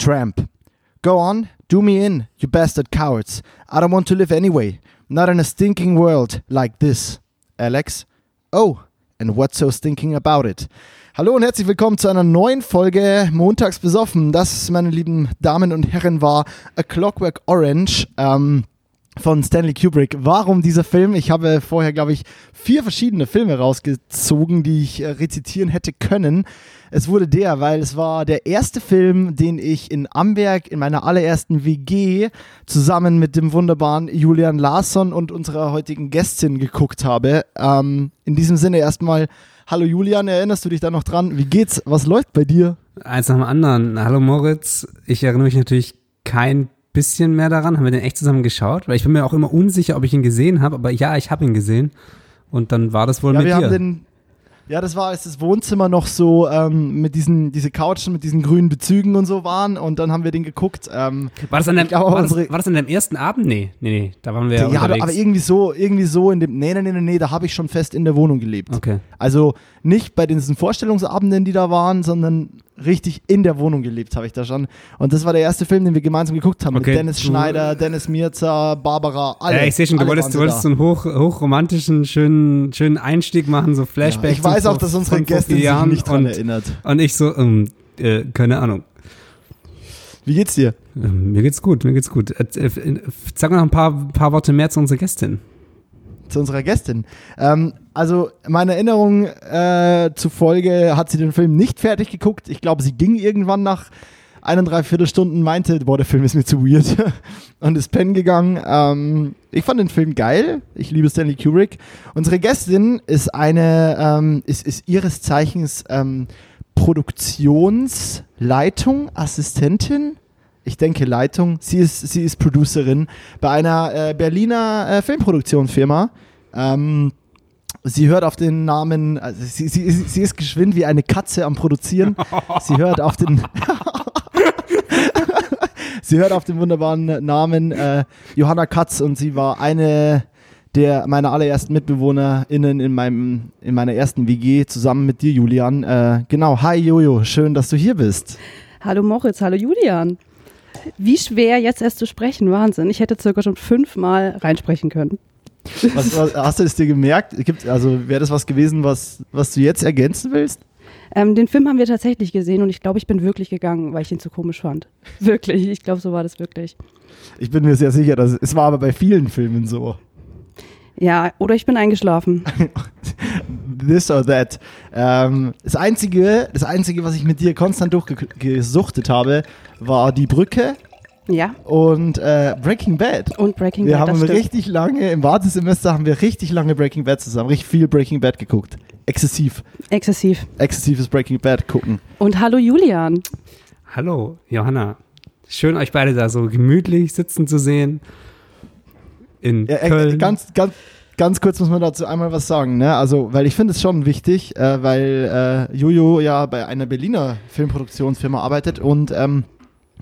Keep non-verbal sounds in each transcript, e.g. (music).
Tramp. Go on, do me in, you bastard cowards. I don't want to live anyway. Not in a stinking world like this. Alex. Oh, and what's so stinking about it? Hallo und herzlich willkommen zu einer neuen Folge Montags besoffen. Das, meine lieben Damen und Herren, war A Clockwork Orange. Ähm, von Stanley Kubrick. Warum dieser Film? Ich habe vorher, glaube ich, vier verschiedene Filme rausgezogen, die ich äh, rezitieren hätte können. Es wurde der, weil es war der erste Film, den ich in Amberg in meiner allerersten WG zusammen mit dem wunderbaren Julian Larsson und unserer heutigen Gästin geguckt habe. Ähm, in diesem Sinne erstmal, hallo Julian, erinnerst du dich da noch dran? Wie geht's? Was läuft bei dir? Eins nach dem anderen. Hallo Moritz. Ich erinnere mich natürlich kein bisschen mehr daran. Haben wir den echt zusammen geschaut? Weil ich bin mir auch immer unsicher, ob ich ihn gesehen habe, aber ja, ich habe ihn gesehen. Und dann war das wohl ja, mit wir dir. Haben den, ja, das war, als das Wohnzimmer noch so ähm, mit diesen diese Couchen mit diesen grünen Bezügen und so waren und dann haben wir den geguckt. Ähm, war, das an deinem, glaube, war, das, war das an deinem ersten Abend? Nee, nee, nee, da waren wir ja, ja, aber, unterwegs. aber irgendwie so, irgendwie so in dem, nee, nee, nee, nee, nee da habe ich schon fest in der Wohnung gelebt. okay. Also nicht bei diesen Vorstellungsabenden, die da waren, sondern richtig in der Wohnung gelebt habe ich da schon. Und das war der erste Film, den wir gemeinsam geguckt haben. Okay, Mit Dennis Schneider, Dennis Mirza, Barbara, alle. ja, ich sehe schon, du wolltest, du wolltest so einen hoch, hochromantischen, schönen, schönen Einstieg machen, so. Flashbacks. Ich weiß auch, dass unsere vier sich nicht dran und, erinnert. Und ich so, ähm, äh, keine Ahnung. Wie geht's dir? Ähm, mir geht's gut, mir geht's gut. Äh, sag noch ein paar, paar Worte mehr zu unserer Gästin. Zu unserer Gästin. Ähm, also meiner Erinnerung äh, zufolge hat sie den Film nicht fertig geguckt. Ich glaube, sie ging irgendwann nach eineinhalb Viertelstunden, meinte, boah, der Film ist mir zu weird (laughs) und ist pennen gegangen. Ähm, ich fand den Film geil. Ich liebe Stanley Kubrick. Unsere Gästin ist eine, ähm, ist, ist ihres Zeichens ähm, Produktionsleitung, Assistentin. Ich denke Leitung. Sie ist, sie ist Producerin bei einer äh, Berliner äh, Filmproduktionsfirma. Ähm, sie hört auf den Namen, also sie, sie, sie ist geschwind wie eine Katze am Produzieren. (laughs) Sie hört auf den. (laughs) sie hört auf den wunderbaren Namen äh, Johanna Katz und sie war eine der meiner allerersten MitbewohnerInnen in, meinem, in meiner ersten WG zusammen mit dir, Julian. Äh, genau, hi Jojo, schön, dass du hier bist. Hallo Moritz, hallo Julian. Wie schwer jetzt erst zu sprechen, Wahnsinn. Ich hätte circa schon fünfmal reinsprechen können. Was, was, hast du das dir gemerkt? Gibt, also wäre das was gewesen, was, was du jetzt ergänzen willst? Ähm, den Film haben wir tatsächlich gesehen und ich glaube, ich bin wirklich gegangen, weil ich ihn zu komisch fand. (laughs) Wirklich, ich glaube, so war das wirklich. Ich bin mir sehr sicher, dass es war aber bei vielen Filmen so. Ja, oder ich bin eingeschlafen. (laughs) This or that. Ähm, das einzige, das einzige, was ich mit dir konstant durchgesuchtet habe, war die Brücke Ja, und äh, Breaking Bad. und Breaking Wir Bad, haben das stimmt. richtig lange im Wartesemester haben wir richtig lange Breaking Bad zusammen, richtig viel Breaking Bad geguckt. Exzessiv, Exzessiv. exzessives Breaking Bad gucken. Und hallo Julian. Hallo, Johanna. Schön, euch beide da so gemütlich sitzen zu sehen. In Ja, äh, Köln. ganz, ganz, ganz kurz muss man dazu einmal was sagen, ne? Also, weil ich finde es schon wichtig, äh, weil äh, Jojo ja bei einer Berliner Filmproduktionsfirma arbeitet und ähm,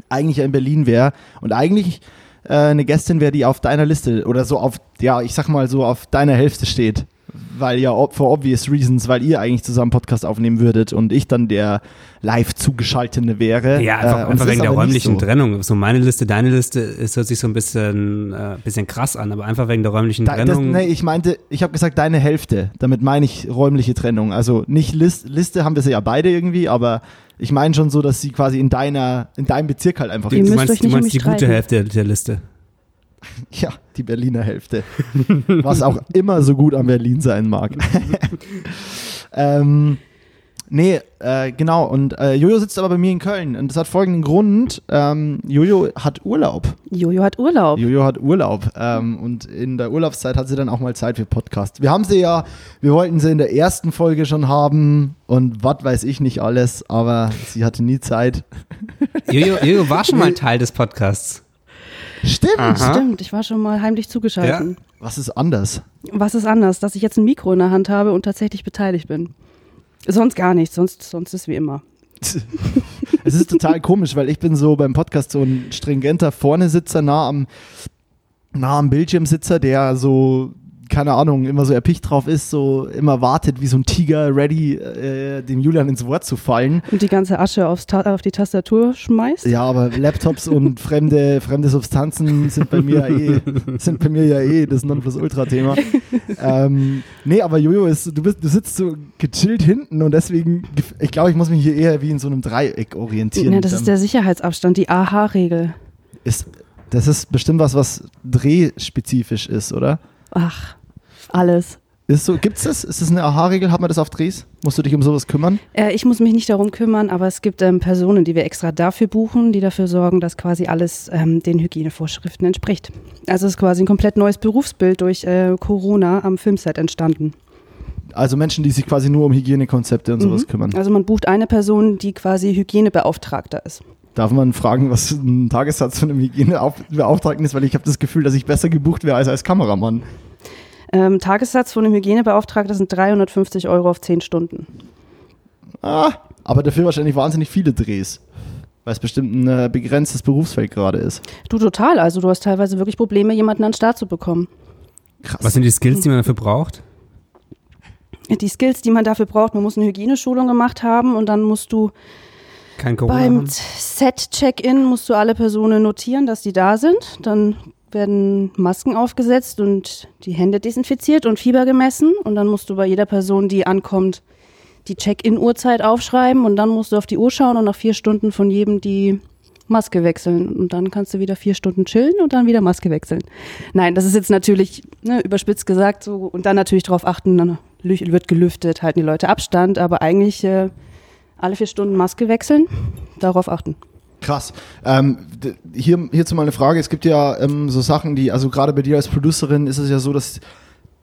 eigentlich in Berlin wäre und eigentlich äh, eine Gästin wäre, die auf deiner Liste oder so auf, ja, ich sag mal so auf deiner Hälfte steht. Weil ja, ob, for obvious reasons, weil ihr eigentlich zusammen Podcast aufnehmen würdet und ich dann der live zugeschaltete wäre. Ja, Äh, einfach, und einfach es wegen ist der räumlichen so. Trennung. So meine Liste, deine Liste, es hört sich so ein bisschen, äh, bisschen krass an, aber einfach wegen der räumlichen Da, das, Trennung. nee, ich meinte, ich habe gesagt deine Hälfte. Damit meine ich räumliche Trennung. Also nicht List, Liste haben wir sie ja beide irgendwie, aber ich meine schon so, dass sie quasi in deiner, in deinem Bezirk halt einfach du, Ihr du müsst meinst, euch du nicht meinst die gute streiten. Hälfte der Liste. (laughs) Ja, die Berliner Hälfte. Was auch immer so gut an Berlin sein mag. (laughs) ähm, nee, äh, genau. Und äh, Jojo sitzt aber bei mir in Köln. Und das hat folgenden Grund. Ähm, Jojo hat Urlaub. Jojo hat Urlaub. Jojo hat Urlaub. Ähm, und in der Urlaubszeit hat sie dann auch mal Zeit für Podcast. Wir haben sie ja, wir wollten sie in der ersten Folge schon haben und was weiß ich nicht alles, aber sie hatte nie Zeit. Jojo, Jojo war schon mal (laughs) Teil des Podcasts. Stimmt. Aha. Stimmt, ich war schon mal heimlich zugeschaltet. Was ist anders? Was ist anders? Dass ich jetzt ein Mikro in der Hand habe und tatsächlich beteiligt bin. Sonst gar nichts, sonst, sonst ist wie immer. (laughs) Es ist total komisch, weil ich bin so beim Podcast so ein stringenter Vorne-Sitzer, nah am, nah am Bildschirmsitzer, der so keine Ahnung, immer so erpicht drauf ist, so immer wartet wie so ein Tiger, ready, äh, dem Julian ins Wort zu fallen. Und die ganze Asche aufs Ta auf die Tastatur schmeißt. Ja, aber Laptops und (laughs) fremde, fremde Substanzen sind bei mir ja eh, sind bei mir ja eh das Nonplusultra-Thema. ähm, nee, aber Jojo ist, du bist, du sitzt so gechillt hinten und deswegen, ich glaube, ich muss mich hier eher wie in so einem Dreieck orientieren. Ja, das ist der Sicherheitsabstand, die AHA-Regel. ist, das ist bestimmt was, was drehspezifisch ist, oder? Ach, alles. Ist so, gibt's das? Ist das eine Aha-Regel? Hat man das auf Drehs? Musst du dich um sowas kümmern? Äh, ich muss mich nicht darum kümmern, aber es gibt ähm, Personen, die wir extra dafür buchen, die dafür sorgen, dass quasi alles ähm, den Hygienevorschriften entspricht. Also es ist quasi ein komplett neues Berufsbild durch äh, Corona am Filmset entstanden. Also Menschen, die sich quasi nur um Hygienekonzepte und sowas Mhm. kümmern. Also man bucht eine Person, die quasi Hygienebeauftragter ist. Darf man fragen, was ein Tagessatz von einem Hygienebeauftragten ist? Weil ich habe das Gefühl, dass ich besser gebucht wäre als als Kameramann. Ähm, Tagessatz von einem Hygienebeauftragter sind 350 Euro auf 10 Stunden. Ah, aber dafür wahrscheinlich wahnsinnig viele Drehs. Weil es bestimmt ein äh, begrenztes Berufsfeld gerade ist. Du total, also du hast teilweise wirklich Probleme, jemanden an den Start zu bekommen. Krass. Was sind die Skills, die man dafür braucht? Die Skills, die man dafür braucht, man muss eine Hygieneschulung gemacht haben und dann musst du Kein Corona beim? Set-Check-In musst du alle Personen notieren, dass die da sind. Dann werden Masken aufgesetzt und die Hände desinfiziert und Fieber gemessen. Und dann musst du bei jeder Person, die ankommt, die Check-In-Uhrzeit aufschreiben und dann musst du auf die Uhr schauen und nach vier Stunden von jedem die Maske wechseln. Und dann kannst du wieder vier Stunden chillen und dann wieder Maske wechseln. Nein, das ist jetzt natürlich ne, überspitzt gesagt so und dann natürlich darauf achten, dann wird gelüftet, halten die Leute Abstand, aber eigentlich äh, alle vier Stunden Maske wechseln, darauf achten. Krass. Ähm, hier, hierzu mal eine Frage. Es gibt ja ähm, so Sachen, die, also gerade bei dir als Producerin ist es ja so, dass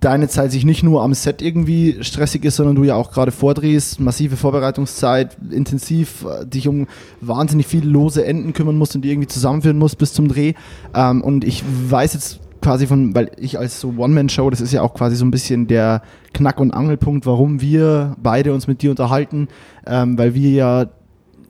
deine Zeit sich nicht nur am Set irgendwie stressig ist, sondern du ja auch gerade vordrehst, massive Vorbereitungszeit, intensiv äh, dich um wahnsinnig viele lose Enden kümmern musst und die irgendwie zusammenführen musst bis zum Dreh. Ähm, und ich weiß jetzt quasi von, weil ich als so One-Man-Show, das ist ja auch quasi so ein bisschen der Knack- und Angelpunkt, warum wir beide uns mit dir unterhalten, ähm, weil wir ja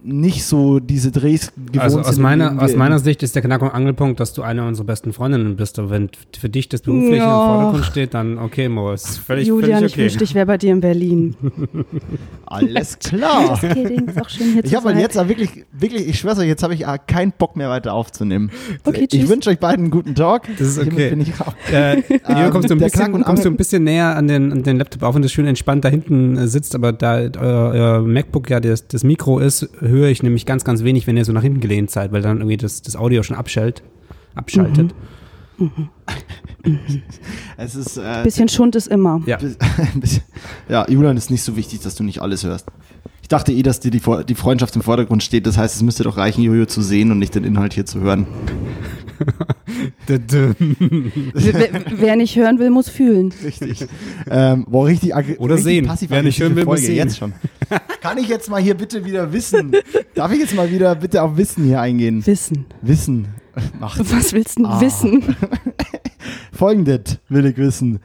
nicht so diese Drehs gewohnt Also aus sind. meiner, aus meiner Sicht ist der Knack- und Angelpunkt, dass du eine unserer besten Freundinnen bist. Aber wenn für dich das Berufliche Ja. im Vordergrund steht, dann okay, Mo, ist völlig, Julian, völlig ich okay. wünschte, ich wäre bei dir in Berlin. (laughs) Alles klar. Kidding, ist auch schön hier Ich habe sein. jetzt wirklich, wirklich, ich schwör's euch, jetzt habe ich auch keinen Bock mehr weiter aufzunehmen. Okay, ich tschüss. wünsche euch beiden einen guten Tag. Das ist okay. Bin ich. Äh, Julian, kommst, du ein bisschen, und kommst du ein bisschen näher an den, an den Laptop, auch wenn das schön entspannt da hinten äh, sitzt, aber da euer, euer MacBook ja das, das Mikro ist, höre ich nämlich ganz, ganz wenig, wenn ihr so nach hinten gelehnt seid, weil dann irgendwie das, das Audio schon abschaltet. abschaltet. (laughs) Es ist, äh, Bisschen Schund ist immer. Ja. (laughs) ja, Julian ist nicht so wichtig, dass du nicht alles hörst. Ich dachte eh, dass dir die, die Freundschaft im Vordergrund steht. Das heißt, es müsste doch reichen, Jojo zu sehen und nicht den Inhalt hier zu hören. (laughs) Wer, wer nicht hören will, muss fühlen. Richtig. ähm, boah, richtig Oder richtig sehen. passiv Wer nicht hören will, muss sehen. Jetzt schon. Kann ich jetzt mal hier bitte wieder wissen? Darf ich jetzt mal wieder bitte auf Wissen hier eingehen? Wissen. Wissen. Ach, (laughs) Was willst du denn Ah. wissen? (laughs) Folgendes will ich wissen.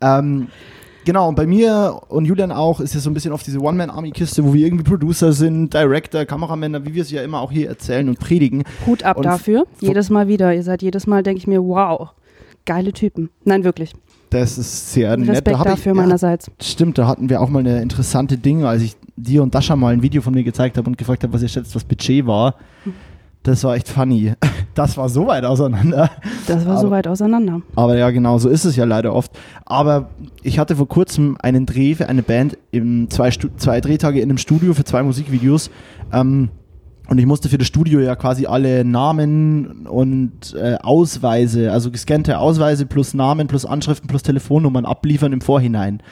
Ähm, genau, und bei mir und Julian auch ist es so ein bisschen auf diese One-Man-Army-Kiste, wo wir irgendwie Producer sind, Director, Kameramänner, wie wir es ja immer auch hier erzählen und predigen. Hut ab Und dafür. Jedes Mal wieder. Ihr seid jedes Mal, denke ich mir, wow, geile Typen. Nein, wirklich. Das ist sehr nett. Da Respekt ich- dafür ja, meinerseits. Stimmt, da hatten wir auch mal eine interessante Dinge, als ich dir und Dasha mal ein Video von mir gezeigt habe und gefragt habe, was ihr schätzt, was Budget war. Das war echt funny. (laughs) Das war so weit auseinander. Das war so Aber- weit auseinander. Aber ja, genau, so ist es ja leider oft. Aber ich hatte vor kurzem einen Dreh für eine Band, im zwei, zwei Drehtage in einem Studio für zwei Musikvideos. Ähm, und ich musste für das Studio ja quasi alle Namen und äh, Ausweise, also gescannte Ausweise plus Namen plus Anschriften plus Telefonnummern abliefern im Vorhinein.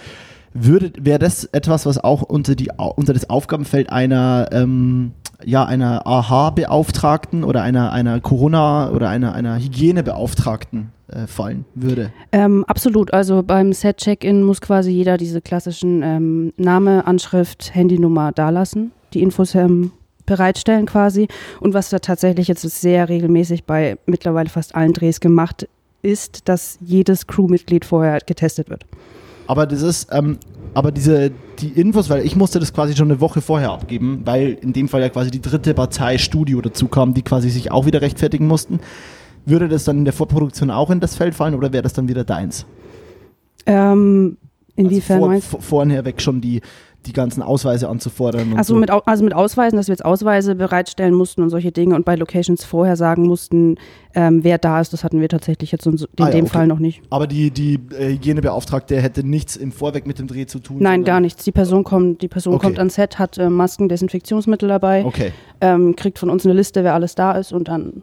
Würde, wäre das etwas, was auch unter, die, unter das Aufgabenfeld einer, ähm, ja, einer AHA-Beauftragten oder einer, einer Corona- oder einer, einer Hygienebeauftragten äh, fallen würde? Ähm, absolut. Also beim Set-Check-In muss quasi jeder diese klassischen ähm, Name, Anschrift, Handynummer dalassen, die Infos ähm, bereitstellen quasi. Und was da tatsächlich jetzt sehr regelmäßig bei mittlerweile fast allen Drehs gemacht ist, dass jedes Crewmitglied vorher getestet wird. Aber das ist, ähm, aber diese, die Infos, weil ich musste das quasi schon eine Woche vorher abgeben, weil in dem Fall ja quasi die dritte Partei Studio dazu kam, die quasi sich auch wieder rechtfertigen mussten. Würde das dann in der Vorproduktion auch in das Feld fallen oder wäre das dann wieder deins? Ähm, inwiefern also vor, meinst du? vor, vorher weg schon die, die ganzen Ausweise anzufordern. Und Also, so. mit, also mit Ausweisen, dass wir jetzt Ausweise bereitstellen mussten und solche Dinge und bei Locations vorher sagen mussten, ähm, wer da ist, das hatten wir tatsächlich jetzt in, in Ah ja, dem okay. Fall noch nicht. Aber die, die äh, Hygienebeauftragte hätte nichts im Vorweg mit dem Dreh zu tun. Nein, gar nichts. Die Person kommt, die Person Okay. kommt ans Set, hat äh, Masken, Desinfektionsmittel dabei, Okay. ähm, kriegt von uns eine Liste, wer alles da ist und dann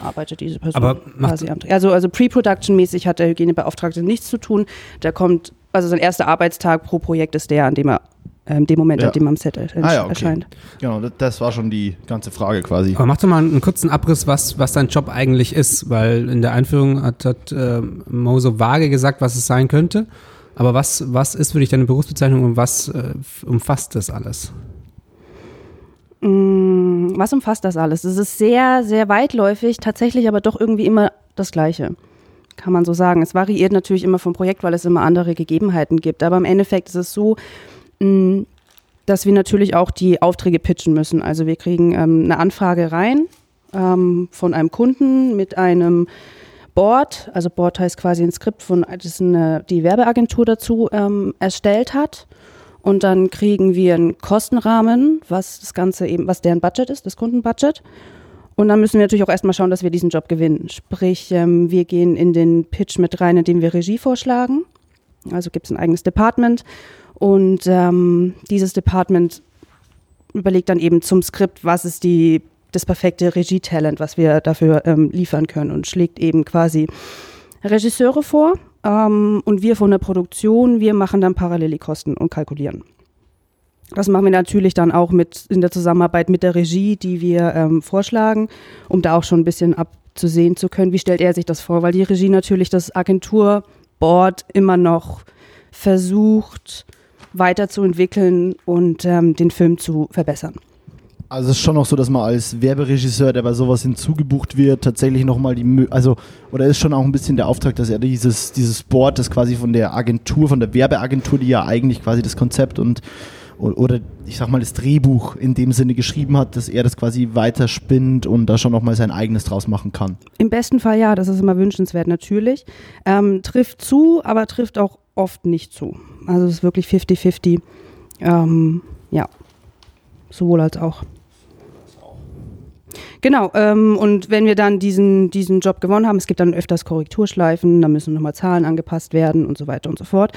arbeitet diese Person Aber quasi am Dreh. Also, also Pre-Production-mäßig hat der Hygienebeauftragte nichts zu tun. Der kommt, also sein erster Arbeitstag pro Projekt ist der, an dem er, ähm, dem Moment, Ja. an dem er am Set er- Ah ja, okay. erscheint. Genau, das, war schon die ganze Frage quasi. Aber mach doch mal einen kurzen Abriss, was, was dein Job eigentlich ist, weil in der Einführung hat, hat äh, Mo so vage gesagt, was es sein könnte. Aber was, was ist für dich deine Berufsbezeichnung und was äh, umfasst das alles? Mm, Was umfasst das alles? Es ist sehr, sehr weitläufig, tatsächlich aber doch irgendwie immer das Gleiche. Kann man so sagen. Es variiert natürlich immer vom Projekt, weil es immer andere Gegebenheiten gibt. Aber im Endeffekt ist es so, mm, dass wir natürlich auch die Aufträge pitchen müssen. Also wir kriegen ähm, eine Anfrage rein ähm, von einem Kunden mit einem Board. Also Board heißt quasi ein Skript, von, das eine, die Werbeagentur dazu ähm, erstellt hat. Und dann kriegen wir einen Kostenrahmen, was das Ganze eben, was deren Budget ist, das Kundenbudget. Und dann müssen wir natürlich auch erstmal schauen, dass wir diesen Job gewinnen. Sprich, ähm, wir gehen in den Pitch mit rein, indem wir Regie vorschlagen. Also gibt es ein eigenes Department. Und ähm, dieses Department überlegt dann eben zum Skript, was ist die, das perfekte Regietalent, was wir dafür ähm, liefern können und schlägt eben quasi Regisseure vor. Ähm, und wir von der Produktion, wir machen dann parallel die Kosten und kalkulieren. Das machen wir natürlich dann auch mit in der Zusammenarbeit mit der Regie, die wir ähm, vorschlagen, um da auch schon ein bisschen abzusehen zu können, wie stellt er sich das vor, weil die Regie natürlich das Agenturboard immer noch versucht weiterzuentwickeln und ähm, den Film zu verbessern. Also es ist schon auch so, dass man als Werberegisseur, der bei sowas hinzugebucht wird, tatsächlich nochmal die also oder ist schon auch ein bisschen der Auftrag, dass er dieses, dieses Board, das quasi von der Agentur, von der Werbeagentur, die ja eigentlich quasi das Konzept und oder ich sag mal das Drehbuch in dem Sinne geschrieben hat, dass er das quasi weiterspinnt und da schon nochmal sein eigenes draus machen kann. Im besten Fall ja, das ist immer wünschenswert natürlich. Ähm, trifft zu, aber trifft auch oft nicht zu. Also es ist wirklich 50-50. Ähm, ja, sowohl als auch. Genau, ähm, und wenn wir dann diesen, diesen Job gewonnen haben, es gibt dann öfters Korrekturschleifen, da müssen nochmal Zahlen angepasst werden und so weiter und so fort.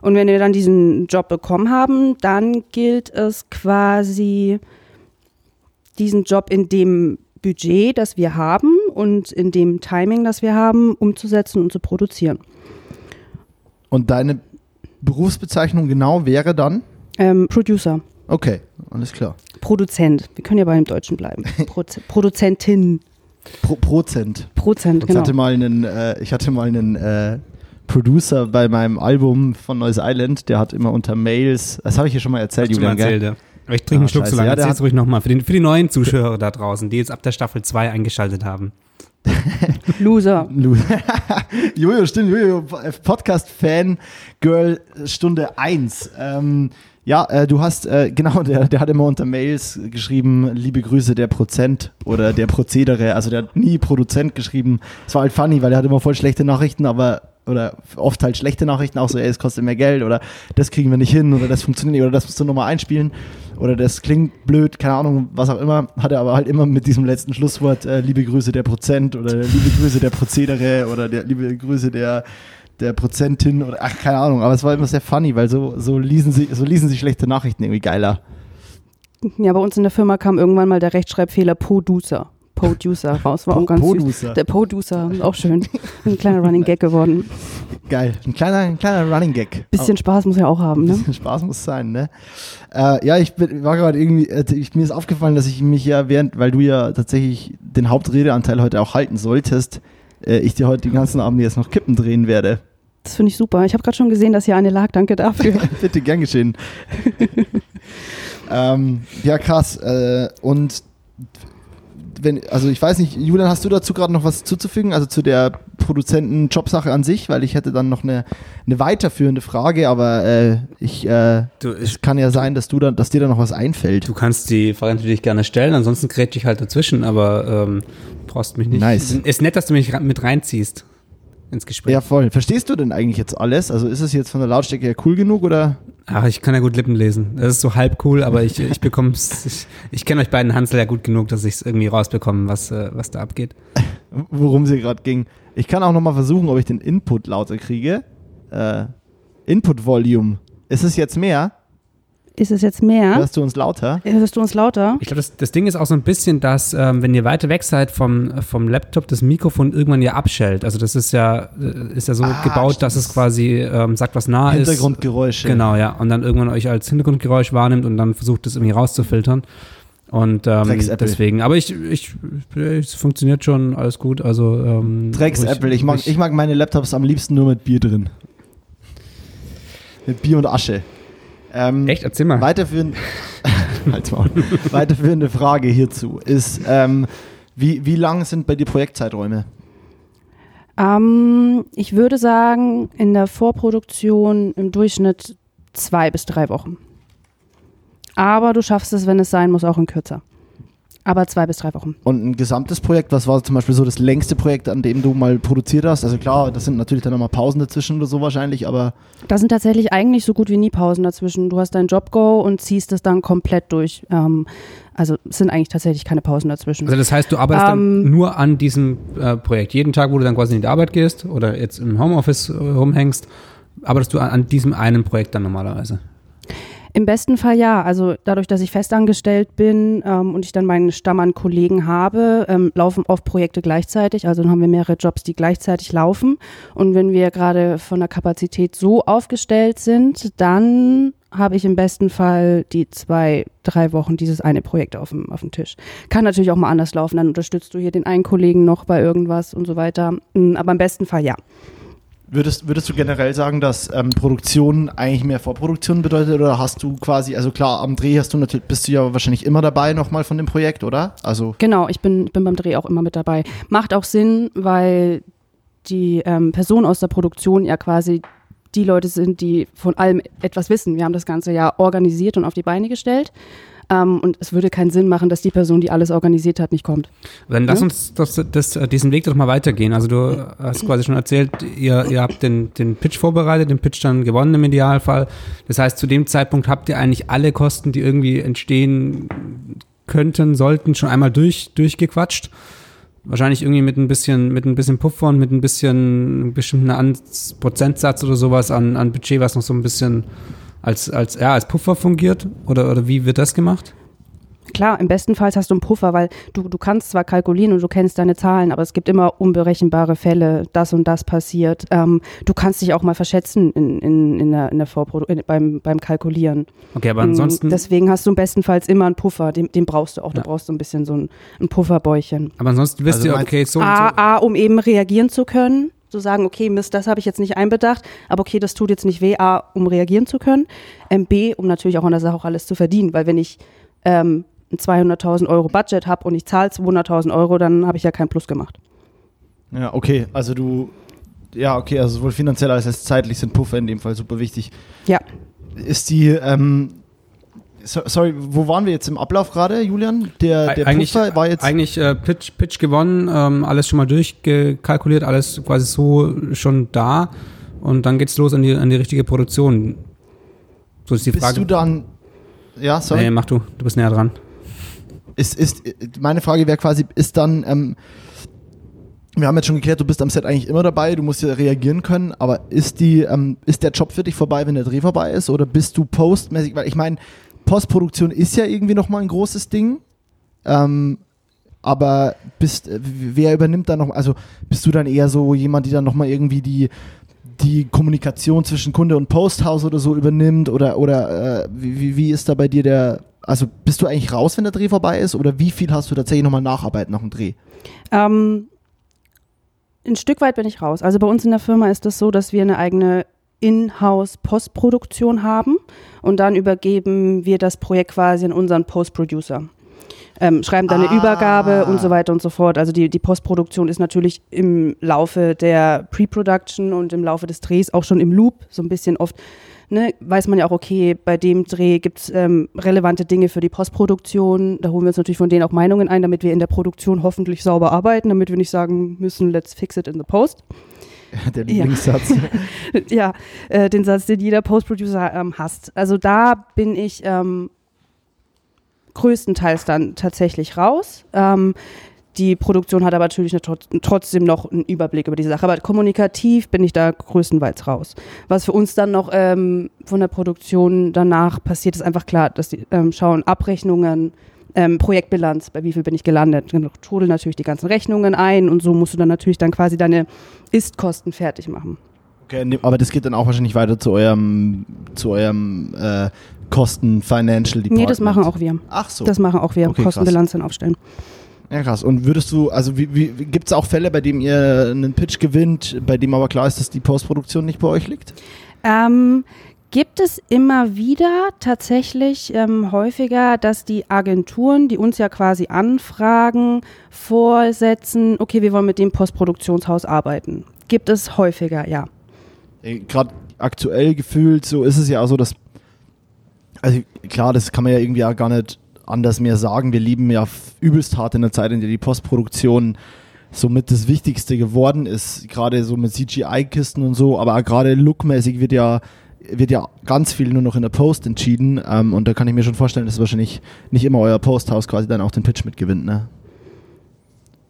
Und wenn wir dann diesen Job bekommen haben, dann gilt es quasi, diesen Job in dem Budget, das wir haben und in dem Timing, das wir haben, umzusetzen und zu produzieren. Und deine Berufsbezeichnung genau wäre dann? Ähm, Producer, Okay, alles klar. Produzent, wir können ja bei dem Deutschen bleiben. (laughs) Proze Produzentin, Pro Prozent. Prozent, Ich genau. hatte mal einen, äh, ich hatte mal einen äh, Producer bei meinem Album von Neues Island, der hat immer unter Mails, das habe ich hier schon mal erzählt, Hast du mal Julian, gell? erzählt, ja. Aber ich trinke einen Ah, Schluck so scheiße. lange. Ja, Erzähl's ruhig nochmal. Für, den- für die neuen Zuschauer da draußen, die jetzt ab der Staffel 2 eingeschaltet haben. (laughs) Loser. (laughs) Jojo, stimmt, Jojo, Podcast-Fan, Girl, Stunde 1. Ähm, ja, äh, du hast, äh, (laughs) genau, der, der hat immer unter Mails geschrieben, liebe Grüße, der Prozent oder der Prozedere. Also der hat nie Produzent geschrieben. Es war halt funny, weil er hat immer voll schlechte Nachrichten, aber oder oft halt schlechte Nachrichten, auch so, ey, es kostet mehr Geld oder das kriegen wir nicht hin oder das funktioniert nicht oder das musst du nochmal einspielen oder das klingt blöd, keine Ahnung, was auch immer, hat er aber halt immer mit diesem letzten Schlusswort, äh, liebe Grüße der Prozent oder liebe Grüße der Prozedere oder der liebe Grüße der der Prozentin oder ach, keine Ahnung, aber es war immer sehr funny, weil so, so ließen sie, so ließen sich schlechte Nachrichten irgendwie geiler. Ja, bei uns in der Firma kam irgendwann mal der Rechtschreibfehler Producer. Producer raus, war Po- auch ganz süß. Producer. Der Producer, auch schön. Ein kleiner Running Gag geworden. Geil. Ein kleiner, ein kleiner Running Gag. Bisschen Spaß muss ja auch haben, Ein ne? bisschen Spaß muss sein, ne? Äh, ja, ich bin, war gerade irgendwie, äh, ich, mir ist aufgefallen, dass ich mich ja während, weil du ja tatsächlich den Hauptredeanteil heute auch halten solltest, äh, ich dir heute den ganzen Abend jetzt noch Kippen drehen werde. Das finde ich super. Ich habe gerade schon gesehen, dass hier eine lag. Danke dafür. (laughs) Bitte gern geschehen. (laughs) ähm, ja, krass. Äh, und wenn, also ich weiß nicht, Julian, hast du dazu gerade noch was zuzufügen? Also zu der Produzenten-Jobsache an sich, weil ich hätte dann noch eine, eine weiterführende Frage, aber äh, ich, äh, Du, es kann ja sein, dass du dann, dass dir da noch was einfällt. Du kannst die Frage natürlich gerne stellen, ansonsten grätsch ich halt dazwischen, aber ähm, brauchst mich nicht. Nice. Ist nett, dass du mich mit reinziehst. Ins Gespräch. Ja, voll. Verstehst du denn eigentlich jetzt alles? Also ist es jetzt von der Lautstärke her cool genug oder? Ach, ich kann ja gut Lippen lesen. Das ist so halb cool, aber ich, ich bekomm's, ich, ich kenne euch beiden Hansel ja gut genug, dass ich es irgendwie rausbekomme, was, äh, was da abgeht. (laughs) Worum sie gerade ging. Ich kann auch nochmal versuchen, ob ich den Input lauter kriege. Äh, Input Volume. Ist es jetzt mehr? Ist es jetzt mehr? Hörst du uns lauter? Hörst du uns lauter? Ich glaube, das, das Ding ist auch so ein bisschen, dass, ähm, wenn ihr weiter weg seid vom, vom Laptop, das Mikrofon irgendwann ja abschellt. Also das ist ja, äh, ist ja so Ah, gebaut, stimmt. dass es quasi ähm, sagt, was nah ist. Hintergrundgeräusche. Genau, ja. Und dann irgendwann euch als Hintergrundgeräusch wahrnimmt und dann versucht es irgendwie rauszufiltern. Und ähm, deswegen, aber ich, ich, es funktioniert schon alles gut. Also ähm, Drecks Apple. Ich mag, ich mag meine Laptops am liebsten nur mit Bier drin. Mit Bier und Asche. Ähm, Echt, erzähl mal. Weiterführend, (laughs) Halt's Maul. weiterführende Frage hierzu ist, ähm, wie, wie lang sind bei dir Projektzeiträume? Ähm, ich würde sagen, in der Vorproduktion im Durchschnitt zwei bis drei Wochen. Aber du schaffst es, wenn es sein muss, auch in kürzer. Aber zwei bis drei Wochen. Und ein gesamtes Projekt, was war zum Beispiel so das längste Projekt, an dem du mal produziert hast? Also klar, das sind natürlich dann nochmal Pausen dazwischen oder so wahrscheinlich, aber Da sind tatsächlich eigentlich so gut wie nie Pausen dazwischen. Du hast dein Job-Go und ziehst es dann komplett durch. Ähm, also es sind eigentlich tatsächlich keine Pausen dazwischen. Also das heißt, du arbeitest dann Ähm, nur an diesem äh, Projekt. Jeden Tag, wo du dann quasi in die Arbeit gehst oder jetzt im Homeoffice äh, rumhängst, arbeitest du an, an diesem einen Projekt dann normalerweise. Im besten Fall ja. Also dadurch, dass ich festangestellt bin ähm, und ich dann meinen Stamm an Kollegen habe, ähm, laufen oft Projekte gleichzeitig. Also dann haben wir mehrere Jobs, die gleichzeitig laufen. Und wenn wir gerade von der Kapazität so aufgestellt sind, dann habe ich im besten Fall die zwei, drei Wochen dieses eine Projekt auf dem, auf dem Tisch. Kann natürlich auch mal anders laufen. Dann unterstützt du hier den einen Kollegen noch bei irgendwas und so weiter. Mm, Aber im besten Fall ja. Würdest, würdest du generell sagen, dass ähm, Produktion eigentlich mehr Vorproduktion bedeutet oder hast du quasi, also klar, am Dreh hast du natürlich, bist du ja wahrscheinlich immer dabei nochmal von dem Projekt, oder? Also Genau, ich bin, bin beim Dreh auch immer mit dabei. Macht auch Sinn, weil die ähm, Personen aus der Produktion ja quasi die Leute sind, die von allem etwas wissen. Wir haben das Ganze ja organisiert und auf die Beine gestellt. Ähm, und es würde keinen Sinn machen, dass die Person, die alles organisiert hat, nicht kommt. Dann lass Ja. uns das, das, diesen Weg doch mal weitergehen. Also du hast quasi schon erzählt, ihr, ihr habt den, den Pitch vorbereitet, den Pitch dann gewonnen im Idealfall. Das heißt, zu dem Zeitpunkt habt ihr eigentlich alle Kosten, die irgendwie entstehen könnten, sollten, schon einmal durch, durchgequatscht. Wahrscheinlich irgendwie mit ein bisschen, mit ein bisschen Puffer und mit ein bisschen einem bestimmten Prozentsatz oder sowas an, an Budget, was noch so ein bisschen als, als, ja, als Puffer fungiert? Oder, oder wie wird das gemacht? Klar, im besten Fall hast du einen Puffer, weil du, du kannst zwar kalkulieren und du kennst deine Zahlen, aber es gibt immer unberechenbare Fälle, das und das passiert. Ähm, du kannst dich auch mal verschätzen in, in, in der, in der Vorprodu in, beim, beim Kalkulieren. Okay, aber Mm, ansonsten. Deswegen hast du im bestenfalls immer einen Puffer, den, den brauchst du auch. Ja. Du brauchst so ein bisschen so ein, ein Pufferbäuchchen. aber ansonsten wisst Also ihr, okay, so und so. A, A, um eben reagieren zu können. Zu sagen, okay, Mist, das habe ich jetzt nicht einbedacht, aber okay, das tut jetzt nicht weh, A, um reagieren zu können. Ähm, B, um natürlich auch an der Sache auch alles zu verdienen, weil wenn ich ähm, ein 200.000 Euro Budget habe und ich zahle 200.000 Euro, dann habe ich ja keinen Plus gemacht. Ja, okay, also du, ja, okay, also sowohl finanziell als auch zeitlich sind Puffer in dem Fall super wichtig. Ja. Ist die, ähm, so, sorry, wo waren wir jetzt im Ablauf gerade, Julian? Der, der eigentlich, Puffer war jetzt, eigentlich äh, Pitch, Pitch gewonnen, ähm, alles schon mal durchgekalkuliert, alles quasi so schon da und dann geht's los an die, an die richtige Produktion. So ist die bist Frage. du dann, ja, sorry, nee, mach du, du bist näher dran. ist, ist, meine Frage wäre quasi, ist dann, ähm, wir haben jetzt schon geklärt, du bist am Set eigentlich immer dabei, du musst ja reagieren können, aber ist die, ähm, ist der Job für dich vorbei, wenn der Dreh vorbei ist oder bist du postmäßig, weil ich meine, Postproduktion ist ja irgendwie nochmal ein großes Ding, ähm, aber bist, äh, wer übernimmt dann noch, also bist du dann eher so jemand, die dann nochmal irgendwie die, die Kommunikation zwischen Kunde und Posthaus oder so übernimmt oder, oder äh, wie, wie- ist da bei dir der, also bist du eigentlich raus, wenn der Dreh vorbei ist oder wie viel hast du tatsächlich nochmal Nacharbeit nach dem Dreh? Ähm, ein Stück weit bin ich raus. Also bei uns in der Firma ist das so, dass wir eine eigene Inhouse-Postproduktion haben und dann übergeben wir das Projekt quasi an unseren Post-Producer. Ähm, schreiben dann Ah. eine Übergabe und so weiter und so fort. Also die, die Postproduktion ist natürlich im Laufe der Pre-Production und im Laufe des Drehs auch schon im Loop, so ein bisschen oft. Ne, weiß man ja auch, okay, bei dem Dreh gibt es ähm, relevante Dinge für die Postproduktion. Da holen wir uns natürlich von denen auch Meinungen ein, damit wir in der Produktion hoffentlich sauber arbeiten, damit wir nicht sagen müssen, let's fix it in the post. (laughs) Der Lieblingssatz. (laughs) ja, äh, den Satz, den jeder Post-Producer ähm, hasst. Also da bin ich ähm, größtenteils dann tatsächlich raus. Ähm, die Produktion hat aber natürlich trotzdem noch einen Überblick über die Sache. Aber kommunikativ bin ich da größtenteils raus. Was für uns dann noch ähm, von der Produktion danach passiert, ist einfach klar, dass die ähm, schauen Abrechnungen, ähm, Projektbilanz, bei wie viel bin ich gelandet. Trudel natürlich die ganzen Rechnungen ein und so musst du dann natürlich dann quasi deine Ist-Kosten fertig machen. Okay, aber das geht dann auch wahrscheinlich weiter zu eurem, zu eurem äh, Kosten Financial Department. Nee, das machen auch wir. Ach so. Das machen auch wir, okay, Kostenbilanz dann aufstellen. Ja, krass. Und würdest du, also wie, wie gibt es auch Fälle, bei denen ihr einen Pitch gewinnt, bei dem aber klar ist, dass die Postproduktion nicht bei euch liegt? Ähm, gibt es immer wieder tatsächlich ähm, häufiger, dass die Agenturen, die uns ja quasi anfragen, vorsetzen, okay, wir wollen mit dem Postproduktionshaus arbeiten. Gibt es häufiger, ja. Gerade aktuell gefühlt, so ist es ja auch so, dass, also klar, das kann man ja irgendwie auch gar nicht anders mehr sagen. Wir lieben ja übelst hart in der Zeit, in der die Postproduktion somit das Wichtigste geworden ist, gerade so mit CGI-Kisten und so, aber gerade lookmäßig wird ja wird ja ganz viel nur noch in der Post entschieden ähm, und da kann ich mir schon vorstellen, dass wahrscheinlich nicht immer euer Posthaus quasi dann auch den Pitch mitgewinnt, ne?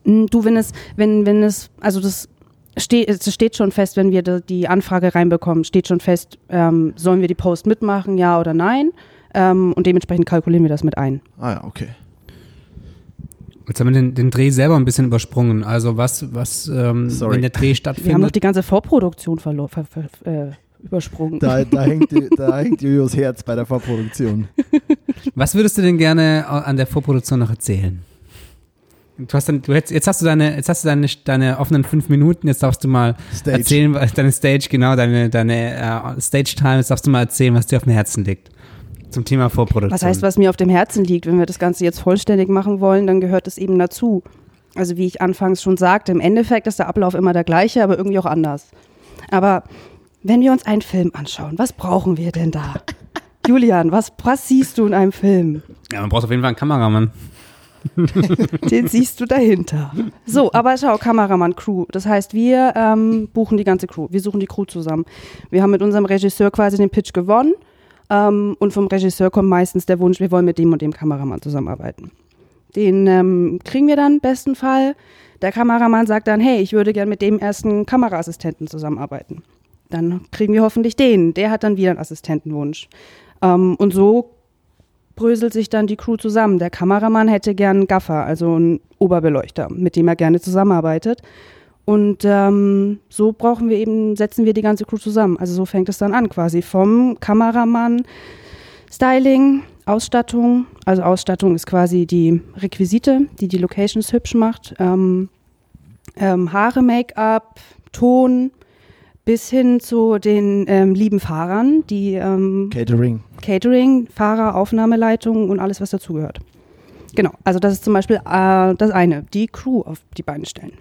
Mm, du, wenn es, wenn, wenn es, also das steht, es steht schon fest, wenn wir die Anfrage reinbekommen, steht schon fest, ähm, sollen wir die Post mitmachen, ja oder nein? Ähm, und dementsprechend kalkulieren wir das mit ein. Ah ja, okay. Jetzt haben wir den, den, Dreh selber ein bisschen übersprungen. Also was, was ähm, wenn der Dreh stattfindet. Wir haben noch die ganze Vorproduktion verloren. Ver, ver, äh, übersprungen. Da, da, hängt, da hängt Jojos Herz bei der Vorproduktion. (laughs) Was würdest du denn gerne an der Vorproduktion noch erzählen? Du hast dann, du jetzt, jetzt hast du deine, jetzt hast du deine, deine offenen fünf Minuten, jetzt darfst du mal Stage. erzählen, (laughs) deine Stage, genau, deine, deine uh, Stage Time, jetzt darfst du mal erzählen, was dir auf dem Herzen liegt. Zum Thema Vorproduktion. Was heißt, was mir auf dem Herzen liegt? Wenn wir das Ganze jetzt vollständig machen wollen, dann gehört es eben dazu. Also wie ich anfangs schon sagte, im Endeffekt ist der Ablauf immer der gleiche, aber irgendwie auch anders. Aber wenn wir uns einen Film anschauen, was brauchen wir denn da? Julian, was, was siehst du in einem Film? Ja, man braucht auf jeden Fall einen Kameramann. (laughs) Den siehst du dahinter. So, aber schau, Kameramann, Crew. Das heißt, wir ähm, buchen die ganze Crew. Wir suchen die Crew zusammen. Wir haben mit unserem Regisseur quasi den Pitch gewonnen. Ähm, und vom Regisseur kommt meistens der Wunsch, wir wollen mit dem und dem Kameramann zusammenarbeiten. Den ähm, kriegen wir dann im besten Fall. Der Kameramann sagt dann, hey, ich würde gern mit dem ersten Kameraassistenten zusammenarbeiten dann kriegen wir hoffentlich den. Der hat dann wieder einen Assistentenwunsch. Ähm, und so bröselt sich dann die Crew zusammen. Der Kameramann hätte gern einen Gaffer, also einen Oberbeleuchter, mit dem er gerne zusammenarbeitet. Und ähm, so brauchen wir eben, setzen wir die ganze Crew zusammen. Also so fängt es dann an quasi. Vom Kameramann, Styling, Ausstattung. Also Ausstattung ist quasi die Requisite, die die Locations hübsch macht. Ähm, ähm, Haare, Make-up, Ton, bis hin zu den ähm, lieben Fahrern, die ähm, Catering. Catering, Fahrer, Aufnahmeleitung und alles, was dazugehört. Genau, also das ist zum Beispiel äh, das eine, die Crew auf die Beine stellen.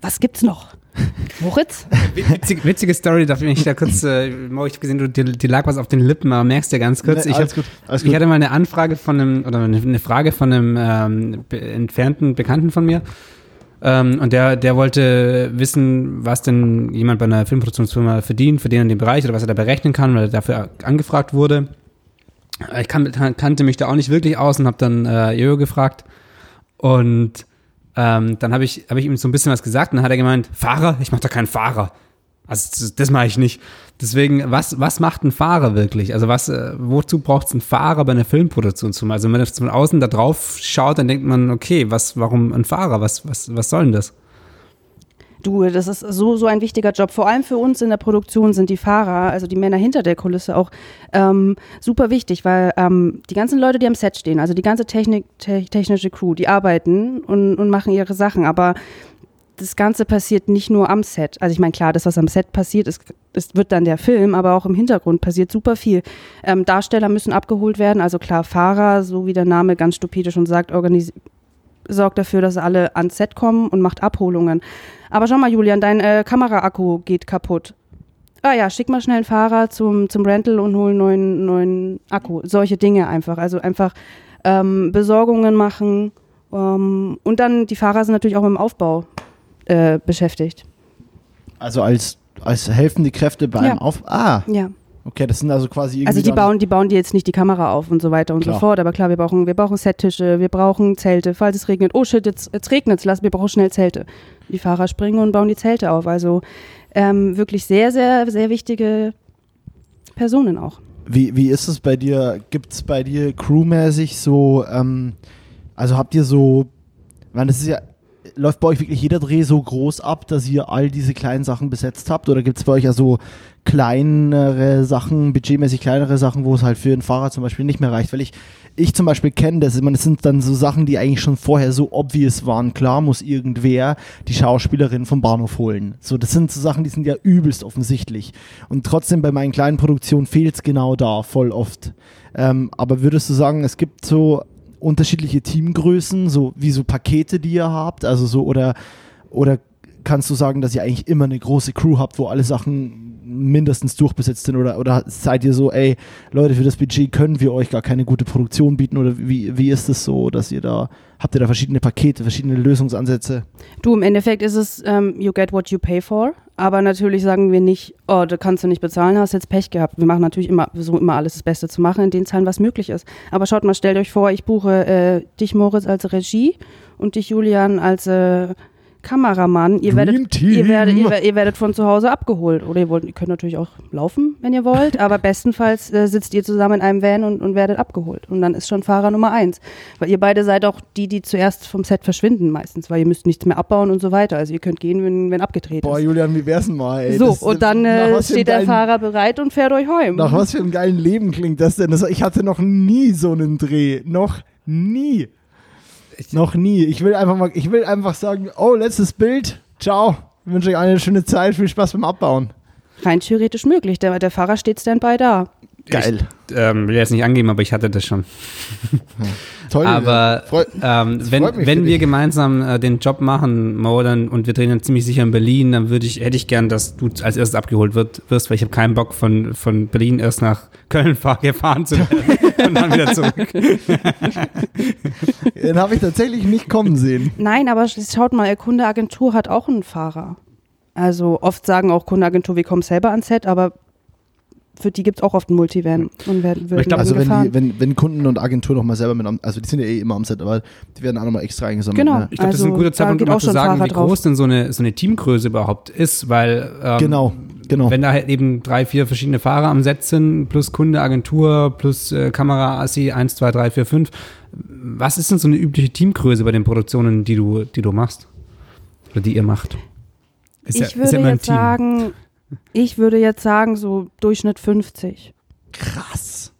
Was gibt's noch? (laughs) Moritz? Witzig, witzige Story, darf ich da kurz, äh, ich habe gesehen, du, dir, dir, lag was auf den Lippen, aber merkst ja ganz kurz. Nee, ich, hab, gut, ich hatte mal eine Anfrage von einem, oder eine Frage von einem ähm, entfernten Bekannten von mir ähm, und der, der wollte wissen, was denn jemand bei einer Filmproduktionsfirma verdient, für den in dem Bereich oder was er da berechnen kann, weil er dafür angefragt wurde. Ich kan kannte mich da auch nicht wirklich aus und habe dann äh, Jojo gefragt. Und ähm, dann habe ich, hab ich ihm so ein bisschen was gesagt und dann hat er gemeint, Fahrer? Ich mache doch keinen Fahrer. Also das, das mache ich nicht. Deswegen, was, was macht ein Fahrer wirklich? Also was, äh, wozu braucht es einen Fahrer bei einer Filmproduktion zum? Also wenn man von außen da drauf schaut, dann denkt man, okay, was, warum ein Fahrer? Was, was, was soll denn das? Du, das ist so, so ein wichtiger Job. Vor allem für uns in der Produktion sind die Fahrer, also die Männer hinter der Kulisse auch ähm, super wichtig, weil ähm, die ganzen Leute, die am Set stehen, also die ganze Technik, te technische Crew, die arbeiten und, und machen ihre Sachen, aber das Ganze passiert nicht nur am Set. Also ich meine, klar, das, was am Set passiert, ist, ist, wird dann der Film, aber auch im Hintergrund passiert super viel. Ähm, Darsteller müssen abgeholt werden, also klar, Fahrer, so wie der Name ganz stupide schon sagt, sorgt dafür, dass alle ans Set kommen und macht Abholungen. Aber schau mal, Julian, dein äh, Kameraakku geht kaputt. Ah ja, schick mal schnell einen Fahrer zum, zum Rental und hol einen neuen, neuen Akku. Solche Dinge einfach. Also einfach ähm, Besorgungen machen. Ähm, und dann, die Fahrer sind natürlich auch im Aufbau äh, beschäftigt. Also als, als helfende Kräfte beim Ja. Auf. Ah, Ja. okay, das sind also quasi irgendwie. Also die bauen, die bauen dir jetzt nicht die Kamera auf und so weiter und Klar. so fort. Aber klar, wir brauchen, wir brauchen Settische, wir brauchen Zelte, falls es regnet. Oh shit, jetzt, jetzt regnet's, lass, wir brauchen schnell Zelte. Die Fahrer springen und bauen die Zelte auf. Also ähm, wirklich sehr, sehr, sehr wichtige Personen auch. Wie, wie ist es bei dir? Gibt es bei dir crewmäßig so, ähm, also habt ihr so, ich meine, das ist ja, läuft bei euch wirklich jeder Dreh so groß ab, dass ihr all diese kleinen Sachen besetzt habt? Oder gibt es bei euch ja so kleinere Sachen, budgetmäßig kleinere Sachen, wo es halt für einen Fahrer zum Beispiel nicht mehr reicht? Weil ich, ich zum Beispiel kenne das, ich meine, das sind dann so Sachen, die eigentlich schon vorher so obvious waren. Klar muss irgendwer die Schauspielerin vom Bahnhof holen. So, das sind so Sachen, die sind ja übelst offensichtlich. Und trotzdem bei meinen kleinen Produktionen fehlt es genau da, voll oft. Ähm, aber würdest du sagen, es gibt so unterschiedliche Teamgrößen, so wie so Pakete, die ihr habt? Also so, oder, oder kannst du sagen, dass ihr eigentlich immer eine große Crew habt, wo alle Sachen mindestens durchbesetzt sind? Oder, oder seid ihr so, ey, Leute, für das Budget können wir euch gar keine gute Produktion bieten? Oder wie, wie ist es so, dass ihr da, habt ihr da verschiedene Pakete, verschiedene Lösungsansätze? Du, im Endeffekt ist es, ähm, you get what you pay for. Aber natürlich sagen wir nicht, oh, da kannst du nicht bezahlen, hast jetzt Pech gehabt. Wir machen natürlich immer, versuchen immer alles das Beste zu machen, in den Zahlen, was möglich ist. Aber schaut mal, stellt euch vor, ich buche äh, dich, Moritz, als Regie und dich, Julian, als äh, Kameramann. Ihr werdet, ihr, werdet, ihr, ihr werdet von zu Hause abgeholt. Oder ihr, wollt, ihr könnt natürlich auch laufen, wenn ihr wollt. aber bestenfalls äh, sitzt ihr zusammen in einem Van und, und werdet abgeholt. Und dann ist schon Fahrer Nummer eins. Weil ihr beide seid auch die, die zuerst vom Set verschwinden meistens, weil ihr müsst nichts mehr abbauen und so weiter. Also ihr könnt gehen, wenn, wenn abgedreht Boah, ist. Julian, wie wär's denn mal, ey? so, Das- und dann äh, steht der Fahrer bereit und fährt euch heim. Nach was für einem geilen Leben klingt das denn? Das, ich hatte noch nie so einen Dreh. Noch nie. Noch nie. Ich will einfach mal, ich will einfach sagen, oh, letztes Bild. Ciao. Ich wünsche euch eine schöne Zeit. Viel Spaß beim Abbauen. Rein theoretisch möglich. Der, der Fahrer steht standby da. Geil. Ich ähm, will jetzt nicht angeben, aber ich hatte das schon. (laughs) Toll. Aber Freu- ähm, wenn, wenn wir dich. gemeinsam äh, den Job machen, Mo, dann, und wir drehen dann ziemlich sicher in Berlin, dann würde ich, hätte ich gern, dass du als erstes abgeholt wird, wirst, weil ich habe keinen Bock von, von Berlin erst nach Köln fahr, gefahren zu werden (laughs) und dann wieder zurück. (laughs) Den habe ich tatsächlich nicht kommen sehen. Nein, aber sch- schaut mal, Kundeagentur hat auch einen Fahrer. Also oft sagen auch Kundeagentur, wir kommen selber ans Set, aber für die gibt es auch oft einen Multivan und werden, werden ich glaub, Also wenn, die, wenn, wenn Kunden und Agentur noch mal selber mit am, also die sind ja eh immer am Set, aber die werden auch noch mal extra eingesammelt. Genau. Ne? Ich glaube, das ist ein Also, guter Zeitpunkt, um mal auch zu sagen, Fahrer wie drauf. groß denn so eine, so eine Teamgröße überhaupt ist, weil ähm, Genau, genau. wenn da halt eben drei, vier verschiedene Fahrer am Set sind, plus Kunde, Agentur, plus äh, Kamera, Assi, 1, 2, 3, 4, 5, was ist denn so eine übliche Teamgröße bei den Produktionen, die du, die du machst? Oder die ihr macht? Ist ja- ich ist würde ja immer ein jetzt Team. sagen, ich würde jetzt sagen, so Durchschnitt 50. Krass.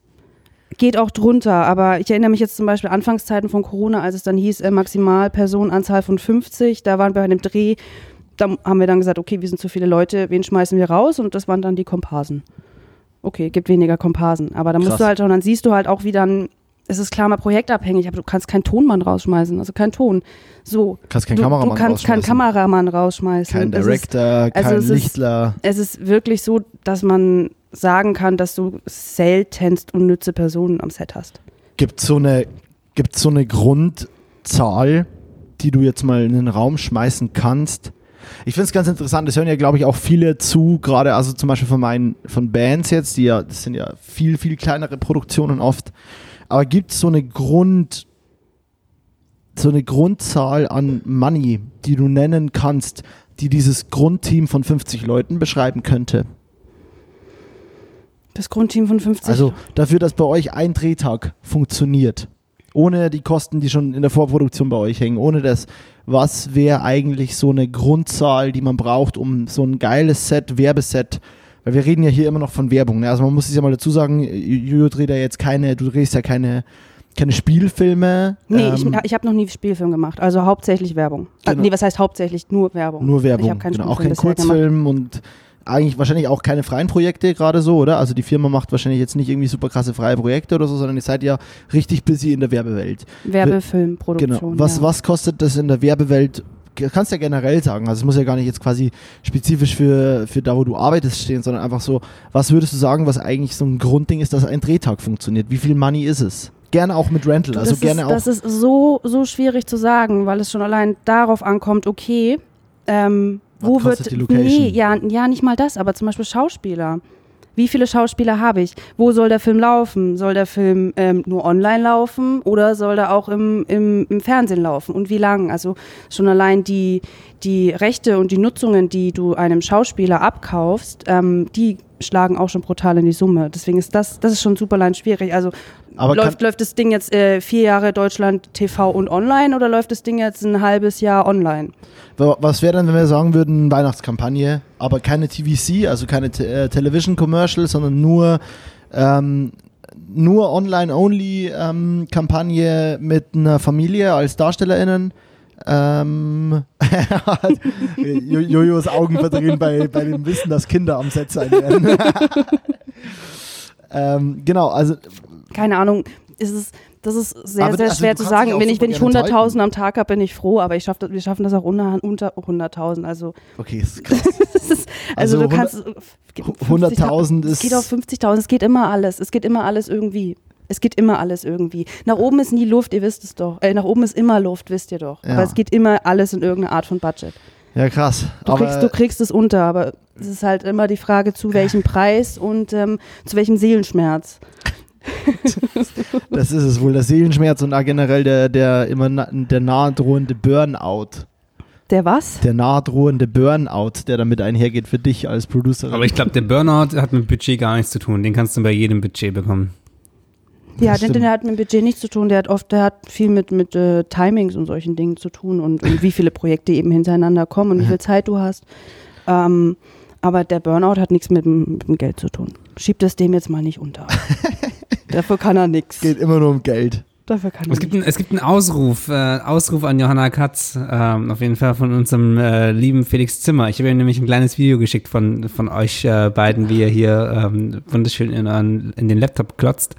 Geht auch drunter, aber ich erinnere mich jetzt zum Beispiel Anfangszeiten von Corona, als es dann hieß, äh, maximal Personenanzahl von 50, da waren wir bei einem Dreh, da haben wir dann gesagt, okay, wir sind zu viele Leute, wen schmeißen wir raus? Und das waren dann die Komparsen. Okay, gibt weniger Komparsen, aber dann musst Krass. du halt schon, dann siehst du halt auch, wie dann, es ist klar mal projektabhängig, aber du kannst keinen Tonmann rausschmeißen, also kein Ton. So, Kannst keinen du, Kameramann du kannst keinen rausschmeißen. Kameramann rausschmeißen. Kein Es ist- Director, also kein es ist- Lichtler. es ist wirklich so, dass man sagen kann, dass du seltenst unnütze Personen am Set hast. Gibt so eine, gibt's so eine Grundzahl, die du jetzt mal in den Raum schmeißen kannst? Ich finde es ganz interessant, das hören ja, glaube ich, auch viele zu, gerade also zum Beispiel von meinen, von Bands jetzt, die ja, das sind ja viel, viel kleinere Produktionen oft. Aber gibt es so eine Grund, so eine Grundzahl an Money, die du nennen kannst, die dieses Grundteam von 50 Leuten beschreiben könnte? Das Grundteam von 50. Also dafür, dass bei euch ein Drehtag funktioniert, ohne die Kosten, die schon in der Vorproduktion bei euch hängen, ohne das, was wäre eigentlich so eine Grundzahl, die man braucht, um so ein geiles Set, Werbeset, weil wir reden ja hier immer noch von Werbung, ne? also man muss es ja mal dazu sagen, Jojo dreht ja jetzt keine, du drehst ja keine, keine Spielfilme. nee, ähm, ich, ich habe noch nie Spielfilm gemacht, also hauptsächlich Werbung. Äh, Genau. nee, was heißt hauptsächlich? Nur Werbung. nur Ich Werbung, habe keinen genau, auch kein. Kurzfilm und eigentlich wahrscheinlich auch keine freien Projekte gerade so, oder? Also die Firma macht wahrscheinlich jetzt nicht irgendwie super krasse freie Projekte oder so, sondern ihr seid ja richtig busy in der Werbewelt. Werbefilmproduktion. Genau. Was, ja. was kostet das in der Werbewelt? Kannst ja generell sagen. Also es muss ja gar nicht jetzt quasi spezifisch für, für da, wo du arbeitest, stehen, sondern einfach so, was würdest du sagen, was eigentlich so ein Grundding ist, dass ein Drehtag funktioniert? Wie viel Money ist es? Gerne auch mit Rental. Also das, gerne ist, auch. das ist so, so schwierig zu sagen, weil es schon allein darauf ankommt, okay, ähm, Wo wird die Location? Nee, ja, ja, nicht mal das, aber zum Beispiel Schauspieler. Wie viele Schauspieler habe ich? Wo soll der Film laufen? Soll der Film ähm, nur online laufen oder soll der auch im, im, im Fernsehen laufen? Und wie lang? Also schon allein die, die Rechte und die Nutzungen, die du einem Schauspieler abkaufst, ähm, die schlagen auch schon brutal in die Summe. Deswegen ist das, das ist schon super allein schwierig. Also Aber läuft, läuft das Ding jetzt äh, vier Jahre Deutschland TV und online oder läuft das Ding jetzt ein halbes Jahr online? Wa- Was wäre denn, wenn wir sagen würden, Weihnachtskampagne, aber keine TVC, also keine Te äh, Television Commercial, sondern nur, ähm, nur Online-Only-Kampagne mit einer Familie als DarstellerInnen? Ähm, (laughs) Jo- Jojos Augen verdrehen bei, bei dem Wissen, dass Kinder am Set sein werden. (laughs) ähm, genau, also keine Ahnung, ist es, das ist sehr, Aber sehr also schwer zu sagen. Wenn ich, wenn ich gerne 100.000 am Tag habe, bin ich froh, aber ich schaff, das- wir schaffen das auch unter, unter 100.000. Also, okay, ist krass. (laughs) ist, also, Also du kannst. 100.000 Es geht ist- auf 50.000, es geht immer alles. Es geht immer alles irgendwie. Es geht immer alles irgendwie. Nach oben ist nie Luft, ihr wisst es doch. Äh, nach oben ist immer Luft, wisst ihr doch. Ja. Aber es geht immer alles in irgendeine Art von Budget. Ja, krass. Du, aber, kriegst, du kriegst es unter, aber es ist halt immer die Frage, zu welchem Preis und ähm, zu welchem Seelenschmerz. Das ist es wohl, der Seelenschmerz und auch generell der, der immer na, der nahedrohende Burnout. Der was? Der nahedrohende Burnout, der damit einhergeht für dich als Producerin. Aber ich glaube, der Burnout hat mit Budget gar nichts zu tun. Den kannst du bei jedem Budget bekommen. Ja, Das denn der hat mit dem Budget nichts zu tun. Der hat oft, der hat viel mit, mit äh, Timings und solchen Dingen zu tun und, und wie viele Projekte eben hintereinander kommen und wie viel Zeit du hast. Ähm, aber der Burnout hat nichts mit, dem- mit dem Geld zu tun. Schiebt es dem jetzt mal nicht unter. (laughs) Dafür kann er nichts. geht immer nur um Geld. Dafür kann er Es gibt, nichts. ein, es gibt einen Ausruf, äh, Ausruf an Johanna Katz, ähm, auf jeden Fall von unserem äh, lieben Felix Zimmer. Ich habe ihm nämlich ein kleines Video geschickt von, von euch äh, beiden, wie ihr hier ähm, wunderschön in, in den Laptop klotzt.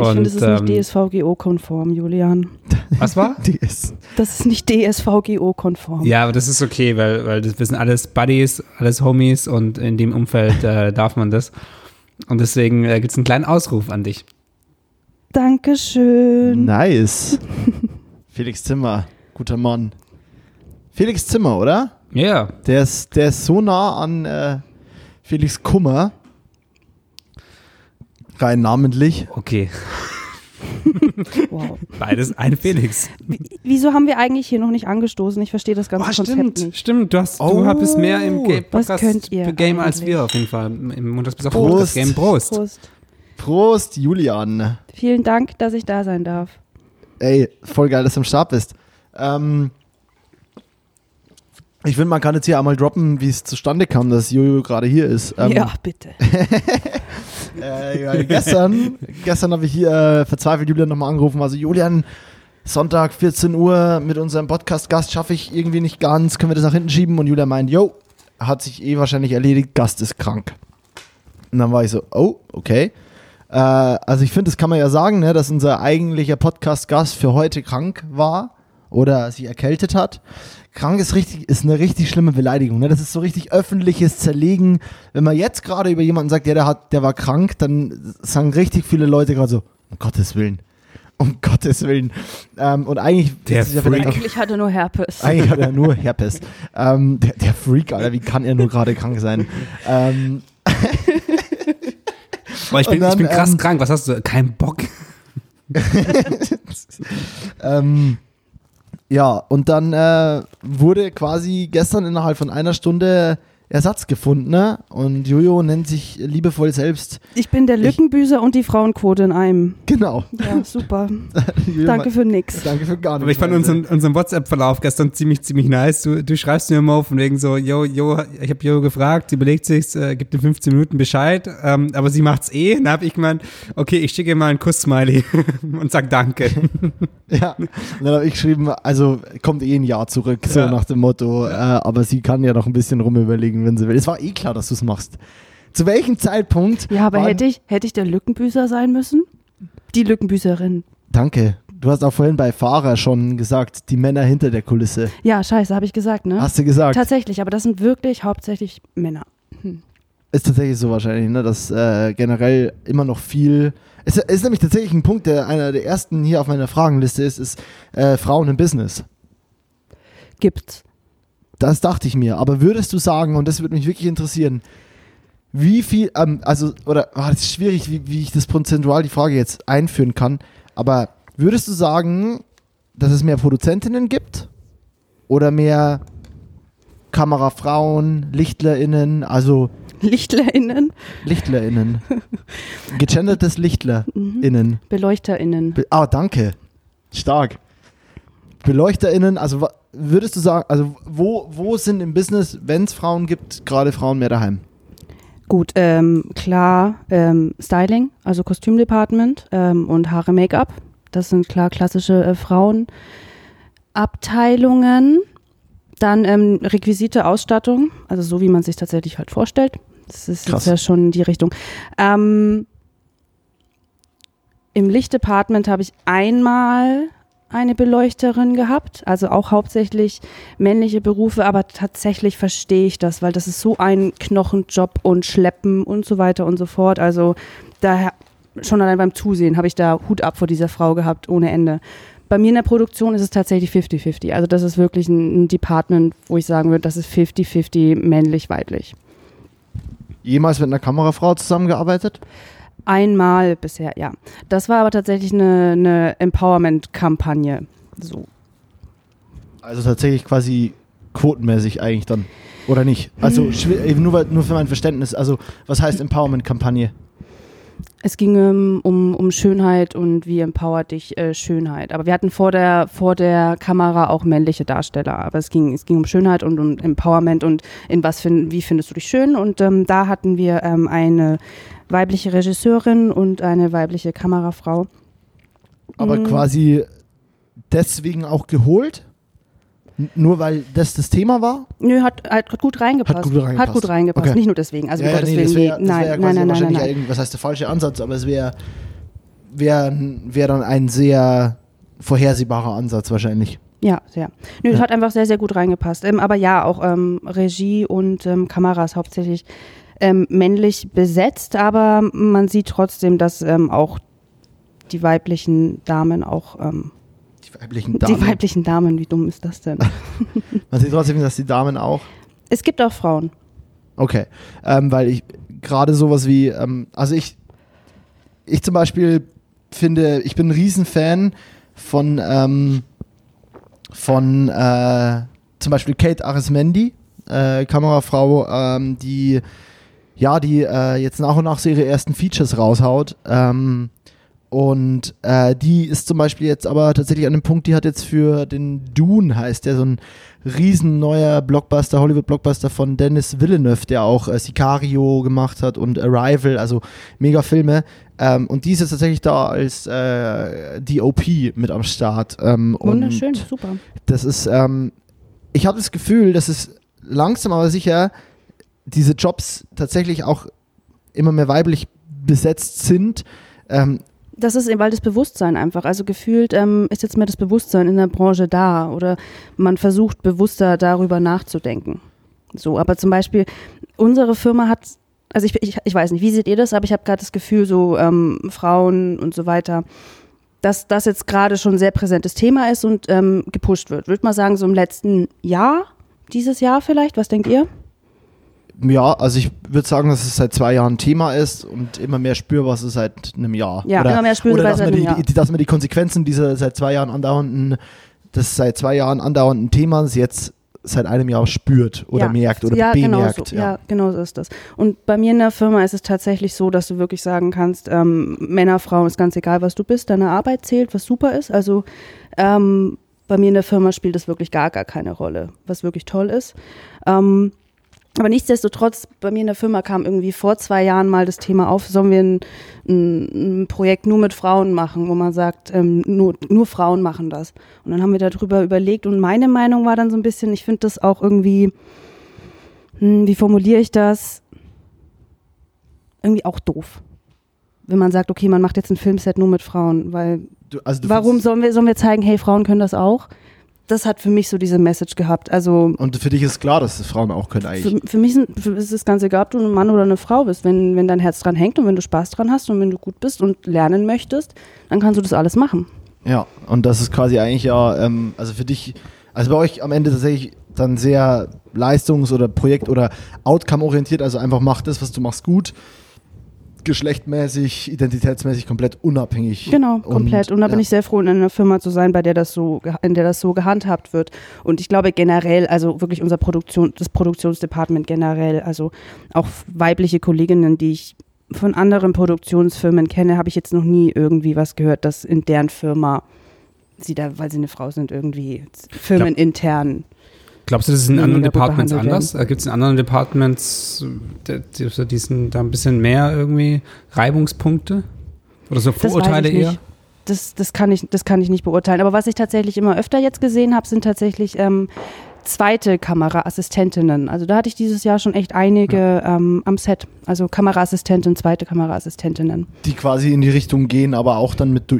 Ich finde, es ist ähm, nicht DSVGO-konform, Julian. (laughs) Was war? Ist. Das ist nicht DSVGO-konform. Ja, aber das ist okay, weil, weil das, wir sind alles Buddies, alles Homies und in dem Umfeld äh, (laughs) darf man das. Und deswegen äh, gibt es einen kleinen Ausruf an dich. Dankeschön. Nice. (laughs) Felix Zimmer, guter Mann. Felix Zimmer, oder? Ja, Der ist, der ist so nah an äh, Felix Kummer. Rein namentlich. okay. (laughs) Wow. Beides ein Felix. Wieso haben wir eigentlich hier noch nicht angestoßen? Ich verstehe das ganze Oh, Konzept stimmt, nicht. stimmt. Du, hast, Oh. du bist mehr im Game Was könnt ihr Game als wir auf jeden Fall. Im Montags bis auf Prost. Game. Prost. Prost. Prost, Julian. Vielen Dank, dass ich da sein darf. Ey, voll geil, dass du am Start bist. Ähm, ich finde, man kann jetzt hier einmal droppen, wie es zustande kam, dass Jojo gerade hier ist. Ähm, ja, bitte. (laughs) Äh, gestern gestern habe ich hier äh, verzweifelt Julian nochmal angerufen. Also Julian, Sonntag 14 Uhr mit unserem Podcast-Gast schaffe ich irgendwie nicht ganz. Können wir das nach hinten schieben? Und Julian meint, yo, hat sich eh wahrscheinlich erledigt, Gast ist krank. Und dann war ich so, oh, okay. Äh, also ich finde, das kann man ja sagen, ne, dass unser eigentlicher Podcast-Gast für heute krank war oder sich erkältet hat. Krank ist richtig, ist eine richtig schlimme Beleidigung. Ne? Das ist so richtig öffentliches Zerlegen. Wenn man jetzt gerade über jemanden sagt, ja, der hat, der war krank, dann sagen richtig viele Leute gerade so, um Gottes Willen. Um Gottes Willen. Ähm, und eigentlich Der ist es ja Eigentlich hat er nur Herpes. eigentlich hat er nur Herpes. Ähm, der, der Freak, Alter, wie kann er nur gerade krank sein? Ähm, (laughs) Boah, ich bin, dann, ich bin krass ähm, krank. Was hast du? Kein Bock. (laughs) ähm, ja, und dann äh, wurde quasi gestern innerhalb von einer Stunde Ersatz gefunden. Ne? Und Jojo nennt sich liebevoll selbst. Ich bin der Lückenbüßer und die Frauenquote in einem. Genau. Ja, super. (laughs) Jojo Danke für nix. Danke für gar nichts. Aber ich fand unseren, unseren WhatsApp-Verlauf gestern ziemlich, ziemlich nice. Du, du schreibst mir immer auf von wegen so, yo, yo, ich habe Jo gefragt, sie überlegt sich, äh, gibt in 15 Minuten Bescheid, ähm, aber sie macht's eh. Dann habe ich gemeint, okay, ich schicke ihr mal einen Kuss-Smiley (laughs) und sag Danke. (laughs) Ja, und dann habe ich geschrieben, also kommt eh ein Jahr zurück, so Ja. nach dem Motto. Äh, aber sie kann ja noch ein bisschen rumüberlegen, wenn sie will. Es war eh klar, dass du es machst. Zu welchem Zeitpunkt? Ja, aber hätte ich, hätte ich der Lückenbüßer sein müssen? Die Lückenbüßerin. Danke. Du hast auch vorhin bei Fahrer schon gesagt, die Männer hinter der Kulisse. Ja, scheiße, habe ich gesagt, ne? Hast du gesagt? Tatsächlich, aber das sind wirklich hauptsächlich Männer. Ist tatsächlich so wahrscheinlich, ne, dass äh, generell immer noch viel. Es ist, ist nämlich tatsächlich ein Punkt, der einer der ersten hier auf meiner Fragenliste ist, ist äh, Frauen im Business. Gibt's. Das dachte ich mir. Aber würdest du sagen, und das würde mich wirklich interessieren, wie viel, ähm, also, oder, oh, das ist schwierig, wie, wie ich das prozentual die Frage jetzt einführen kann, aber würdest du sagen, dass es mehr Produzentinnen gibt? Oder mehr Kamerafrauen, LichtlerInnen, also LichtlerInnen, LichtlerInnen. (laughs) Gegendertes LichtlerInnen. BeleuchterInnen. Be ah, danke. Stark. BeleuchterInnen, also würdest du sagen, also wo, wo sind im Business, wenn es Frauen gibt, gerade Frauen mehr daheim? Gut, ähm, klar, ähm, Styling, also Kostümdepartment ähm, und Haare, Make-up. Das sind klar klassische äh, Frauenabteilungen. Dann ähm, Requisite, Ausstattung, also so wie man sich tatsächlich halt vorstellt. Das ist Krass. jetzt ja schon die Richtung. Ähm, Im Lichtdepartment habe ich einmal eine Beleuchterin gehabt, also auch hauptsächlich männliche Berufe, aber tatsächlich verstehe ich das, weil das ist so ein Knochenjob und Schleppen und so weiter und so fort. Also daher schon allein beim Zusehen habe ich da Hut ab vor dieser Frau gehabt, ohne Ende. Bei mir in der Produktion ist es tatsächlich 50-50. Also das ist wirklich ein, Department, wo ich sagen würde, das ist 50-50 männlich-weiblich. Jemals mit einer Kamerafrau zusammengearbeitet? Einmal bisher, ja. Das war aber tatsächlich eine, eine Empowerment-Kampagne. So. Also tatsächlich quasi quotenmäßig eigentlich dann. Oder nicht? Also eben nur, nur für mein Verständnis. Also was heißt Empowerment-Kampagne? Es ging ähm, um, um Schönheit und wie empowert dich äh, Schönheit. Aber wir hatten vor der, vor der Kamera auch männliche Darsteller. Aber es ging, es ging um Schönheit und um Empowerment und in was find, wie findest du dich schön. Und ähm, da hatten wir ähm, eine weibliche Regisseurin und eine weibliche Kamerafrau. Aber Mm. quasi deswegen auch geholt? Nur weil das das Thema war? Nö, hat, hat gut reingepasst. Hat gut reingepasst. Hat gut reingepasst. Okay. Nicht nur deswegen. Also ja, ja, nee, Willen. das wär, nein, wär nein, quasi nein, nein, wahrscheinlich nein, nein. irgend- was heißt der falsche Ansatz, aber es wäre wär, wär dann ein sehr vorhersehbarer Ansatz wahrscheinlich. Ja, sehr. Nö, Ja. hat einfach sehr, sehr gut reingepasst. Ähm, aber ja, auch ähm, Regie und ähm, Kameras hauptsächlich ähm, männlich besetzt, aber man sieht trotzdem, dass ähm, auch die weiblichen Damen auch ähm, Die weiblichen Damen. die weiblichen Damen, wie dumm ist das denn? (laughs) Man sieht trotzdem, dass die Damen auch. es gibt auch Frauen. Okay. Ähm, weil ich gerade sowas wie, ähm, also ich, ich zum Beispiel finde, ich bin ein Riesenfan von, ähm, von äh, zum Beispiel Kate Arismendi, äh, Kamerafrau, ähm, die ja, die äh, jetzt nach und nach so ihre ersten Features raushaut. Ähm, und äh, die ist zum Beispiel jetzt aber tatsächlich an dem Punkt, die hat jetzt für den Dune, heißt der, so ein riesen neuer Blockbuster, Hollywood-Blockbuster von Dennis Villeneuve, der auch äh, Sicario gemacht hat und Arrival, also mega Filme. Ähm, und die ist jetzt tatsächlich da als äh, DOP mit am Start. Ähm, Wunderschön, Und super. das ist, ähm, ich habe das Gefühl, dass es langsam aber sicher diese Jobs tatsächlich auch immer mehr weiblich besetzt sind. Ähm, Das ist eben, weil das Bewusstsein einfach, also gefühlt ähm, ist jetzt mehr das Bewusstsein in der Branche da oder man versucht bewusster darüber nachzudenken. So, aber zum Beispiel unsere Firma hat, also ich, ich, ich weiß nicht, wie seht ihr das, aber ich habe gerade das Gefühl, so ähm, Frauen und so weiter, dass das jetzt gerade schon ein sehr präsentes Thema ist und ähm, gepusht wird. Würde mal sagen, so im letzten Jahr, dieses Jahr vielleicht, was denkt ihr? Ja, also ich würde sagen, dass es seit zwei Jahren Thema ist und immer mehr spürbar ist es seit einem Jahr. Ja, oder, immer mehr spürbar oder dass seit man die, Jahr. Die, dass man die Konsequenzen dieser seit zwei Jahren andauernden, des seit zwei Jahren andauernden Themas jetzt seit einem Jahr spürt oder ja. merkt oder ja, bemerkt. Genau so, ja. genau so ist das. Und bei mir in der Firma ist es tatsächlich so, dass du wirklich sagen kannst, ähm, Männer, Frauen, ist ganz egal, was du bist, deine Arbeit zählt, was super ist. Also ähm, bei mir in der Firma spielt das wirklich gar, gar keine Rolle, was wirklich toll ist. Ähm, aber nichtsdestotrotz, bei mir in der Firma kam irgendwie vor zwei Jahren mal das Thema auf, sollen wir ein, ein, ein Projekt nur mit Frauen machen, wo man sagt, ähm, nur, nur Frauen machen das. Und dann haben wir darüber überlegt und meine Meinung war dann so ein bisschen, ich finde das auch irgendwie, hm, wie formuliere ich das? Irgendwie auch doof. Wenn man sagt, okay, man macht jetzt ein Filmset nur mit Frauen, weil Du, also du warum sollen wir, sollen wir zeigen, hey, Frauen können das auch? Das hat für mich so diese Message gehabt. Also Und für dich ist klar, dass es Frauen auch können eigentlich. für, für mich sind, für, ist es ganz egal, ob du ein Mann oder eine Frau bist. Wenn, wenn dein Herz dran hängt und wenn du Spaß dran hast und wenn du gut bist und lernen möchtest, dann kannst du das alles machen. Ja, und das ist quasi eigentlich ja, ähm, also für dich, also bei euch am Ende tatsächlich dann sehr leistungs- oder Projekt- oder Outcome-orientiert, also einfach mach das, was du machst, gut. Geschlechtmäßig, identitätsmäßig komplett unabhängig. Genau, komplett. Und, da bin ja. ich sehr froh, in einer Firma zu sein, bei der das so, in der das so gehandhabt wird. Und ich glaube generell, also wirklich unser Produktion, das Produktionsdepartement generell, also auch weibliche Kolleginnen, die ich von anderen Produktionsfirmen kenne, habe ich jetzt noch nie irgendwie was gehört, dass in deren Firma sie da, weil sie eine Frau sind, irgendwie firmenintern. Glaubst du, das ist in anderen Departments anders? Gibt es in anderen Departments äh, die, die, sind da ein bisschen mehr irgendwie Reibungspunkte? Oder so Vorurteile ich eher? Das, das, kann ich, das kann ich nicht beurteilen. Aber was ich tatsächlich immer öfter jetzt gesehen habe, sind tatsächlich ähm, zweite Kameraassistentinnen. Also da hatte ich dieses Jahr schon echt einige ähm, am Set. Also Kameraassistentin, zweite Kameraassistentinnen. Die quasi in die Richtung gehen, aber auch dann mit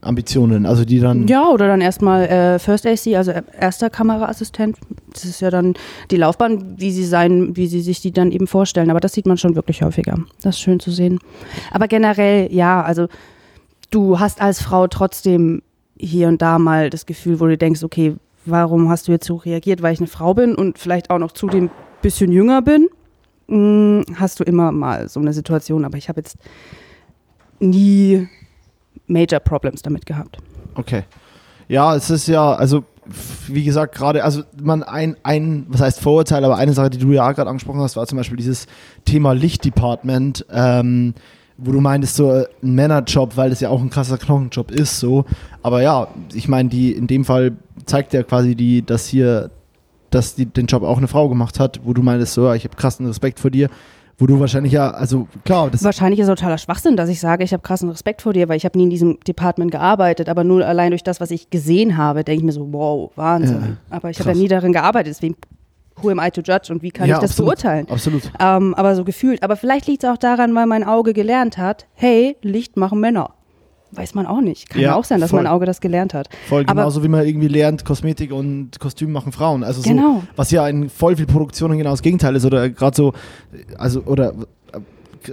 DOP-Ambitionen. also die dann. Ja, oder dann erstmal äh, First AC, also erster Kameraassistent. Das ist ja dann die Laufbahn, wie sie sein, wie sie sich die dann eben vorstellen. Aber das sieht man schon wirklich häufiger. Das ist schön zu sehen. Aber generell, ja, also du hast als Frau trotzdem hier und da mal das Gefühl, wo du denkst, okay, warum hast du jetzt so reagiert, weil ich eine Frau bin und vielleicht auch noch zudem bisschen jünger bin? Hm, hast du immer mal so eine Situation, aber ich habe jetzt nie Major Problems damit gehabt. Okay. Ja, es ist ja, also wie gesagt, gerade, also man ein, ein, was heißt Vorurteil, aber eine Sache, die du ja gerade angesprochen hast, war zum Beispiel dieses Thema Lichtdepartment, ähm, wo du meintest, so äh, ein Männerjob, weil das ja auch ein krasser Knochenjob ist, so. Aber ja, ich meine, die in dem Fall zeigt ja quasi die, dass hier, dass die den Job auch eine Frau gemacht hat, wo du meintest, so, ja, ich habe krassen Respekt vor dir, wo du wahrscheinlich ja, also klar, das Wahrscheinlich ist es totaler Schwachsinn, dass ich sage, ich habe krassen Respekt vor dir, weil ich habe nie in diesem Department gearbeitet, aber nur allein durch das, was ich gesehen habe, denke ich mir so, wow, Wahnsinn. Ja, aber ich habe ja nie darin gearbeitet, deswegen who am I to judge und wie kann ja, ich das absolut, beurteilen? Absolut. Ähm, aber so gefühlt. Aber vielleicht liegt es auch daran, weil mein Auge gelernt hat, hey, Licht machen Männer. Weiß man auch nicht. Kann Ja, auch sein, dass voll. mein Auge das gelernt hat. Voll Aber- genauso wie man irgendwie lernt, Kosmetik und Kostüm machen Frauen. Also so, Genau. was ja in voll viel Produktionen genau das Gegenteil ist. Oder gerade so, also, oder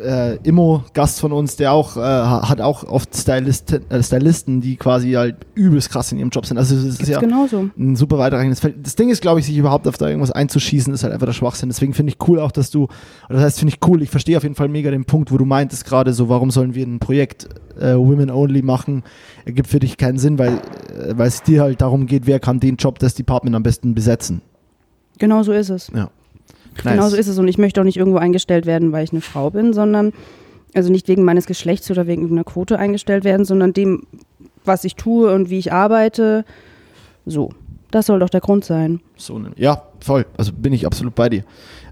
äh, Immo, Gast von uns, der auch, äh, hat auch oft Stylisten, äh, Stylisten, die quasi halt übelst krass in ihrem Job sind. Also es ist Gibt's ja genauso. ein super weiterreichendes Feld. Das Ding ist, glaube ich, sich überhaupt auf da irgendwas einzuschießen, ist halt einfach der Schwachsinn. Deswegen finde ich cool auch, dass du, oder das heißt, finde ich cool, ich verstehe auf jeden Fall mega den Punkt, wo du meintest gerade so, warum sollen wir ein Projekt äh, Women Only machen, ergibt für dich keinen Sinn, weil, äh, weil es dir halt darum geht, wer kann den Job, das Department am besten besetzen. Genau so ist es. Ja. Genau so ist es. Und ich möchte auch nicht irgendwo eingestellt werden, weil ich eine Frau bin, sondern, also nicht wegen meines Geschlechts oder wegen einer Quote eingestellt werden, sondern dem, was ich tue und wie ich arbeite. So. Das soll doch der Grund sein. So, ja, voll. Also bin ich absolut bei dir.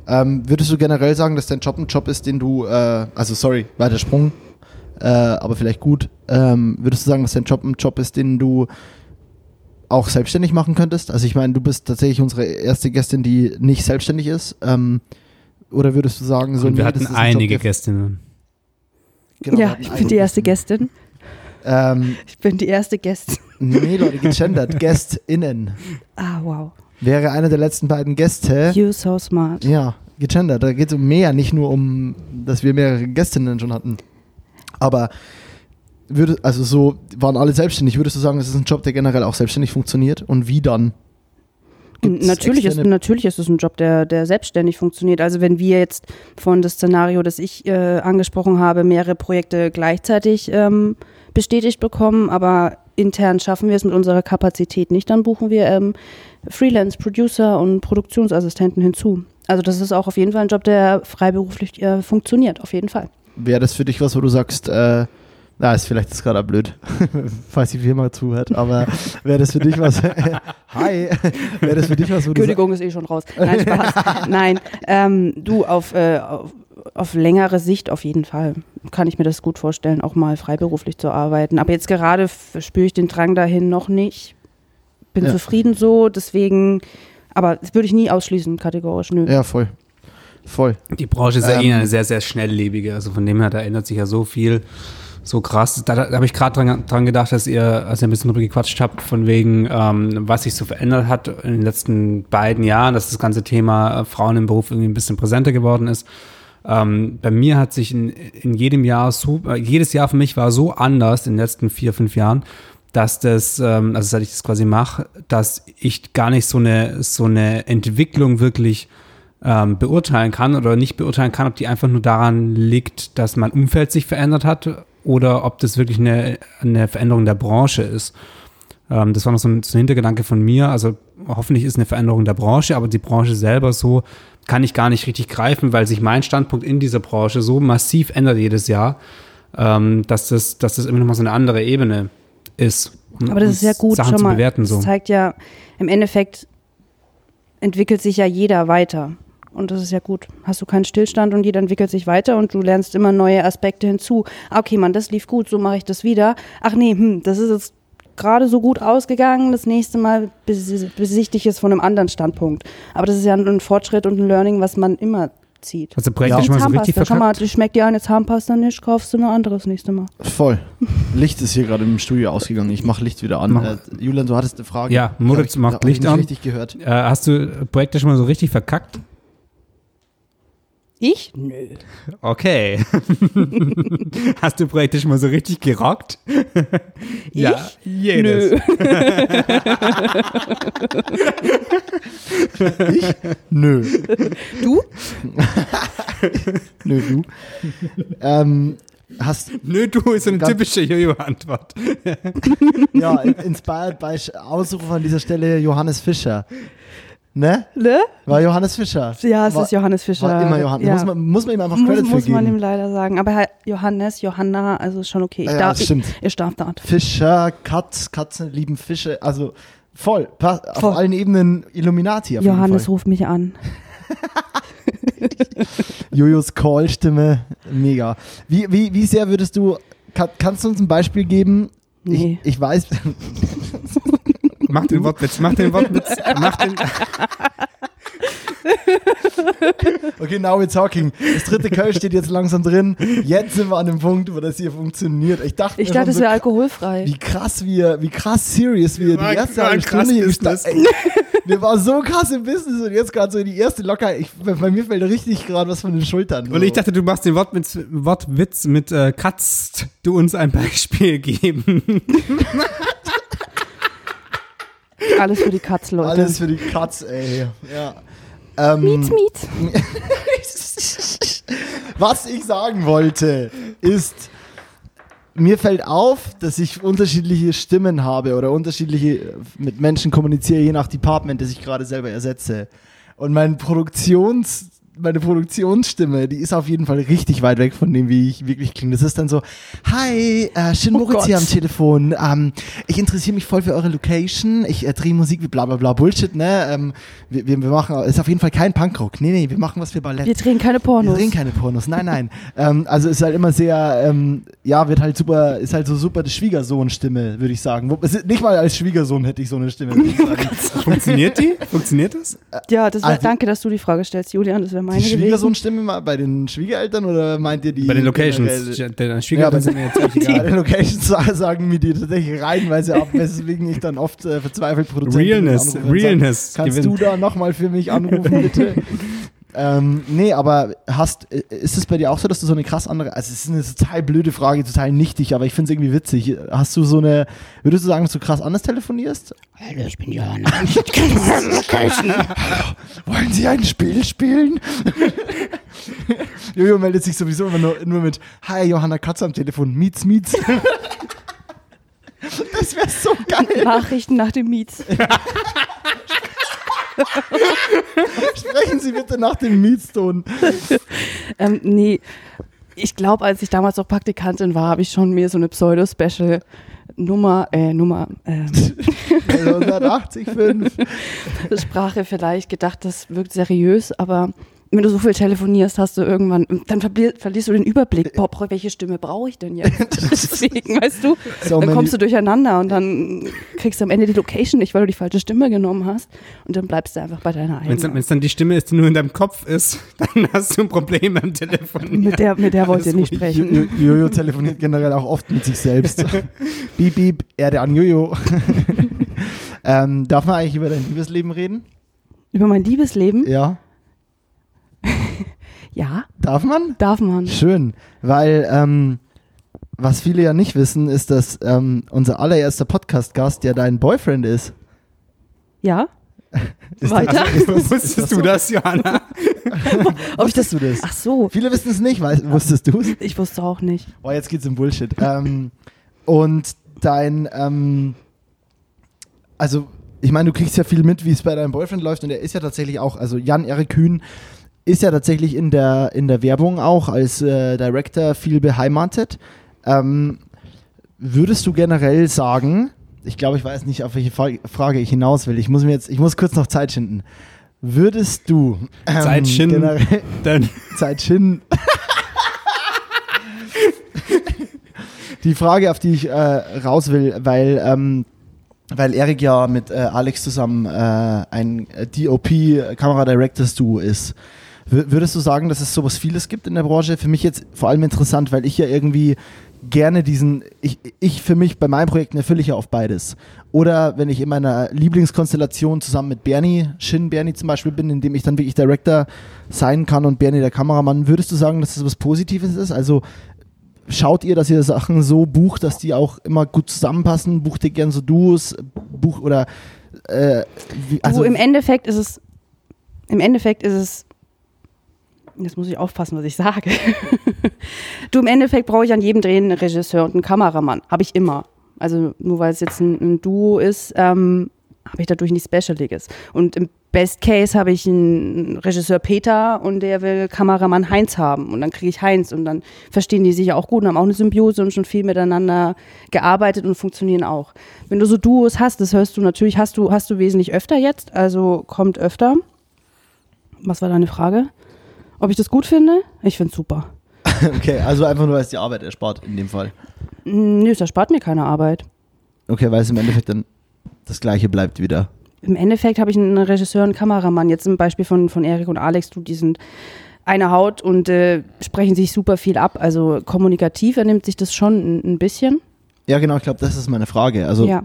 Ähm, würdest du generell sagen, dass dein Job ein Job ist, den du, äh, also sorry, weiter Sprung, äh, aber vielleicht gut. Ähm, würdest du sagen, dass dein Job ein Job ist, den du auch selbstständig machen könntest? Also ich meine, du bist tatsächlich unsere erste Gästin, die nicht selbstständig ist. Ähm, oder würdest du sagen, so Und wir nee, hatten das ist ein Job, einige Gästinnen. Genau, ja, ich bin die erste Gästin. Ähm, Ich bin die erste Gästin. nee, Leute, gegendert. (laughs) GästInnen. Ah, wow. Wäre eine der letzten beiden Gäste. You so smart. Ja, gegendert. Da geht es um mehr, nicht nur um, dass wir mehrere Gästinnen schon hatten. Aber würde, also so waren alle selbstständig. Würdest du sagen, das ist ein Job, der generell auch selbstständig funktioniert? Und wie dann? Gibt's Natürlich ist, natürlich ist es ein Job, der, der selbstständig funktioniert. Also wenn wir jetzt von das Szenario, das ich äh, angesprochen habe, mehrere Projekte gleichzeitig ähm, bestätigt bekommen, aber intern schaffen wir es mit unserer Kapazität nicht, dann buchen wir ähm, Freelance-Producer und Produktionsassistenten hinzu. Also das ist auch auf jeden Fall ein Job, der freiberuflich äh, funktioniert, auf jeden Fall. Wäre das für dich was, wo du sagst, äh, na, ist vielleicht ist gerade blöd, (laughs) falls die Firma zuhört, aber wäre das für dich was, (laughs) hi, wäre das für dich was, wo du sagst, Kündigung ist eh schon raus. Nein, Spaß. Nein, ähm, du, auf, äh, auf, auf längere Sicht auf jeden Fall kann ich mir das gut vorstellen, auch mal freiberuflich zu arbeiten. Aber jetzt gerade spüre ich den Drang dahin noch nicht. Bin Ja. zufrieden so, deswegen, aber das würde ich nie ausschließen, kategorisch, nö. ja, voll, voll. Die Branche ist ja Ähm, eh eine sehr, sehr schnelllebige. Also von dem her, da ändert sich ja so viel. So krass. Da, da habe ich gerade dran, dran gedacht, dass ihr, als ihr ein bisschen drüber gequatscht habt, von wegen, ähm, was sich so verändert hat in den letzten beiden Jahren, dass das ganze Thema äh, Frauen im Beruf irgendwie ein bisschen präsenter geworden ist. Ähm, bei mir hat sich in, in jedem Jahr so, äh, jedes Jahr für mich war so anders in den letzten vier, fünf Jahren, dass das, ähm, also seit ich das quasi mache, dass ich gar nicht so eine, so eine Entwicklung wirklich ähm, beurteilen kann oder nicht beurteilen kann, ob die einfach nur daran liegt, dass mein Umfeld sich verändert hat oder ob das wirklich eine, eine Veränderung der Branche ist. Ähm, das war noch so ein, so ein Hintergedanke von mir. Also hoffentlich ist eine Veränderung der Branche, aber die Branche selber so kann ich gar nicht richtig greifen, weil sich mein Standpunkt in dieser Branche so massiv ändert jedes Jahr, ähm, dass, das, dass das immer noch mal so eine andere Ebene ist. um- Aber das ist ja gut, Sachen schon zu mal. bewerten. So. Das zeigt ja, im Endeffekt entwickelt sich ja jeder weiter. Und das ist ja gut. Hast du keinen Stillstand und jeder entwickelt sich weiter und du lernst immer neue Aspekte hinzu. Ah, Okay, Mann, das lief gut, so mache ich das wieder. Ach nee, hm, das ist jetzt gerade so gut ausgegangen, das nächste Mal besi- besichtige ich es von einem anderen Standpunkt. Aber das ist ja ein Fortschritt und ein Learning, was man immer zieht. Hast du Projekte Ja. schon mal so richtig schau mal, verkackt? du schmeckt dir eine Zahnpasta nicht, kaufst du eine andere das nächste Mal. Voll. (laughs) Licht ist hier gerade im Studio ausgegangen. Ich mache Licht wieder an. Äh, Julian, du hattest eine Frage. Ja, Moritz macht Licht nicht an. richtig gehört. Äh, hast du Projekte schon mal so richtig verkackt? Ich? Nö. Okay. (laughs) Hast du Projekte schon mal so richtig gerockt? ja, jedes. Nö. (laughs) Ich? Nö. Du? (laughs) Nö, du. ähm, hast, Nö, du ist eine typische Jojo-Antwort. ja, inspired by Sch- Ausruf an dieser Stelle Johannes Fischer. Ne? Ne? War Johannes Fischer. Ja, es war, ist Johannes Fischer. War immer Johannes. Ja. Muss, man, muss man ihm einfach muss, Credit für muss man ihm geben. leider sagen. Aber halt Johannes, Johanna, also ist schon okay. Ich Ja, darf, das stimmt. Ich, ich darf da. Fischer, Katz, Katzen lieben Fische. Also voll. Pa- Voll. Auf allen Ebenen Illuminati. Auf Johannes jeden Fall. ruft mich an. (laughs) Jojos Call-Stimme. Mega. Wie, wie, wie sehr würdest du. Kann, kannst du uns ein Beispiel geben? Nee. Ich, ich weiß. (laughs) Mach den Wortwitz, mach den Wortwitz, mach den. Okay, now we're talking. Das dritte Köln steht jetzt langsam drin. Jetzt sind wir an dem Punkt, wo das hier funktioniert. Ich dachte, Ich dachte, es so, wäre alkoholfrei. wie krass wir, wie krass serious wir war- die erste halbe krass Stunde hier Ey, Wir waren so krass im Business und jetzt gerade so in die erste Locker. Ich, bei mir fällt richtig gerade was von den Schultern. Und ich dachte, du machst den Wortwitz, Wortwitz mit äh, kannst du uns ein Beispiel geben? (laughs) Alles für die Katz, Leute. alles für die Katz, ey. Ja. Ähm, Miet, miet. (laughs) Was ich sagen wollte, ist, mir fällt auf, dass ich unterschiedliche Stimmen habe oder unterschiedliche mit Menschen kommuniziere, je nach Department, das ich gerade selber ersetze. Und mein Produktions, meine Produktionsstimme, die ist auf jeden Fall richtig weit weg von dem, wie ich wirklich klinge. Das ist dann so, hi, äh, schön Oh Moritz hier Gott. am Telefon. Ähm, ich interessiere mich voll für eure Location. Ich äh, drehe Musik wie bla bla bla Bullshit, ne? Ähm, wir, wir wir machen, ist auf jeden Fall kein Punkrock. Nee, nee, wir machen was für Ballett. Wir drehen keine Wir Pornos. drehen keine Pornos, nein, nein. ähm, also ist halt immer sehr, ähm, ja, wird halt super, ist halt so super die Schwiegersohn-Stimme, würde ich sagen. Nicht mal als Schwiegersohn hätte ich so eine Stimme. (laughs) sagen. Funktioniert die? Funktioniert das? ja, das wär, die- danke, dass du die Frage stellst, Julian. Das wäre meine die. Schwiegersohn-Stimme mal bei den Schwiegereltern oder meint ihr die? Bei den Locations. Deine Schwiegereltern Ja, sind mir jetzt Bei egal. den Locations sa- sagen mir die tatsächlich reihenweise ab, weswegen ich dann oft äh, verzweifelt Produzenten Realness, Realness. Kannst gewinnt. du da nochmal für mich anrufen, bitte? Ähm, nee, aber hast, äh, ist es bei dir auch so, dass du so eine krass andere, also es ist eine total blöde Frage, total nichtig, aber ich finde es irgendwie witzig. Hast du so eine, würdest du sagen, dass du krass anders telefonierst? Hallo, ich bin Johanna. (laughs) Wollen Sie ein Spiel spielen? (laughs) Jojo meldet sich sowieso immer nur, nur mit Hi, Johanna Katz am Telefon, Mietz, Mietz. (laughs) das wäre so geil. Nachrichten nach dem Miets. (laughs) Sprechen Sie bitte nach dem Mietston. (laughs) Ähm, nee, ich glaube, als ich damals noch Praktikantin war, habe ich schon mir so eine Pseudo-Special Nummer, äh, Nummer, ähm, (laughs) 185. Sprache vielleicht gedacht, das wirkt seriös, aber wenn du so viel telefonierst, hast du irgendwann, dann verli verlierst du den Überblick. Boah, boah, welche Stimme brauche ich denn jetzt? (laughs) Deswegen, weißt du, So, dann kommst du durcheinander und dann kriegst du am Ende die Location nicht, weil du die falsche Stimme genommen hast und dann bleibst du einfach bei deiner Wenn es dann, eigenen. die Stimme ist, die nur in deinem Kopf ist, (laughs) dann hast du ein Problem am Telefon. Mit der, mit der wollt ihr nicht ruhig. sprechen. Jo- Jojo (laughs) telefoniert generell auch oft mit sich selbst. Beep, beep, Erde an Jojo. ähm, darf man eigentlich über dein Liebesleben reden? Über mein Liebesleben? Ja. Ja, Darf man? darf man. Schön, weil ähm, was viele ja nicht wissen, ist, dass ähm, unser allererster Podcast-Gast ja dein Boyfriend ist. Ja? (laughs) ist Weiter? Das, (laughs) ist, ist Wusstest du das, Johanna? Ob ich das. Wusstest du das? Ach so, Viele wissen es nicht, weißt, wusstest du es? ich wusste auch nicht. Boah, jetzt geht's um Bullshit. ähm, und dein, ähm, also ich meine, du kriegst ja viel mit, wie es bei deinem Boyfriend läuft und er ist ja tatsächlich auch, also Jan-Erik Kühn ist ja tatsächlich in der, in der Werbung auch als äh, Director viel beheimatet. Ähm, würdest du generell sagen, ich glaube, ich weiß nicht, auf welche Fra Frage ich hinaus will. Ich muss mir jetzt, ich muss kurz noch Zeit schinden. Würdest du ähm, Zeit schinden. (laughs) Dann Zeit schinden? die Frage, auf die ich äh, raus will, weil, ähm, weil Erik ja mit äh, Alex zusammen äh, ein DOP Kamera Directors Duo ist. Würdest du sagen, dass es sowas vieles gibt in der Branche? Für mich jetzt vor allem interessant, weil ich ja irgendwie gerne diesen, ich, ich für mich bei meinen Projekten erfülle ich ja auf beides. Oder wenn ich in meiner Lieblingskonstellation zusammen mit Bernie, Shin Bernie zum Beispiel bin, in dem ich dann wirklich Director sein kann und Bernie der Kameramann, würdest du sagen, dass das was Positives ist? Also schaut ihr, dass ihr Sachen so bucht, dass die auch immer gut zusammenpassen? Bucht ihr gern so Duos? Buch oder äh, wie, also du, im Endeffekt ist es, im Endeffekt ist es, jetzt muss ich aufpassen, was ich sage. (laughs) du, im Endeffekt brauche ich an jedem Dreh einen Regisseur und einen Kameramann. Habe ich immer. Also nur weil es jetzt ein, ein Duo ist, ähm, habe ich dadurch nichts Specialiges. Und im Best Case habe ich einen Regisseur Peter und der will Kameramann Heinz haben. Und dann kriege ich Heinz und dann verstehen die sich ja auch gut und haben auch eine Symbiose und schon viel miteinander gearbeitet und funktionieren auch. Wenn du so Duos hast, das hörst du natürlich, hast du, hast du wesentlich öfter jetzt, also kommt öfter. Was war deine Frage? Ob ich das gut finde? Ich finde es super. (laughs) okay, also einfach nur, weil es die Arbeit erspart in dem Fall. Nö, es erspart mir keine Arbeit. Okay, weil es im Endeffekt dann das Gleiche bleibt wieder. Im Endeffekt habe ich einen Regisseur, einen Kameramann. Jetzt zum Beispiel von, von Erik und Alex, du, die sind eine Haut und äh, sprechen sich super viel ab. Also kommunikativ ernimmt sich das schon ein, ein bisschen. Ja, genau, ich glaube, das ist meine Frage. Also, Ja.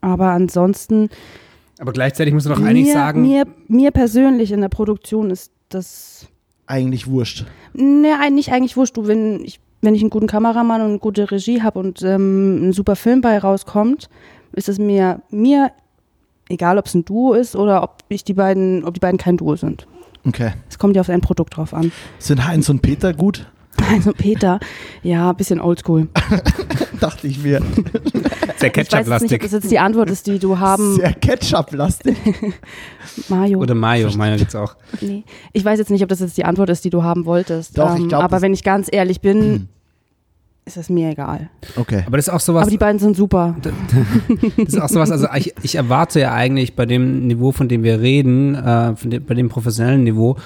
Aber ansonsten, Aber gleichzeitig musst du doch eigentlich mir, sagen, mir, mir persönlich in der Produktion ist das eigentlich wurscht. Ne, ein- nicht eigentlich wurscht. Du, wenn ich, wenn ich einen guten Kameramann und eine gute Regie habe und ähm, ein super Film bei rauskommt, ist es mir, mir egal, ob es ein Duo ist oder ob ich die beiden, ob die beiden kein Duo sind. Okay. Es kommt ja auf ein Produkt drauf an. Sind Heinz und Peter gut? (laughs) Also Peter, ja, bisschen oldschool. (laughs) Dachte ich mir. sehr Ich weiß jetzt nicht, ob Ketchup-lastig. das jetzt die Antwort ist, die du haben, Sehr Ketchup-lastig. (laughs) Mario. Oder Mayo, Mayo gibt's auch. Nee. Ich weiß jetzt nicht, ob das jetzt die Antwort ist, die du haben wolltest. Doch, ich ähm, glaub, aber wenn ich ganz ehrlich bin, ist es mir egal. Okay. Aber das ist auch sowas, Aber die beiden sind super. das ist auch sowas, also ich, ich erwarte ja eigentlich bei dem Niveau, von dem wir reden, äh, von dem, bei dem professionellen Niveau,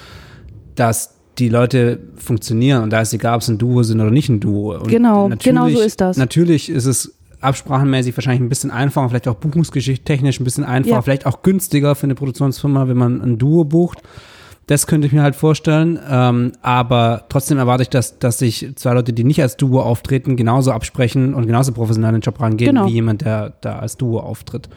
dass die Leute funktionieren und da ist egal, ob es ein Duo sind oder nicht ein Duo. Und Genau, genau so ist das. Natürlich ist es absprachenmäßig wahrscheinlich ein bisschen einfacher, vielleicht auch buchungsgeschichtstechnisch ein bisschen einfacher, Ja. vielleicht auch günstiger für eine Produktionsfirma, wenn man ein Duo bucht. Das könnte ich mir halt vorstellen. Ähm, aber trotzdem erwarte ich, dass, dass sich zwei Leute, die nicht als Duo auftreten, genauso absprechen und genauso professionell an den Job rangehen, Genau. wie jemand, der da als Duo auftritt.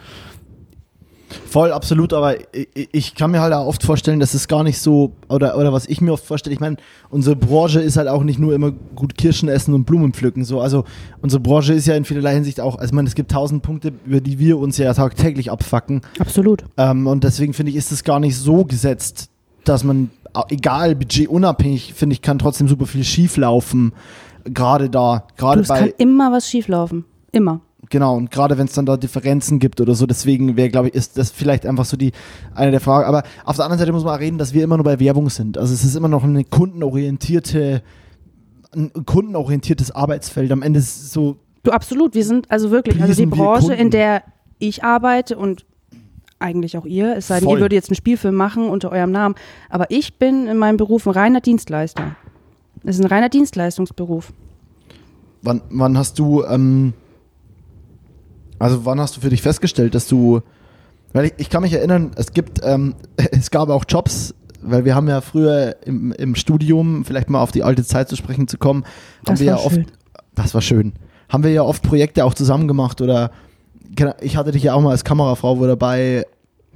Voll, absolut, aber ich, ich kann mir halt auch oft vorstellen, dass es gar nicht so, oder, oder was ich mir oft vorstelle, ich meine, unsere Branche ist halt auch nicht nur immer gut Kirschen essen und Blumen pflücken, so, also unsere Branche ist ja in vielerlei Hinsicht auch, also ich meine, es gibt tausend Punkte, über die wir uns ja tagtäglich abfacken Absolut. ähm, und deswegen finde ich, ist es gar nicht so gesetzt, dass man, egal, budgetunabhängig, finde ich, kann trotzdem super viel schief laufen, gerade da, Du, gerade es kann bei, immer was schieflaufen. Immer. Genau, und gerade wenn es dann da Differenzen gibt oder so, deswegen wäre, glaube ich, ist das vielleicht einfach so die eine der Fragen. Aber auf der anderen Seite muss man auch reden, dass wir immer nur bei Werbung sind. Also es ist immer noch eine kundenorientierte, ein kundenorientiertes Arbeitsfeld. Am Ende ist es so, Du, absolut. Wir sind also wirklich, also die Branche, in der ich arbeite und eigentlich auch ihr, es sei denn, ihr würdet jetzt einen Spielfilm machen unter eurem Namen, aber ich bin in meinem Beruf ein reiner Dienstleister. Es ist ein reiner Dienstleistungsberuf. wann, wann hast du, ähm, also wann hast du für dich festgestellt, dass du, weil ich, ich kann mich erinnern, es gibt, ähm, (laughs) es gab auch Jobs, weil wir haben ja früher im, im Studium, vielleicht mal auf die alte Zeit zu sprechen zu kommen, haben Das wir war ja oft, schön. das war schön, haben wir ja oft Projekte auch zusammen gemacht oder ich hatte dich ja auch mal als Kamerafrau wo dabei.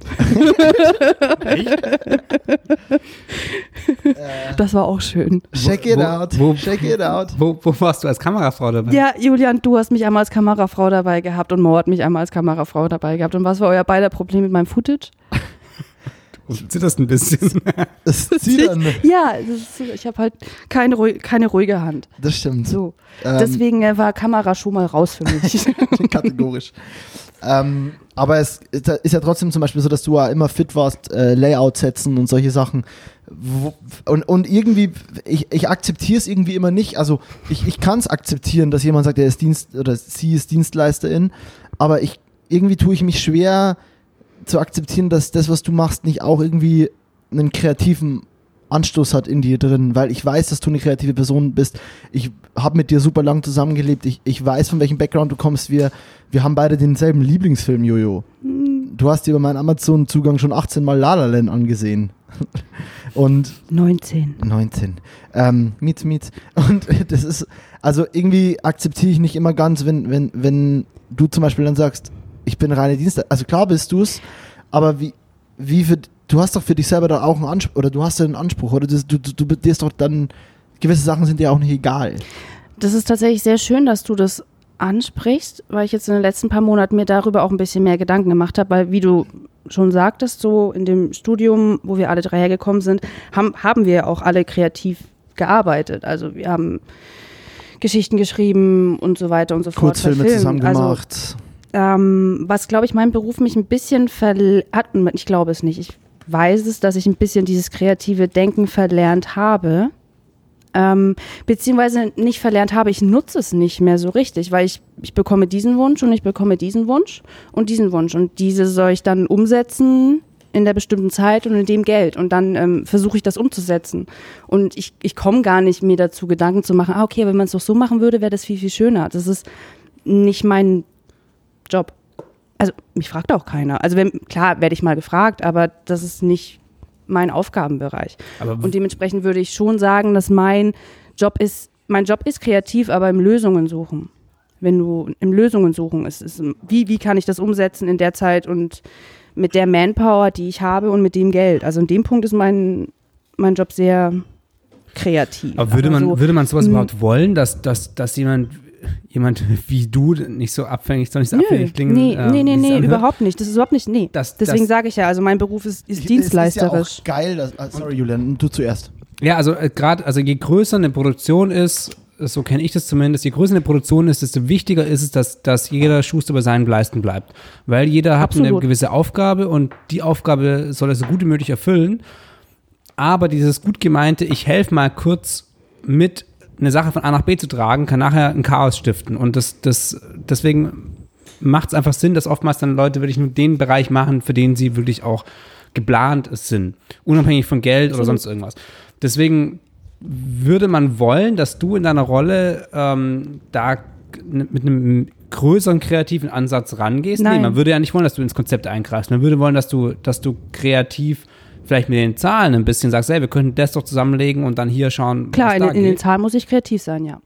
(laughs) Das war auch schön. Check it Wo- out. wo- Check it out. Wo, wo warst du als Kamerafrau dabei? Ja, Julian, du hast mich einmal als Kamerafrau dabei gehabt und Mo hat mich einmal als Kamerafrau dabei gehabt. Und was war euer beider Problem mit meinem Footage? Du zitterst ein bisschen. (laughs) Es dann. Ja, das ist, ich habe halt keine, keine ruhige Hand. Das stimmt. So. Ähm, Deswegen äh, war Kamera schon mal raus für mich. (laughs) kategorisch. Ähm, aber es ist ja- trotzdem zum Beispiel so, dass du ja immer fit warst, äh, Layout setzen und solche Sachen. Und, und irgendwie, ich, ich akzeptiere es irgendwie immer nicht. Also ich, ich kann es akzeptieren, dass jemand sagt, er ist Dienst oder sie ist Dienstleisterin, aber ich irgendwie tue ich mich schwer zu akzeptieren, dass das, was du machst, nicht auch irgendwie einen kreativen Anstoß hat in dir drin, weil ich weiß, dass du eine kreative Person bist. Ich habe mit dir super lang zusammengelebt. Ich, ich weiß, von welchem Background du kommst. Wir, wir haben beide denselben Lieblingsfilm, Jojo. Du hast dir über meinen Amazon-Zugang schon 18 Mal La La Land angesehen. (laughs) Und 19. 19. Ähm, Mietz, Mietz. Und (laughs) das ist, also irgendwie akzeptiere ich nicht immer ganz, wenn, wenn, wenn du zum Beispiel dann sagst, ich bin reine Dienstleister. Also klar bist du es, aber wie, wie für, du hast doch für dich selber da auch einen Anspruch, oder du hast ja einen Anspruch, oder du, du, du, dir ist doch dann, gewisse Sachen sind dir auch nicht egal. Das ist tatsächlich sehr schön, dass du das ansprichst, weil ich jetzt in den letzten paar Monaten mir darüber auch ein bisschen mehr Gedanken gemacht habe, weil wie du schon sagtest, so in dem Studium, wo wir alle drei hergekommen sind, haben, haben wir auch alle kreativ gearbeitet. Also wir haben Geschichten geschrieben und so weiter und so fort. Kurzfilme zusammen Also, gemacht. ähm, was, glaube ich, mein Beruf mich ein bisschen verl hat, ich glaube es nicht, ich weiß es, dass ich ein bisschen dieses kreative Denken verlernt habe. Ähm, beziehungsweise nicht verlernt habe, ich nutze es nicht mehr so richtig, weil ich, ich bekomme diesen Wunsch und ich bekomme diesen Wunsch und diesen Wunsch und diese soll ich dann umsetzen in der bestimmten Zeit und in dem Geld und dann ähm, versuche ich das umzusetzen und ich, ich komme gar nicht mir dazu Gedanken zu machen, ah okay, wenn man es doch so machen würde, wäre das viel, viel schöner. Das ist nicht mein Job. Also mich fragt auch keiner. Also wenn, klar werde ich mal gefragt, aber das ist nicht mein Aufgabenbereich. Aber Und dementsprechend würde ich schon sagen, dass mein Job ist, mein Job ist kreativ, aber im Lösungen suchen. Wenn du im Lösungen suchen ist, ist wie, wie kann ich das umsetzen in der Zeit und mit der Manpower, die ich habe und mit dem Geld. Also in dem Punkt ist mein, mein Job sehr kreativ. Aber würde man, so, würde man sowas mh. überhaupt wollen, dass, dass, dass jemand, jemand (laughs) wie du nicht so abhängig, soll nicht so Nö, abhängig klingen? nee, ähm, nee, nee, nee, anhört? überhaupt nicht. Das ist überhaupt nicht, nee. Das- Deswegen sage ich ja, also mein Beruf ist, ist Es dienstleisterisch. ist ja auch geil, dass, ah, sorry Julian, du zuerst. Ja, also äh, gerade, also je größer eine Produktion ist, so kenne ich das zumindest, je größer eine Produktion ist, desto wichtiger ist es, dass, dass jeder Schuster bei seinen Leisten bleibt. Weil jeder hat eine Absolut. gewisse Aufgabe und die Aufgabe soll er so gut wie möglich erfüllen. Aber dieses gut gemeinte, ich helfe mal kurz mit, eine Sache von A nach B zu tragen, kann nachher ein Chaos stiften. Und das, das, deswegen macht es einfach Sinn, dass oftmals dann Leute wirklich nur den Bereich machen, für den sie wirklich auch geplant sind. Unabhängig von Geld oder sonst irgendwas. Deswegen würde man wollen, dass du in deiner Rolle ähm, da mit einem größeren kreativen Ansatz rangehst? Nee, Nein. man würde ja nicht wollen, dass du ins Konzept eingreifst. Man würde wollen, dass du, dass du kreativ vielleicht mit den Zahlen ein bisschen sagst, hey, wir könnten das doch zusammenlegen und dann hier schauen, Klar, was in, da in den. Zahlen muss ich kreativ sein, ja.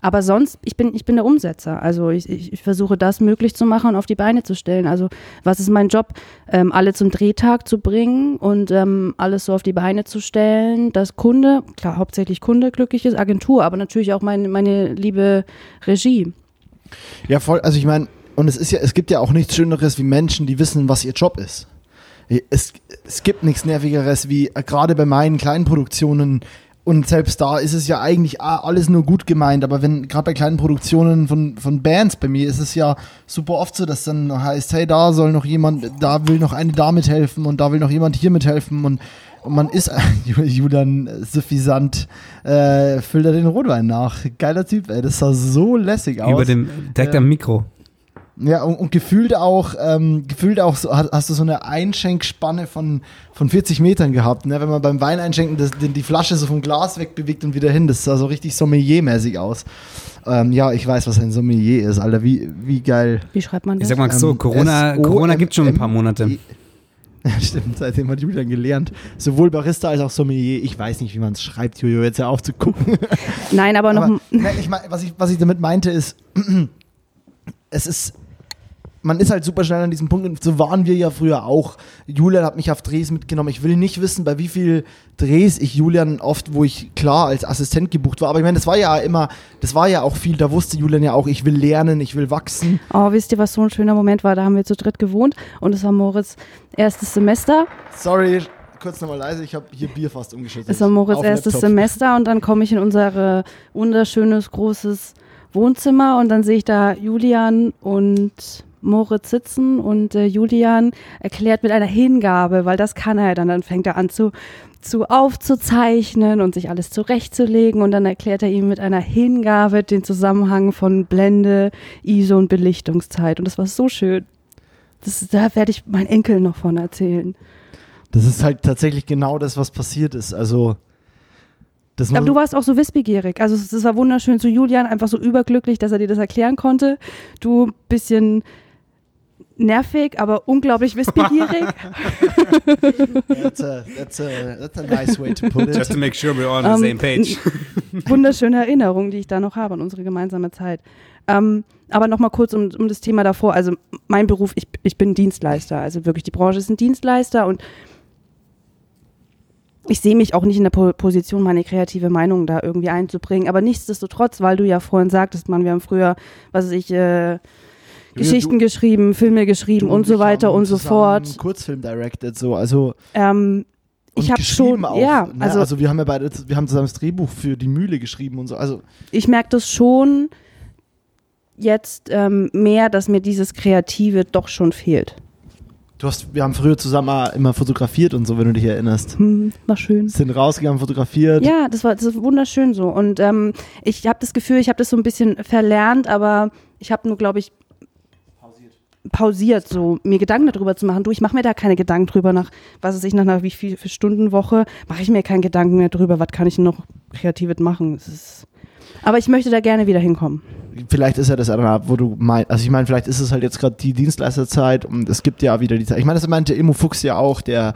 Aber sonst, ich bin, ich bin der Umsetzer. Also ich, ich, ich versuche das möglich zu machen und auf die Beine zu stellen. Also was ist mein Job? Ähm, alle zum Drehtag zu bringen und ähm, alles so auf die Beine zu stellen, dass Kunde, klar, hauptsächlich Kunde glücklich ist, Agentur, aber natürlich auch meine, meine liebe Regie. Ja, voll. Also ich meine, und es ist ja, es gibt ja auch nichts Schöneres wie Menschen, die wissen, was ihr Job ist. Es, es gibt nichts Nervigeres wie äh, gerade bei meinen kleinen Produktionen und selbst da ist es ja eigentlich a- alles nur gut gemeint, aber wenn gerade bei kleinen Produktionen von, von Bands bei mir ist es ja super oft so, dass dann heißt, hey, da soll noch jemand, da will noch eine da mithelfen und da will noch jemand hier mithelfen und, und man ist (laughs) Julian suffisant, äh, füllt er den Rotwein nach. Geiler Typ, ey, das sah so lässig aus. Über dem, direkt Ja. am Mikro. Ja, und, und gefühlt auch, ähm, gefühlt auch so, hast, hast du so eine Einschenkspanne von, von 40 Metern gehabt, ne? Wenn man beim Wein einschenken das, die, die Flasche so vom Glas wegbewegt und wieder hin. Das sah so richtig Sommelier-mäßig aus. Ähm, ja, ich weiß, was ein Sommelier ist, Alter. Wie, wie geil. Wie schreibt man Ich das? sag mal so, Ähm, Corona, Corona gibt schon ein paar Monate. (laughs) Ja, stimmt, seitdem hat Julian gelernt. Sowohl Barista als auch Sommelier. Ich weiß nicht, wie man es schreibt, Jojo, jetzt ja aufzugucken. Nein, aber noch Aber, ne, ich mein, was, ich, was ich damit meinte ist, (clears throat) es ist, man ist halt super schnell an diesem Punkt und so waren wir ja früher auch. Julian hat mich auf Drehs mitgenommen. Ich will nicht wissen, bei wie viel Drehs ich Julian oft, wo ich klar als Assistent gebucht war, aber ich meine, das war ja immer, das war ja auch viel, da wusste Julian ja auch, ich will lernen, ich will wachsen. Oh, wisst ihr, was so ein schöner Moment war? Da haben wir zu dritt gewohnt und es war Moritz erstes Semester. Sorry, kurz nochmal leise, ich habe hier Bier fast umgeschüttet. Es war Moritz erstes Laptop. Semester und dann komme ich in unser wunderschönes, großes Wohnzimmer und dann sehe ich da Julian und Moritz sitzen und äh, Julian erklärt mit einer Hingabe, weil das kann er dann, dann fängt er an zu, zu aufzuzeichnen und sich alles zurechtzulegen und dann erklärt er ihm mit einer Hingabe den Zusammenhang von Blende, ISO und Belichtungszeit und das war so schön. Das, da werde ich meinen Enkel noch von erzählen. Das ist halt tatsächlich genau das, was passiert ist. Also, das Aber du warst auch so wissbegierig. Also es es war wunderschön zu Julian, einfach so überglücklich, dass er dir das erklären konnte. Du bisschen nervig, aber unglaublich wissbegierig. (laughs) that's, a, that's, a, that's a nice way to put Just it. to make sure we're all on the Ähm, same page. Wunderschöne Erinnerungen, die ich da noch habe an unsere gemeinsame Zeit. Ähm, aber nochmal kurz um, um das Thema davor. Also mein Beruf, ich, ich bin Dienstleister. Also wirklich, die Branche ist ein Dienstleister und ich sehe mich auch nicht in der Po- Position, meine kreative Meinung da irgendwie einzubringen. Aber nichtsdestotrotz, weil du ja vorhin sagtest, man, wir haben früher, was weiß ich, äh, Geschichten geschrieben, Filme geschrieben Du und so weiter und so fort. Kurzfilm directed, so, also. Ähm, ich habe schon, auch, ja, ne? also, also wir haben ja beide, wir haben zusammen das Drehbuch für die Mühle geschrieben und so. Also ich merke das schon jetzt ähm, mehr, dass mir dieses Kreative doch schon fehlt. du hast, wir haben früher zusammen immer fotografiert und so, wenn du dich erinnerst. Hm, war schön. Sind rausgegangen, fotografiert. Ja, das war, das war wunderschön so. Und ähm, ich habe das Gefühl, ich habe das so ein bisschen verlernt, aber ich habe nur, glaube ich, pausiert, so mir Gedanken darüber zu machen. Du, ich mache mir da keine Gedanken drüber, nach was weiß ich, nach einer wie viel Stunden Woche, mache ich mir keinen Gedanken mehr drüber, was kann ich noch Kreatives machen. Es ist, aber ich möchte da gerne wieder hinkommen. Vielleicht ist ja das dann, wo du meinst, also ich meine, vielleicht ist es halt jetzt gerade die Dienstleisterzeit und es gibt ja wieder die Zeit. Ich meine, das meinte Immo Fuchs ja auch, der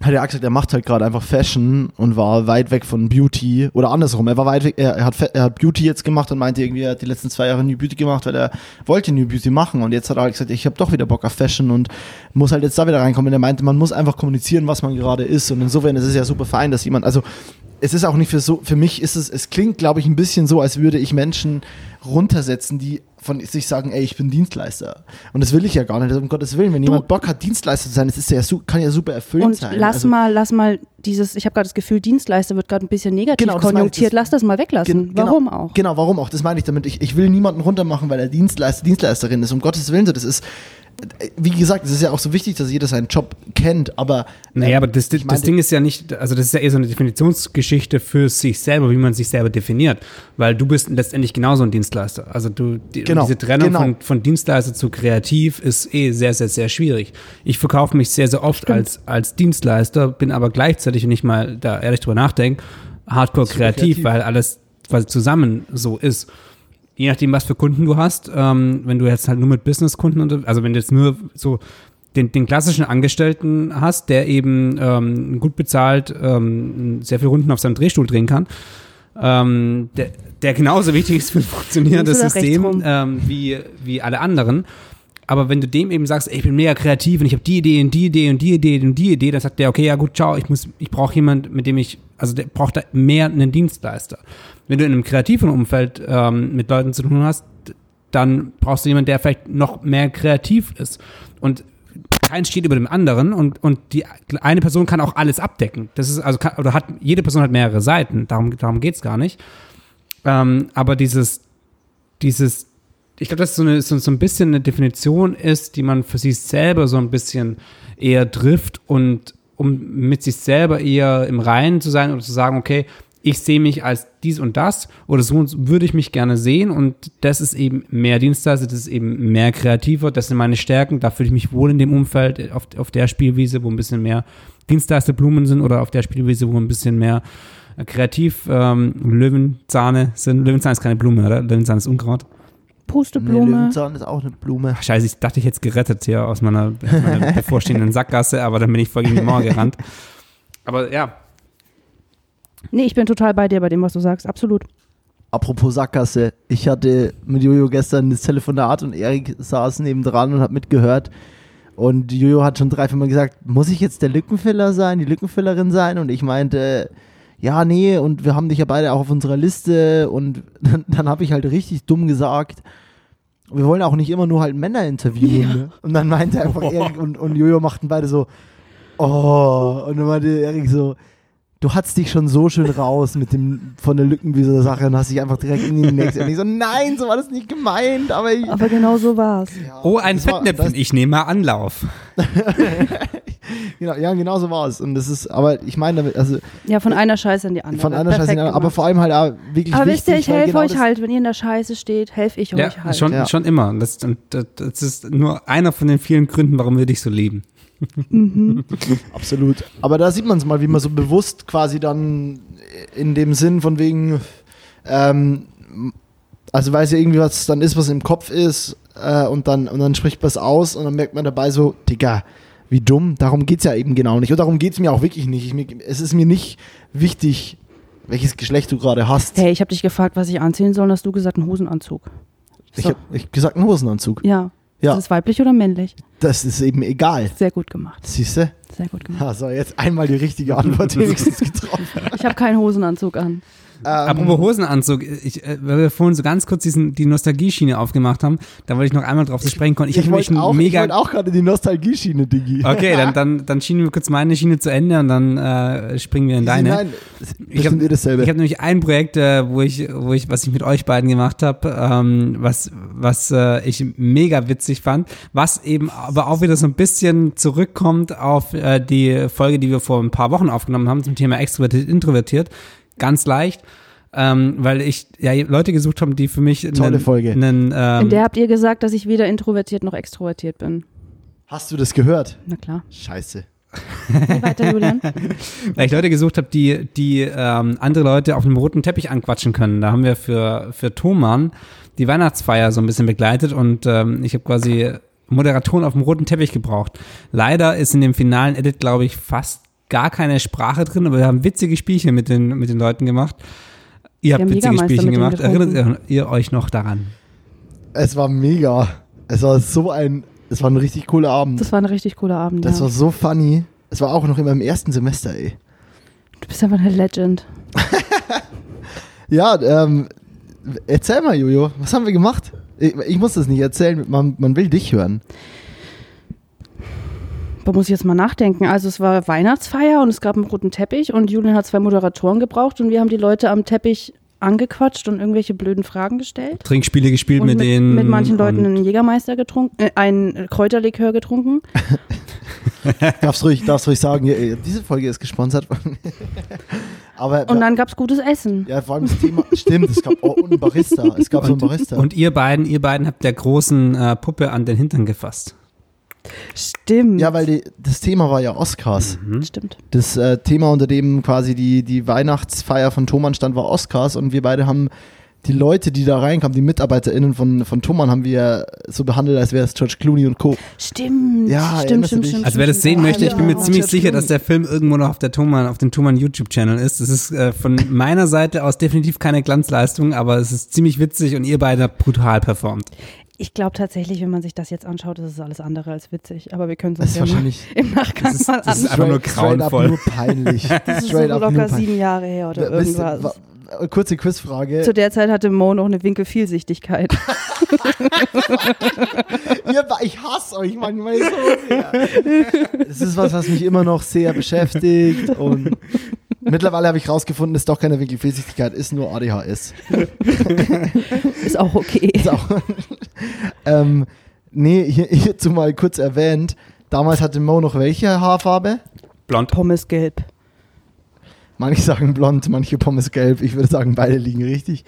hat auch gesagt, er macht halt gerade einfach Fashion und war weit weg von Beauty oder andersrum. Er war weit weg, er, er, hat, er hat Beauty jetzt gemacht und meinte irgendwie, er hat die letzten zwei Jahre New Beauty gemacht, weil er wollte New Beauty machen und jetzt hat er halt gesagt, ich habe doch wieder Bock auf Fashion und muss halt jetzt da wieder reinkommen. Und er meinte, man muss einfach kommunizieren, was man gerade ist und insofern ist es ja super fein, dass jemand, also es ist auch nicht für so, für mich ist es, es klingt, glaube ich, ein bisschen so, als würde ich Menschen runtersetzen, die von sich sagen, ey, ich bin Dienstleister. Und das will ich ja gar nicht, um Gottes Willen. Wenn jemand Bock hat, Dienstleister zu sein, das ist ja, kann ja super erfüllend sein. lass Also, mal, lass mal dieses, ich habe gerade das Gefühl, Dienstleister wird gerade ein bisschen negativ Genau, konjunktiert. das- lass das mal weglassen. Gen- genau. Warum auch? Genau, warum auch? Das meine ich damit. Ich, ich will niemanden runtermachen, weil er Dienstleister, Dienstleisterin ist. Um Gottes Willen, so, das ist, wie gesagt, es ist ja auch so wichtig, dass jeder seinen Job kennt, aber. Naja, aber das, das, meine, Ding ist ja nicht, also das ist ja eher so eine Definitionsgeschichte für sich selber, wie man sich selber definiert. Weil du bist letztendlich genauso ein Dienstleister. Also du, die, Genau, diese Trennung genau. von, von Dienstleister zu kreativ ist eh sehr, sehr, sehr schwierig. Ich verkaufe mich sehr, sehr oft als, als Dienstleister, bin aber gleichzeitig, wenn ich mal da ehrlich drüber nachdenke, hardcore kreativ, kreativ. weil alles quasi zusammen so ist. Je nachdem, was für Kunden du hast, ähm, wenn du jetzt halt nur mit Businesskunden, also wenn du jetzt nur so den, den klassischen Angestellten hast, der eben ähm, gut bezahlt ähm, sehr viele Runden auf seinem Drehstuhl drehen kann, ähm, der, der genauso wichtig ist für ein funktionierendes System ähm, wie, wie alle anderen. Aber wenn du dem eben sagst, ey, ich bin mega kreativ und ich habe die Idee und die Idee und die Idee und die Idee, dann sagt der, okay, ja gut, ciao, ich muss, ich brauche jemand, mit dem ich, also der braucht da mehr einen Dienstleister. Wenn du in einem kreativen Umfeld ähm, mit Leuten zu tun hast, dann brauchst du jemanden, der vielleicht noch mehr kreativ ist. Und keins steht über dem anderen und, und die eine Person kann auch alles abdecken. Das ist also kann, oder hat jede Person hat mehrere Seiten. Darum darum geht's gar nicht. Ähm, aber dieses dieses ich glaube, dass so, eine, so, so ein bisschen eine Definition ist, die man für sich selber so ein bisschen eher trifft und um mit sich selber eher im Reinen zu sein oder zu sagen, okay, ich sehe mich als dies und das oder so würde ich mich gerne sehen und das ist eben mehr Dienstleister, das ist eben mehr kreativer, das sind meine Stärken, da fühle ich mich wohl in dem Umfeld, auf, auf der Spielwiese, wo ein bisschen mehr Dienstleisterblumen sind oder auf der Spielwiese, wo ein bisschen mehr äh, kreativ ähm, Löwenzahne sind. Löwenzahn ist keine Blume, oder? Löwenzahn ist Unkraut. Nee, Pusteblume. Löwenzahn ist auch eine Blume. Ach, scheiße, ich dachte, ich hätte es gerettet hier aus meiner, aus meiner (laughs) bevorstehenden Sackgasse, aber dann bin ich voll gegen die Mauer gerannt. Aber ja, nee, ich bin total bei dir bei dem, was du sagst. Absolut. apropos Sackgasse, ich hatte mit Jojo gestern das Telefonat und Erik saß nebendran und hat mitgehört. Und Jojo hat schon drei, vier Mal gesagt, muss ich jetzt der Lückenfiller sein, die Lückenfillerin sein? Und ich meinte, ja, nee, und wir haben dich ja beide auch auf unserer Liste. Und (laughs) dann, dann habe ich halt richtig dumm gesagt, wir wollen auch nicht immer nur halt Männer interviewen. Ne? Und dann meinte einfach Erik und, und Jojo machten beide so, oh, und dann meinte Erik so, du hattest dich schon so schön raus mit dem von der Lückenwieser Sache und hast dich einfach direkt in die nächste. Und ich so, nein, so war das nicht gemeint, aber ich. Aber genau so war's. Ja, Oh, ein Fettnäpfchen, ich nehme mal Anlauf. (laughs) Genau, ja, genau so war es. Und das ist, aber ich meine damit, also Ja, von einer Scheiße in die andere. von einer Scheiße, Perfekt in die andere, aber vor allem halt auch wirklich Aber wichtig, wisst ihr, ich helfe genau euch halt. Wenn ihr in der Scheiße steht, helfe ich Ja, euch halt. schon, Ja. schon immer. Das, das, das ist nur einer von den vielen Gründen, warum wir dich so lieben. (laughs) Absolut. Aber da sieht man es mal, wie man so bewusst quasi dann in dem Sinn von wegen, ähm, also weil es ja irgendwie was dann ist, was im Kopf ist, äh, und dann und dann spricht man es aus und dann merkt man dabei so, Digga, wie dumm, darum geht es ja eben genau nicht. Und darum geht es mir auch wirklich nicht. Ich, mir, es ist mir nicht wichtig, welches Geschlecht du gerade hast. Hey, ich habe dich gefragt, was ich anziehen soll, und hast du gesagt, einen Hosenanzug. Ich So. habe ich gesagt, einen Hosenanzug. Ja. Ja. Ist es weiblich oder männlich? Das ist eben egal. Sehr gut gemacht. Siehst du? Sehr gut gemacht. Also jetzt einmal die richtige Antwort (laughs) wenigstens getroffen. Ich habe keinen Hosenanzug an. Ähm, Apropos Hosenanzug, ich, äh, weil wir vorhin so ganz kurz diesen, die Nostalgie-Schiene aufgemacht haben, da wollte ich noch einmal drauf zu sprechen kommen. Ich, ich wollte auch, ich mega. wollte auch gerade die Nostalgie-Schiene, Diggi. Okay, dann, (laughs) dann, dann schienen wir kurz meine Schiene zu Ende und dann äh, springen wir in deine. Nein, Ich ich hab- habe wir dasselbe. Ich habe nämlich ein Projekt, äh, wo ich, wo ich, was ich mit euch beiden gemacht habe, ähm, was, was äh, ich mega witzig fand, was eben aber auch wieder so ein bisschen zurückkommt auf äh, die Folge, die wir vor ein paar Wochen aufgenommen haben zum Thema extrovertiert, introvertiert, ganz leicht. Ähm, weil ich ja Leute gesucht habe, die für mich Tolle einen, Folge. einen, ähm, In der habt ihr gesagt, dass ich weder introvertiert noch extrovertiert bin. Hast du das gehört? Na klar. Scheiße. Weiter, Julian. (laughs) weil ich Leute gesucht habe, die, die ähm, andere Leute auf einem roten Teppich anquatschen können. Da haben wir für, für Thomann die Weihnachtsfeier so ein bisschen begleitet und ähm, ich habe quasi Moderatoren auf dem roten Teppich gebraucht. Leider ist in dem finalen Edit, glaube ich, fast gar keine Sprache drin, aber wir haben witzige Spielchen mit den, mit den Leuten gemacht. Ihr habt witzige Spielchen gemacht. Erinnert ihr, ihr euch noch daran? Es war mega. Es war so ein, es war ein richtig cooler Abend. Das war ein richtig cooler Abend. Das ja. war so funny. Es war auch noch in meinem ersten Semester, ey. du bist einfach eine Legend. (laughs) Ja, ähm, erzähl mal, Jojo, was haben wir gemacht? Ich, ich muss das nicht erzählen, man, man will dich hören. Da muss ich jetzt mal nachdenken. Also es war Weihnachtsfeier und es gab einen roten Teppich und Julian hat zwei Moderatoren gebraucht und wir haben die Leute am Teppich angequatscht und irgendwelche blöden Fragen gestellt. Trinkspiele gespielt Und mit, mit, denen. mit manchen Leuten und- einen Jägermeister getrunken, äh, einen Kräuterlikör getrunken. (laughs) Darfst ruhig, darfst ruhig sagen, diese Folge ist gesponsert von. (laughs) Aber Und dann gab es gutes Essen. ja, vor allem das Thema, stimmt, es gab oh, und ein Barista. Es gab so einen Barista. Und ihr beiden, ihr beiden habt der großen äh, Puppe an den Hintern gefasst. Stimmt. ja, weil die, das Thema war ja Oscars. Stimmt. Das äh, Thema, unter dem quasi die, die Weihnachtsfeier von Thomann stand, war Oscars und wir beide haben die Leute, die da reinkamen, die MitarbeiterInnen von, von Thomann, haben wir so behandelt, als wäre es George Clooney und Co. Stimmt. Ja, stimmt, stimmt, stimmt. Also wer das stimmt. sehen möchte, ich bin mir ziemlich George sicher, Clooney. dass der Film irgendwo noch auf der Thomann, auf dem Thomann YouTube-Channel ist. Das ist äh, von (laughs) meiner Seite aus definitiv keine Glanzleistung, aber es ist ziemlich witzig und ihr beide habt brutal performt. Ich glaube tatsächlich, wenn man sich das jetzt anschaut, ist es alles andere als witzig. Aber wir können es ja wahrscheinlich (laughs) im Nachgang Das ist- mal das ist anschauen. einfach nur straight up grauenvoll. nur peinlich. (laughs) (laughs) Das ist so locker sieben Jahre her oder Wisst ihr, irgendwas. wa- wa- kurze Quizfrage. Zu der Zeit hatte Mo noch eine Winkelvielsichtigkeit. Ich hasse euch manchmal so sehr. Das ist was, was mich immer noch sehr beschäftigt und (laughs) mittlerweile habe ich rausgefunden, es ist doch keine Winkelfehlsichtigkeit, ist nur ADHS. (laughs) Ist auch okay. (laughs) Ist auch, ähm, nee, hier, hierzu mal kurz erwähnt, damals hatte Mo noch welche Haarfarbe? Blond. Pommesgelb. Manche sagen blond, manche Pommes gelb. Ich würde sagen, beide liegen richtig.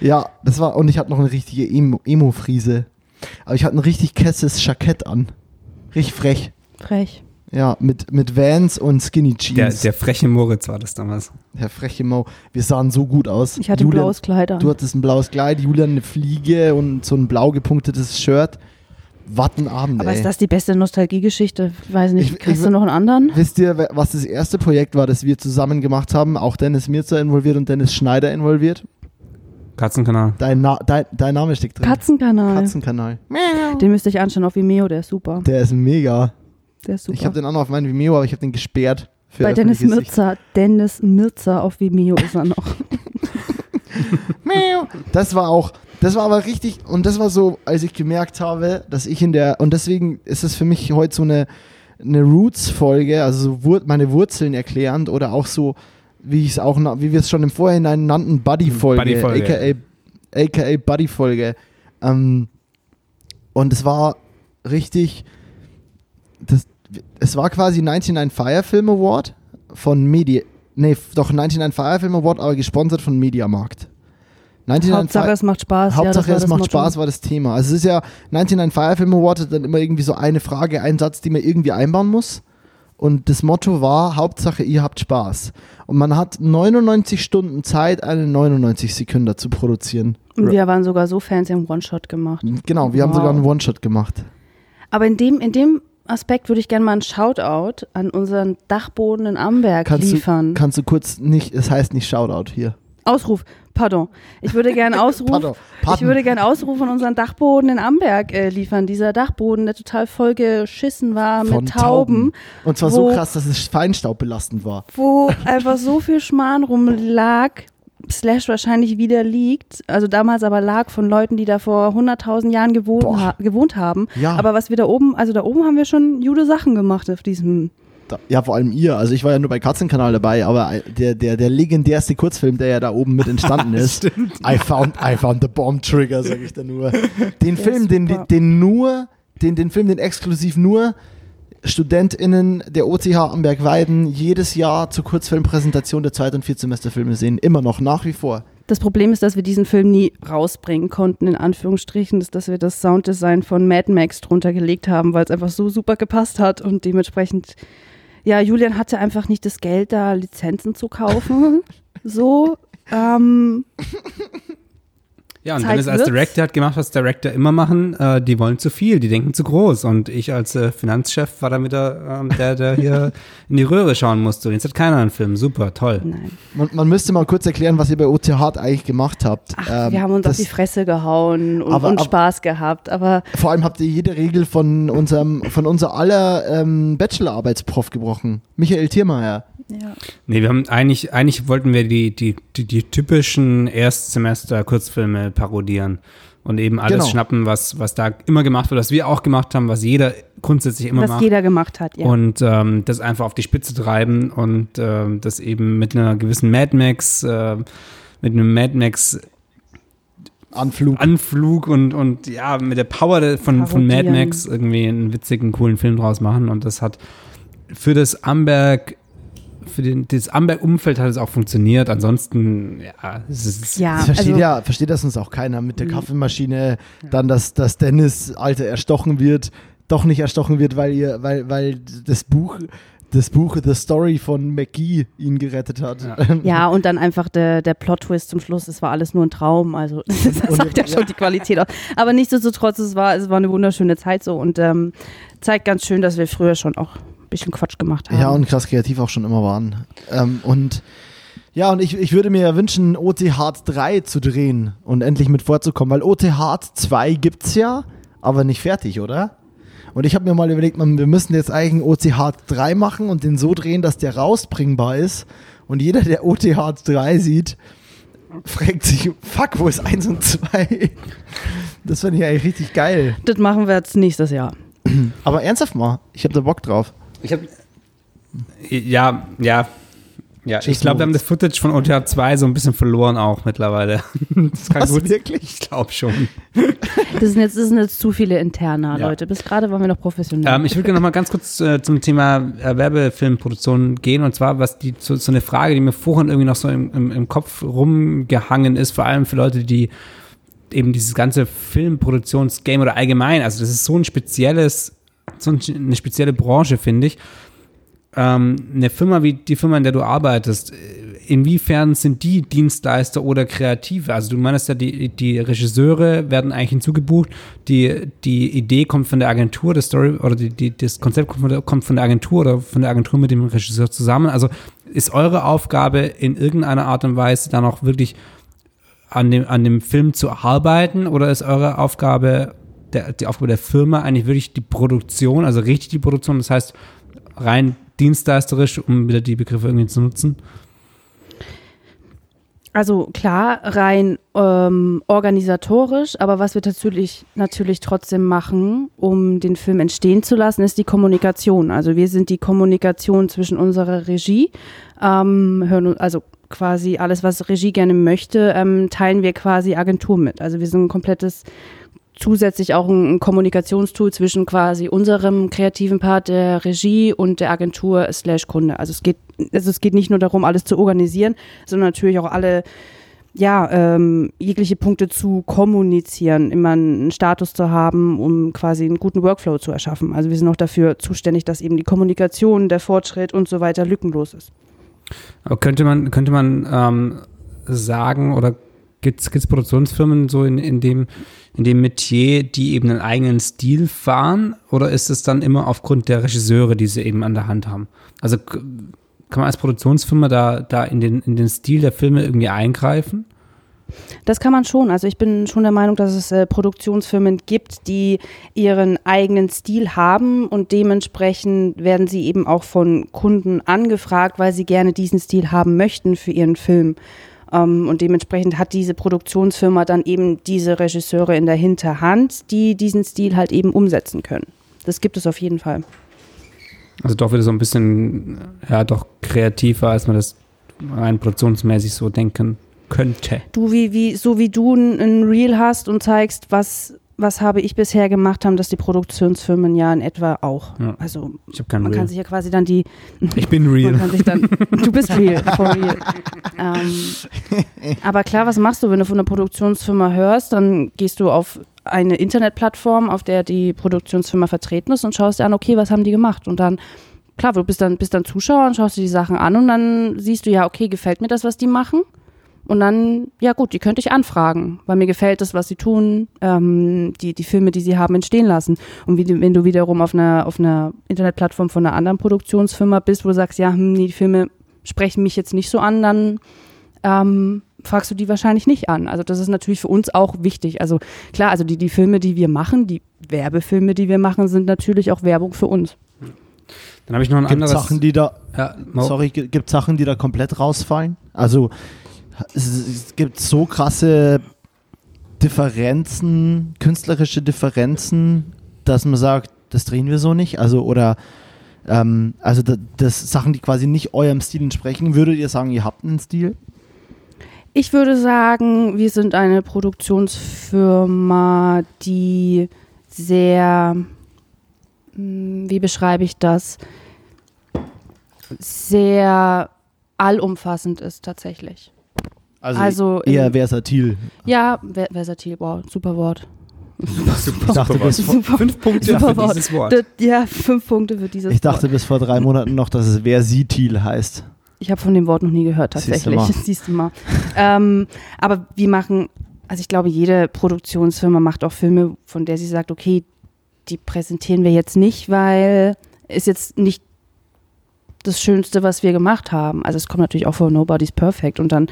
Ja, das war, und ich hatte noch eine richtige Emo- Emo-Friese. Aber ich hatte ein richtig kesses Jackett an. Richtig frech. Frech. Ja, mit, mit Vans und Skinny Der, Jeans. der freche Moritz war das damals. Der freche Mo. Wir sahen so gut aus. Ich hatte ein Julian, blaues Kleid an. Du hattest ein blaues Kleid, Julian eine Fliege und so ein blau gepunktetes Shirt. Wattenabend, Aber ey. ist das die beste Nostalgiegeschichte? Ich weiß nicht. Ich- Hast ich- du noch einen anderen? Wisst ihr, was das erste Projekt war, das wir zusammen gemacht haben? Auch Dennis Mirza involviert und Dennis Schneider involviert? Katzenkanal. Dein, Na dein, dein Name steckt drin. Katzenkanal. Katzenkanal. Den müsst ihr euch anschauen auf Vimeo, der ist super. Der ist mega. Der ist super. Ich habe den auch noch auf meinem Vimeo, aber ich habe den gesperrt. Für Bei Dennis. Mirza. Dennis Mirza auf Vimeo ist er noch. (laughs) Das war auch, das war aber richtig, und das war so, als ich gemerkt habe, dass ich in der, und deswegen ist es für mich heute so eine, eine Roots-Folge, also so Wur meine Wurzeln erklärend oder auch so, wie ich es auch, wie wir es schon im Vorhinein nannten, Buddy-Folge, Buddy-Folge. aka, aka Buddy-Folge. Ähm, und es war richtig, das, es war quasi 99 Fire Film Award von Media, nee, doch 99 Fire Film Award, aber gesponsert von Mediamarkt. 99 Hauptsache, Fire- es macht Spaß. Hauptsache, ja, es das macht Motto. Spaß, war das Thema. Also es ist ja 99 Fire Film Award hat dann immer irgendwie so eine Frage, ein Satz, die man irgendwie einbauen muss. Und das Motto war, Hauptsache, ihr habt Spaß. Und man hat 99 Stunden Zeit, einen 99 Sekunden zu produzieren. Und wir waren sogar so Fans, die haben One-Shot gemacht. Genau, wir haben Wow. sogar einen One-Shot gemacht. Aber in dem, in dem Aspekt würde ich gerne mal einen Shoutout an unseren Dachboden in Amberg Kannst liefern. du, kannst du kurz nicht, es heißt nicht Shoutout hier. Ausruf, pardon. Ich würde gerne (laughs) Ausruf, ich würde gerne Ausruf von unseren Dachboden in Amberg äh, liefern. Dieser Dachboden, der total voll geschissen war Von mit Tauben, Und zwar so wo- krass, dass es feinstaubbelastend war. wo einfach so viel Schmarrn rumlag, slash wahrscheinlich wieder liegt. Also damals aber lag von Leuten, die da vor 100.000 Jahren gewohnt, ha gewohnt haben. Ja. Aber was wir da oben, also da oben haben wir schon jude Sachen gemacht auf diesem ja, vor allem ihr. Also ich war ja nur bei Katzenkanal dabei, aber der, der, der legendärste Kurzfilm, der ja da oben mit entstanden (laughs) ist, I found, I found the bomb trigger, sag ich da nur. (laughs) Den Film, den, den nur, den, den Film, den exklusiv nur StudentInnen der OTH Amberg-Weiden jedes Jahr zur Kurzfilmpräsentation der Zweit- und Viertsemesterfilme sehen. Immer noch, nach wie vor. Das Problem ist, dass wir diesen Film nie rausbringen konnten, in Anführungsstrichen, ist, dass wir das Sounddesign von Mad Max drunter gelegt haben, weil es einfach so super gepasst hat und dementsprechend, ja, Julian hatte einfach nicht das Geld, da Lizenzen zu kaufen. (laughs) so, ähm, Ja, und Zeit Dennis als wird's. Director hat gemacht, was Director immer machen. Äh, die wollen zu viel, die denken zu groß. Und ich als äh, Finanzchef war dann wieder ähm, der, der (laughs) hier in die Röhre schauen musste. Und jetzt hat keiner einen Film. Super, toll. nein. Man, man müsste mal kurz erklären, was ihr bei OTH eigentlich gemacht habt. Ach, Ähm, wir haben uns auf das- die Fresse gehauen und, Aber- und aber- Spaß gehabt, aber Vor allem habt ihr jede Regel von unserem, von unser aller ähm, Bachelorarbeitsprof gebrochen. Michael Thiermeier. Ja. Nee, wir haben eigentlich, eigentlich wollten wir die, die, die, die typischen Erstsemester-Kurzfilme parodieren. Und eben alles Genau. schnappen, was, was da immer gemacht wird, was wir auch gemacht haben, was jeder grundsätzlich immer was macht. jeder gemacht hat, ja. Und ähm, das einfach auf die Spitze treiben und ähm, das eben mit einer gewissen Mad Max, äh, mit einem Mad Max Anflug. Anflug und, und ja, mit der Power von, von Mad. Max irgendwie einen witzigen, coolen Film draus machen. Und das hat für das Amberg, für den, das Amberg-Umfeld hat es auch funktioniert. Ansonsten, ja, es ist, ja, Das versteht also, ja, versteht das uns auch keiner mit der Mhm. Kaffeemaschine, dann, dass, dass Dennis, Alter, erstochen wird, doch nicht erstochen wird, weil ihr, weil, weil das Buch, das Buch The Story von McGee ihn gerettet hat. Ja. (laughs) Ja, und dann einfach der, der Plot-Twist zum Schluss, es war alles nur ein Traum. Also (laughs) das Und- sagt ja ja. schon die Qualität aus. Aber nichtsdestotrotz, es war, es war eine wunderschöne Zeit so und ähm, zeigt ganz schön, dass wir früher schon auch bisschen Quatsch gemacht haben. Ja, und krass kreativ auch schon immer waren. Ähm, und ja, und ich, ich würde mir ja wünschen, OT Hard 3 zu drehen und endlich mit vorzukommen, weil OT Hard 2 gibt's ja, aber nicht fertig, oder? Und ich habe mir mal überlegt, man, wir müssen jetzt eigentlich OT Hard 3 machen und den so drehen, dass der rausbringbar ist. Und jeder, der OT Hard 3 sieht, fragt sich, fuck, wo ist 1 und 2? Das finde ich eigentlich richtig geil. Das machen wir jetzt nächstes Jahr. Aber ernsthaft mal, ich habe da Bock drauf. Ich habe, ja, ja, ja, ich glaube, wir haben das Footage von OTA 2 so ein bisschen verloren auch mittlerweile. (laughs) Das kann Was, gut, wirklich? ich glaube schon. Das sind jetzt, das sind jetzt zu viele Interna, Ja. Leute. Bis gerade waren wir noch professionell. Ähm, ich würde gerne noch mal ganz kurz äh, zum Thema äh, Werbefilmproduktion gehen und zwar, was die so, so eine Frage, die mir vorhin irgendwie noch so im, im, im Kopf rumgehangen ist, vor allem für Leute, die eben dieses ganze Filmproduktionsgame oder allgemein, also das ist so ein spezielles, so ein, eine spezielle Branche, finde ich. Ähm, eine Firma wie die Firma, in der du arbeitest, äh, inwiefern sind die Dienstleister oder Kreative? Also du meinst ja, die, die Regisseure werden eigentlich hinzugebucht, die, die Idee kommt von der Agentur, das Story oder die, die, das Konzept kommt von, der, kommt von der Agentur oder von der Agentur mit dem Regisseur zusammen. Also ist eure Aufgabe in irgendeiner Art und Weise dann auch wirklich an dem, an dem Film zu arbeiten oder ist eure Aufgabe, der, die Aufgabe der Firma eigentlich wirklich die Produktion, also richtig die Produktion, das heißt rein dienstleisterisch, um wieder die Begriffe irgendwie zu nutzen? Also klar, rein ähm, organisatorisch, aber was wir natürlich, natürlich trotzdem machen, um den Film entstehen zu lassen, ist die Kommunikation. Also wir sind die Kommunikation zwischen unserer Regie, ähm, hören, also quasi alles, was Regie gerne möchte, ähm, teilen wir quasi Agentur mit. Also wir sind ein komplettes zusätzlich auch ein, Kommunikationstool zwischen quasi unserem kreativen Part der Regie und der Agentur slash Kunde. Also es geht, also es geht nicht nur darum, alles zu organisieren, sondern natürlich auch alle ja, ähm, jegliche Punkte zu kommunizieren, immer einen Status zu haben, um quasi einen guten Workflow zu erschaffen. Also wir sind auch dafür zuständig, dass eben die Kommunikation, der Fortschritt und so weiter lückenlos ist. Aber könnte man, könnte man ähm, sagen oder gibt es Produktionsfirmen so in, in, dem, in dem Metier, die eben einen eigenen Stil fahren? Oder ist es dann immer aufgrund der Regisseure, die sie eben an der Hand haben? Also kann man als Produktionsfirma da, da in, den, in den Stil der Filme irgendwie eingreifen? Das kann man schon. Also ich bin schon der Meinung, dass es äh, Produktionsfirmen gibt, die ihren eigenen Stil haben und dementsprechend werden sie eben auch von Kunden angefragt, weil sie gerne diesen Stil haben möchten für ihren Film. Ähm, und dementsprechend hat diese Produktionsfirma dann eben diese Regisseure in der Hinterhand, die diesen Stil halt eben umsetzen können. Das gibt es auf jeden Fall. Also doch wieder so ein bisschen, ja, doch kreativer, als man das rein produktionsmäßig so denken könnte. Du, wie, wie, so wie du ein Reel hast und zeigst, was, was habe ich bisher gemacht, haben das die Produktionsfirmen ja in etwa auch. Ja. Also man Reel. kann sich ja quasi dann die. (laughs) Ich bin real. Dann, du bist (laughs) real, real. ähm, aber klar, was machst du, wenn du von einer Produktionsfirma hörst? Dann gehst du auf eine Internetplattform, auf der die Produktionsfirma vertreten ist und schaust dir an, okay, was haben die gemacht? Und dann klar, du bist dann, bist dann Zuschauer und schaust dir die Sachen an und dann siehst du ja, okay, gefällt mir das, was die machen? Und dann, ja gut, die könnte ich anfragen, weil mir gefällt das, was sie tun, ähm, die, die Filme, die sie haben, entstehen lassen. Und wie, wenn du wiederum auf einer, auf einer Internetplattform von einer anderen Produktionsfirma bist, wo du sagst, ja, hm, die Filme sprechen mich jetzt nicht so an, dann ähm, fragst du die wahrscheinlich nicht an. Also das ist natürlich für uns auch wichtig. Also klar, also die, die Filme, die wir machen, die Werbefilme, die wir machen, sind natürlich auch Werbung für uns. Dann habe ich noch ein gibt anderes. Sachen, die da, ja, sorry, gibt Sachen, die da komplett rausfallen? Also es gibt so krasse Differenzen, künstlerische Differenzen, dass man sagt, das drehen wir so nicht. Also oder ähm, also das, das Sachen, die quasi nicht eurem Stil entsprechen, würdet ihr sagen, ihr habt einen Stil? Ich würde sagen, wir sind eine Produktionsfirma, die sehr, hm, wie beschreibe ich das, sehr allumfassend ist tatsächlich. Also, also eher in, versatil. Ja, versatil, wow, super Wort. Super, super, ich dachte, bis vor, fünf Punkte super für dieses Wort. Das, ja, fünf Punkte für dieses Wort. Ich dachte Wort. bis vor drei Monaten noch, dass es versitil heißt. Ich habe von dem Wort noch nie gehört, tatsächlich. (laughs) Siehst du mal. ähm, aber wir machen, also ich glaube, jede Produktionsfirma macht auch Filme, von der sie sagt, okay, die präsentieren wir jetzt nicht, weil ist jetzt nicht das Schönste, was wir gemacht haben. Also es kommt natürlich auch vor Nobody's Perfect und dann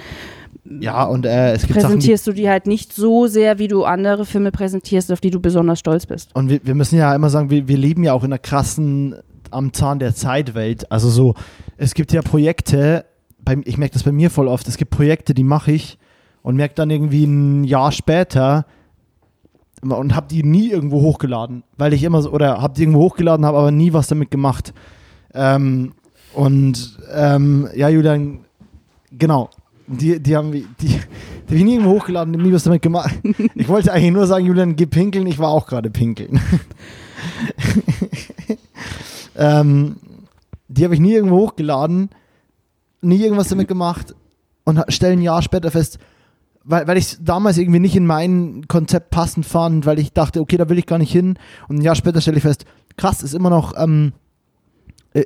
ja, und äh, es gibt präsentierst Sachen, du die halt nicht so sehr, wie du andere Filme präsentierst, auf die du besonders stolz bist. Und wir, wir müssen ja immer sagen, wir, wir leben ja auch in einer krassen am Zahn der Zeitwelt. Also so, es gibt ja Projekte, bei, ich merke das bei mir voll oft, es gibt Projekte, die mache ich und merke dann irgendwie ein Jahr später und habe die nie irgendwo hochgeladen, weil ich immer so, oder habe die irgendwo hochgeladen, habe aber nie was damit gemacht. Ähm, und ähm, ja, Julian, genau, die, die haben die, die habe ich nie irgendwo hochgeladen, nie was damit gemacht. Ich wollte eigentlich nur sagen, Julian, geh pinkeln, ich war auch gerade pinkeln. (laughs) ähm, die habe ich nie irgendwo hochgeladen, nie irgendwas damit gemacht und stellen ein Jahr später fest, weil, weil ich es damals irgendwie nicht in mein Konzept passend fand, weil ich dachte, okay, da will ich gar nicht hin. Und ein Jahr später stelle ich fest, krass, ist immer noch ähm, äh,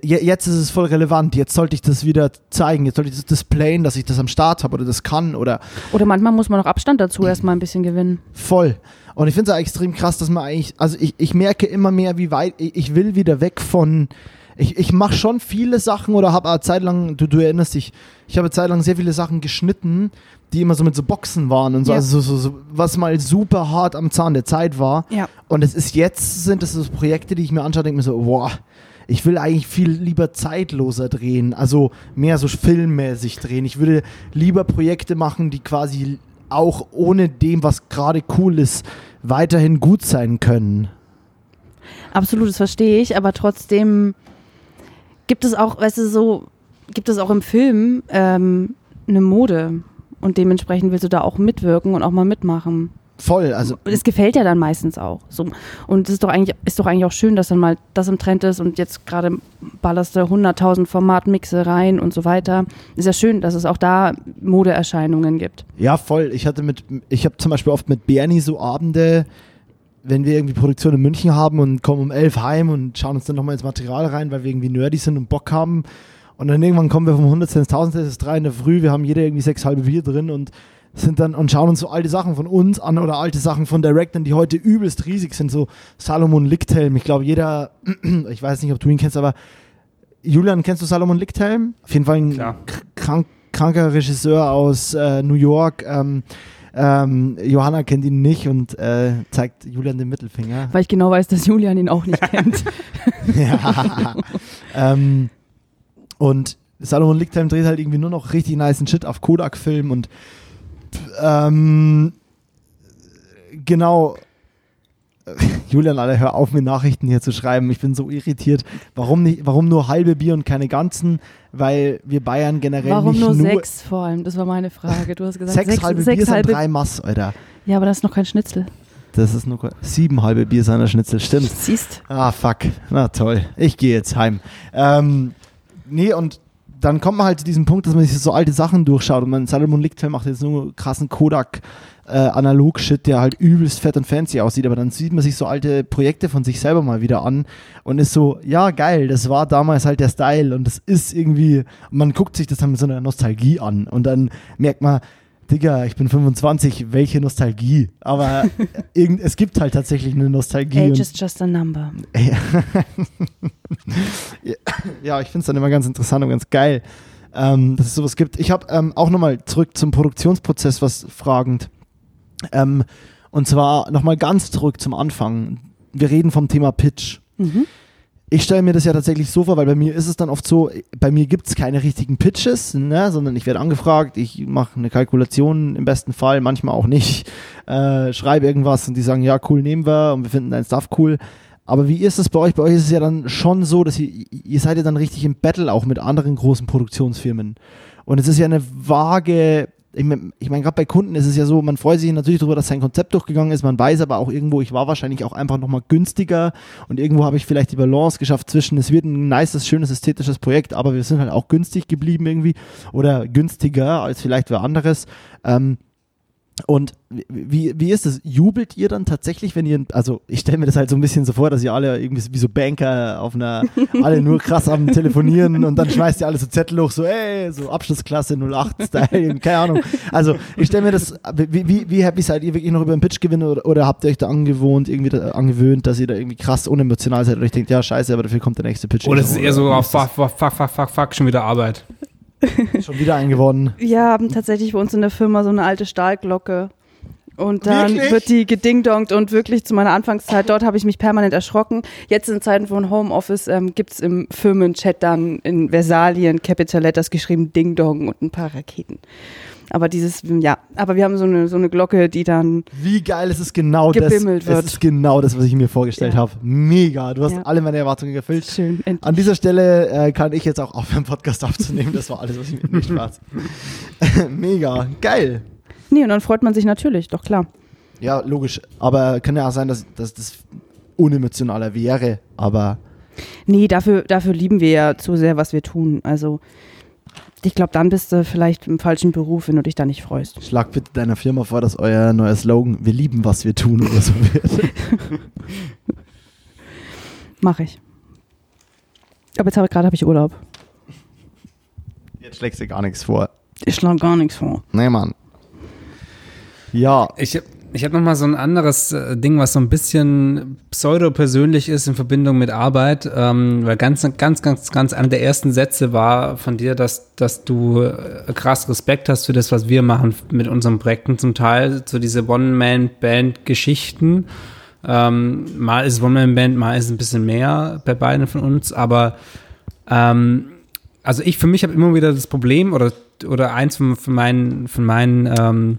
jetzt ist es voll relevant, jetzt sollte ich das wieder zeigen, jetzt sollte ich das displayen, dass ich das am Start habe oder das kann oder. Oder manchmal muss man auch Abstand dazu erstmal ein bisschen gewinnen. Voll. Und ich finde es extrem krass, dass man eigentlich, also ich, ich merke immer mehr, wie weit, ich will wieder weg von, ich, ich mache schon viele Sachen oder habe eine Zeit lang, du, du erinnerst dich, ich habe eine Zeit lang sehr viele Sachen geschnitten, die immer so mit so Boxen waren und so, Ja. also so, so, so, was mal super hart am Zahn der Zeit war. Ja. Und es ist jetzt, sind es so Projekte, die ich mir anschaue, denke mir so, boah, ich will eigentlich viel lieber zeitloser drehen, also mehr so filmmäßig drehen. Ich würde lieber Projekte machen, die quasi auch ohne dem, was gerade cool ist, weiterhin gut sein können. Absolut, das verstehe ich, aber trotzdem gibt es auch, weißt du, so, gibt es auch im Film ähm, eine Mode und dementsprechend willst du da auch mitwirken und auch mal mitmachen. Voll, also Und es gefällt ja dann meistens auch. So. Und es ist doch eigentlich, ist doch eigentlich auch schön, dass dann mal das im Trend ist und jetzt gerade ballerst du 100.000 Formatmixe rein und so weiter. Ist ja schön, dass es auch da Modeerscheinungen gibt. Ja, voll. Ich hatte mit, ich habe zum Beispiel oft mit Bernie so Abende, wenn wir irgendwie Produktion in München haben und kommen um elf heim und schauen uns dann nochmal ins Material rein, weil wir irgendwie nerdy sind und Bock haben. Und dann irgendwann kommen wir vom 100. ins 1000. Es ist drei in der Früh, wir haben jeder irgendwie sechs halbe Bier drin und sind dann und schauen uns so alte Sachen von uns an oder alte Sachen von Directern, die heute übelst riesig sind, so Salomon Lichthelm. Ich glaube, jeder, (clears throat) ich weiß nicht, ob du ihn kennst, aber Julian, kennst du Salomon Lichthelm? Auf jeden Fall ein krank, kranker Regisseur aus äh, New York. Ähm, ähm, Johanna kennt ihn nicht und äh, zeigt Julian den Mittelfinger. Weil ich genau weiß, dass Julian ihn auch nicht (laughs) kennt. ja. (laughs) ähm, und Salomon Lichthelm dreht halt irgendwie nur noch richtig nice Shit auf Kodak-Film und ähm, genau. (laughs) Julian, alle hör auf, mir Nachrichten hier zu schreiben. Ich bin so irritiert. Warum, nicht, warum nur halbe Bier und keine ganzen? Weil wir Bayern generell Warum nicht nur, nur sechs vor allem? Das war meine Frage. Du hast gesagt, sechs, sechs, halbe sechs Bier sind halbe. drei Mass, Alter. Ja, aber das ist noch kein Schnitzel. Das ist nur sieben halbe Bier seiner Schnitzel, stimmt. Siehst. Ah, fuck. Na toll. Ich gehe jetzt heim. Ähm, nee, und dann kommt man halt zu diesem Punkt, dass man sich so alte Sachen durchschaut und man Salomon Lichtfilm macht jetzt nur krassen Kodak äh, der halt übelst fett und fancy aussieht, aber dann sieht man sich so alte Projekte von sich selber mal wieder an und ist so, ja geil, das war damals halt der Style und das ist irgendwie, man guckt sich das dann mit so einer Nostalgie an und dann merkt man, Digga, ich bin 25, welche Nostalgie? Aber (laughs) irgend, es gibt halt tatsächlich eine Nostalgie. Age is just a number. (laughs) ja, ich finde es dann immer ganz interessant und ganz geil, ähm, dass es sowas gibt. Ich habe ähm, auch nochmal zurück zum Produktionsprozess was fragend. Ähm, und zwar nochmal ganz zurück zum Anfang. Wir reden vom Thema Pitch. Mhm. Ich stelle mir das ja tatsächlich so vor, weil bei mir ist es dann oft so, bei mir gibt es keine richtigen Pitches, ne, sondern ich werde angefragt, ich mache eine Kalkulation im besten Fall, manchmal auch nicht, (laughs) äh, schreibe irgendwas und die sagen, ja, cool, nehmen wir und wir finden dein Stuff cool. Aber wie ist es bei euch? Bei euch ist es ja dann schon so, dass ihr, ihr seid ja dann richtig im Battle auch mit anderen großen Produktionsfirmen. Und es ist ja eine vage, ich meine, ich mein, gerade bei Kunden ist es ja so, man freut sich natürlich darüber, dass sein Konzept durchgegangen ist, man weiß aber auch irgendwo, ich war wahrscheinlich auch einfach nochmal günstiger und irgendwo habe ich vielleicht die Balance geschafft zwischen, es wird ein nices, schönes, ästhetisches Projekt, aber wir sind halt auch günstig geblieben irgendwie oder günstiger als vielleicht wer anderes. Ähm, und wie, wie ist es? Jubelt ihr dann tatsächlich, wenn ihr, also ich stelle mir das halt so ein bisschen so vor, dass ihr alle irgendwie wie so Banker auf einer, alle nur krass am Telefonieren und dann schmeißt ihr alle so Zettel hoch, so ey, so Abschlussklasse 08-Style, (laughs) keine Ahnung. Also ich stelle mir das, wie, wie, wie happy seid ihr wirklich noch über einen Pitch gewinnen oder, oder habt ihr euch da angewohnt, irgendwie da, angewöhnt, dass ihr da irgendwie krass unemotional seid oder ich denkt, ja scheiße, aber dafür kommt der nächste Pitch. Oder es ist eher so, fuck, fuck, fuck, fuck, fuck, fuck, schon wieder Arbeit. Schon wieder eingewonnen. Wir haben tatsächlich bei uns in der Firma so eine alte Stahlglocke. Und dann Wirklich? wird die gedingdongt und wirklich zu meiner Anfangszeit, dort habe ich mich permanent erschrocken. Jetzt in Zeiten von Homeoffice ähm, gibt es im Firmenchat dann in Versalien Capital Letters geschrieben Ding Dong und ein paar Raketen. Aber dieses, ja, aber wir haben so eine, so eine Glocke, die dann, Wie geil es ist genau das. Gebimmelt wird. Es ist genau das, was ich mir vorgestellt Ja. habe. Mega. Du hast Ja. alle meine Erwartungen erfüllt. schön, endlich. An dieser Stelle äh, kann ich jetzt auch aufhören, Podcast aufzunehmen. Das war alles, was ich mir Spaß. (laughs) Mega. Geil. Nee, und dann freut man sich natürlich, doch klar. Ja, logisch. Aber kann ja auch sein, dass, dass das unemotionaler wäre. Aber Nee, dafür, dafür lieben wir ja zu sehr, was wir tun. Also, ich glaube, dann bist du vielleicht im falschen Beruf, wenn du dich da nicht freust. schlag bitte deiner Firma vor, dass euer neuer Slogan, wir lieben, was wir tun oder so wird. (laughs) Mache ich. Aber jetzt habe gerade habe ich Urlaub. Jetzt schlägst du gar nichts vor. Ich schlage gar nichts vor. Nee, Mann. Ja, Ich, Ich habe noch mal so ein anderes äh, Ding, was so ein bisschen pseudo-persönlich ist in Verbindung mit Arbeit, ähm, weil ganz, ganz, ganz, ganz einer der ersten Sätze war von dir, dass, dass du äh, krass Respekt hast für das, was wir machen mit unseren Projekten zum Teil, so diese One-Man-Band-Geschichten. Ähm, mal ist One-Man-Band, mal ist ein bisschen mehr bei beiden von uns, aber ähm, also ich für mich habe immer wieder das Problem oder oder eins von, von meinen von meinen ähm,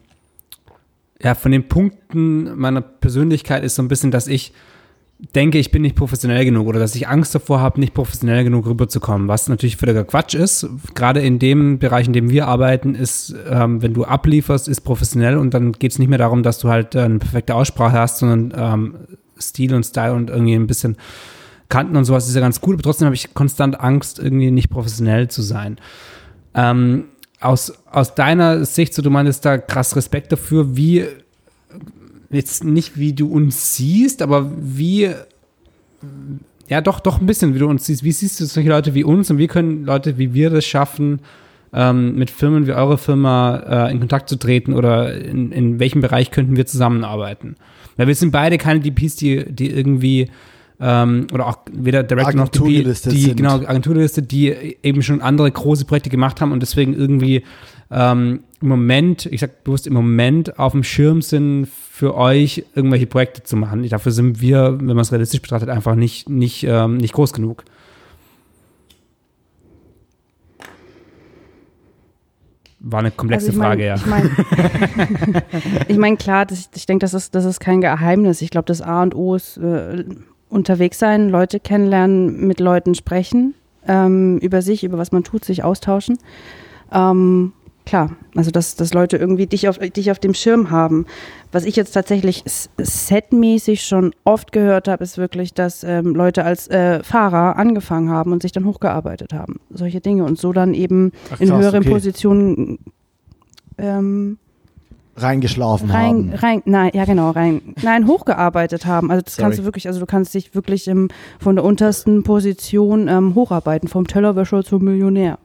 ja von den Punkten meiner Persönlichkeit ist so ein bisschen, dass ich denke, ich bin nicht professionell genug oder dass ich Angst davor habe, nicht professionell genug rüberzukommen, was natürlich völliger Quatsch ist. Gerade in dem Bereich, in dem wir arbeiten, ist, ähm, wenn du ablieferst, ist professionell und dann geht es nicht mehr darum, dass du halt äh, eine perfekte Aussprache hast, sondern ähm, Stil und Style und irgendwie ein bisschen Kanten und sowas ist ja ganz cool, aber trotzdem habe ich konstant Angst, irgendwie nicht professionell zu sein. Ähm, aus, aus deiner Sicht, so du meinst da krass Respekt dafür, wie, jetzt nicht wie du uns siehst, aber wie, ja doch, doch ein bisschen, wie du uns siehst. Wie siehst du solche Leute wie uns und wie können Leute wie wir das schaffen, ähm, mit Firmen wie eure Firma äh, in Kontakt zu treten oder in, in welchem Bereich könnten wir zusammenarbeiten? Weil wir sind beide keine DPs, die, die irgendwie ähm, oder auch weder Director noch DP, die sind. genau Agenturliste, die eben schon andere große Projekte gemacht haben und deswegen irgendwie ähm, im Moment, ich sag bewusst im Moment auf dem Schirm sind für euch irgendwelche Projekte zu machen. Dafür sind wir, wenn man es realistisch betrachtet, einfach nicht nicht ähm, nicht groß genug. War eine komplexe also Frage, mein, ja. Ich meine, (laughs) (laughs) ich mein, klar, das, ich denke, das ist, das ist kein Geheimnis. Ich glaube, das A und O ist äh, unterwegs sein, Leute kennenlernen, mit Leuten sprechen, ähm, über sich, über was man tut, sich austauschen. Ähm, klar, also dass, dass Leute irgendwie dich auf, dich auf dem Schirm haben. Was ich jetzt tatsächlich setmäßig schon oft gehört habe, ist wirklich, dass ähm, Leute als äh, Fahrer angefangen haben und sich dann hochgearbeitet haben. Solche Dinge und so dann eben Ach, in höheren okay. Positionen ähm, reingeschlafen rein, haben. Rein, nein, ja genau, rein, nein, hochgearbeitet haben. Also das Sorry. kannst du wirklich, also du kannst dich wirklich im, von der untersten Position ähm, hocharbeiten, vom Tellerwäscher zum Millionär.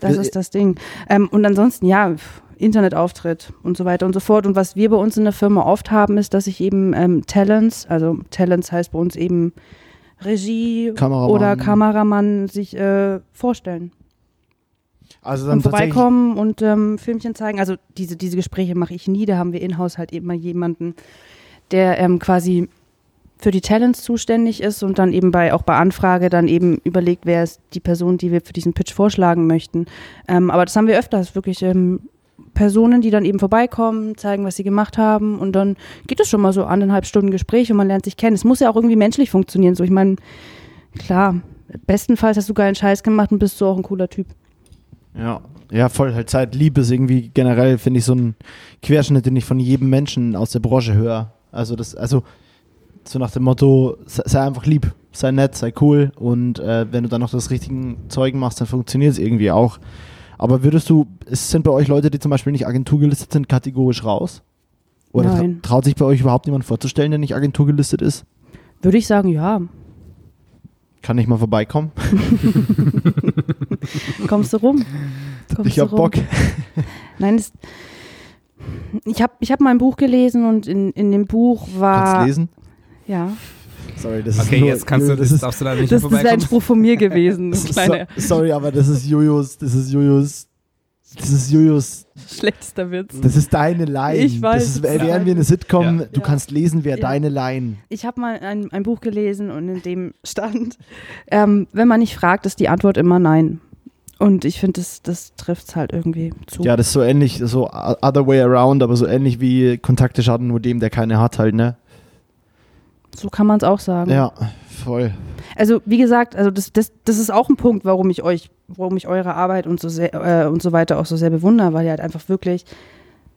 Das ist das Ding. Ähm, und ansonsten, ja, Internetauftritt und so weiter und so fort. Und was wir bei uns in der Firma oft haben, ist, dass sich eben ähm, Talents, also Talents heißt bei uns eben Regie Kameramann. oder Kameramann sich äh, vorstellen. Also dann und vorbeikommen und ähm, Filmchen zeigen. Also diese, diese Gespräche mache ich nie. Da haben wir in-house halt immer jemanden, der ähm, quasi für die Talents zuständig ist und dann eben bei auch bei Anfrage dann eben überlegt, wer ist die Person, die wir für diesen Pitch vorschlagen möchten. Ähm, aber das haben wir öfters, wirklich ähm, Personen, die dann eben vorbeikommen, zeigen, was sie gemacht haben und dann geht es schon mal so anderthalb Stunden Gespräch und man lernt sich kennen. Es muss ja auch irgendwie menschlich funktionieren. So, ich meine, klar, bestenfalls hast du geilen Scheiß gemacht und bist du auch ein cooler Typ. Ja, ja, voll. Halt Zeit, Liebe ist irgendwie generell, finde ich, so ein Querschnitt, den ich von jedem Menschen aus der Branche höre. Also das, also so nach dem Motto, sei einfach lieb, sei nett, sei cool und äh, wenn du dann noch das richtige Zeug machst, dann funktioniert es irgendwie auch. Aber würdest du, es sind bei euch Leute, die zum Beispiel nicht Agentur gelistet sind, kategorisch raus? Oder Nein. traut sich bei euch überhaupt jemand vorzustellen, der nicht Agentur gelistet ist? Würde ich sagen, ja. Kann ich mal vorbeikommen? (laughs) (laughs) Kommst du rum? Kommst ich hab rum? Bock. Nein, das, ich habe ich hab mal ein Buch gelesen und in, in dem Buch war. Kannst du lesen? Ja. Sorry, das okay, ist nur, jetzt kannst du, das, das darfst du da nicht Das, das ist ein Spruch von mir gewesen. (laughs) so, sorry, aber das ist Jojos, das ist Jojos, das ist Jojos. Schlechtester Witz. Das ist deine Line. Ich weiß. Das ist, wären wir eine Sitcom, ja. du ja. kannst lesen, wer ja. deine Line. Ich habe mal ein, ein Buch gelesen und in dem stand, ähm, wenn man nicht fragt, ist die Antwort immer nein. Und ich finde, das, das trifft es halt irgendwie zu. Ja, das ist so ähnlich, so other way around, aber so ähnlich wie Kontakte schaden nur dem, der keine hat halt, ne? So kann man es auch sagen. Ja, voll. Also wie gesagt, also das, das, das ist auch ein Punkt, warum ich euch, warum ich eure Arbeit und so sehr, äh, und so weiter auch so sehr bewundere, weil ihr halt einfach wirklich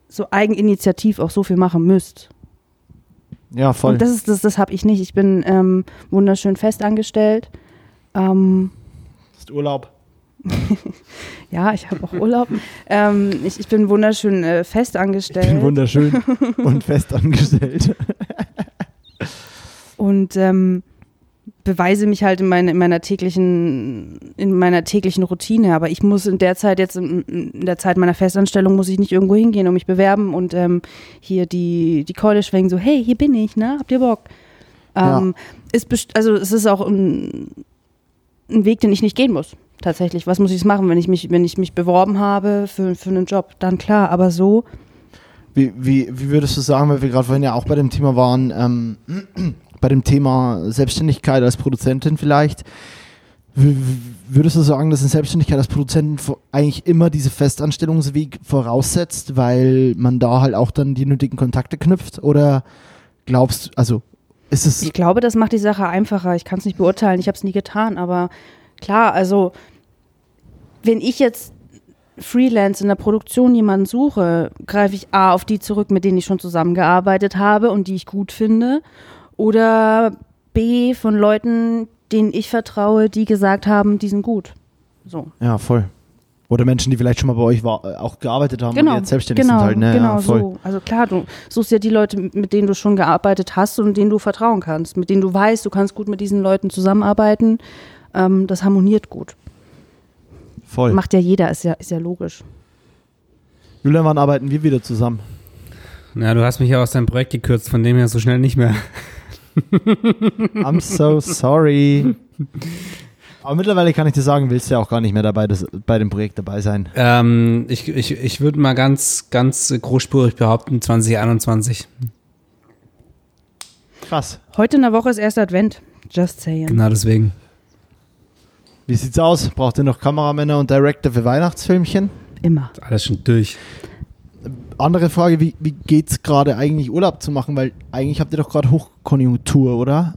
so eigeninitiativ auch so viel machen müsst. Ja, voll. Und das ist das, das habe ich nicht. Ich bin ähm, wunderschön festangestellt. Ähm, Hast Urlaub? (laughs) ja, ich habe auch Urlaub. ähm, ich, ich bin wunderschön äh, festangestellt. Ich bin wunderschön und festangestellt. (laughs) und ähm, beweise mich halt in, meine, in meiner täglichen, in meiner täglichen Routine. Aber ich muss in der Zeit jetzt, in, in der Zeit meiner Festanstellung, muss ich nicht irgendwo hingehen und mich bewerben und ähm, hier die, die Keule schwenken, so, hey, hier bin ich, ne? Habt ihr Bock? Ähm, ist best- also es ist auch ein, ein Weg, den ich nicht gehen muss. Tatsächlich. Was muss ich machen, wenn ich mich, wenn ich mich beworben habe für, für einen Job? Dann klar, aber so. Wie, wie, wie würdest du sagen, weil wir gerade vorhin ja auch bei dem Thema waren, ähm, (clears throat) bei dem Thema Selbstständigkeit als Produzentin vielleicht, würdest du sagen, dass eine Selbstständigkeit als Produzentin eigentlich immer diese Festanstellungsweg voraussetzt, weil man da halt auch dann die nötigen Kontakte knüpft? Oder glaubst du, also ist es, Ich glaube, das macht die Sache einfacher. Ich kann es nicht beurteilen, ich habe es nie getan, aber klar, also wenn ich jetzt Freelance in der Produktion jemanden suche, greife ich A auf die zurück, mit denen ich schon zusammengearbeitet habe und die ich gut finde, oder B von Leuten, denen ich vertraue, die gesagt haben, die sind gut. So. ja, voll. Oder Menschen, die vielleicht schon mal bei euch war, äh, auch gearbeitet haben Genau, und jetzt selbstständig genau, sind halt, ne? genau ja, voll. so. Also klar, du suchst ja die Leute, mit denen du schon gearbeitet hast und denen du vertrauen kannst, mit denen du weißt, du kannst gut mit diesen Leuten zusammenarbeiten. Ähm, das harmoniert gut. Voll. Macht ja jeder, ist ja, ist ja logisch. Julian, wann arbeiten wir wieder zusammen? Na, du hast mich ja aus deinem Projekt gekürzt, von dem her so schnell nicht mehr. I'm so sorry. Aber mittlerweile kann ich dir sagen, willst du ja auch gar nicht mehr dabei, das, bei dem Projekt dabei sein. Ähm, ich ich, ich würde mal ganz, ganz großspurig behaupten, 2021. Krass. Heute in der Woche ist erster Advent. Just saying. Genau deswegen. Wie sieht's aus? Braucht ihr noch Kameramänner und Director für Weihnachtsfilmchen? Immer. Alles schon durch. Andere Frage, wie, wie geht's gerade eigentlich Urlaub zu machen? Weil eigentlich habt ihr doch gerade Hochkonjunktur, oder?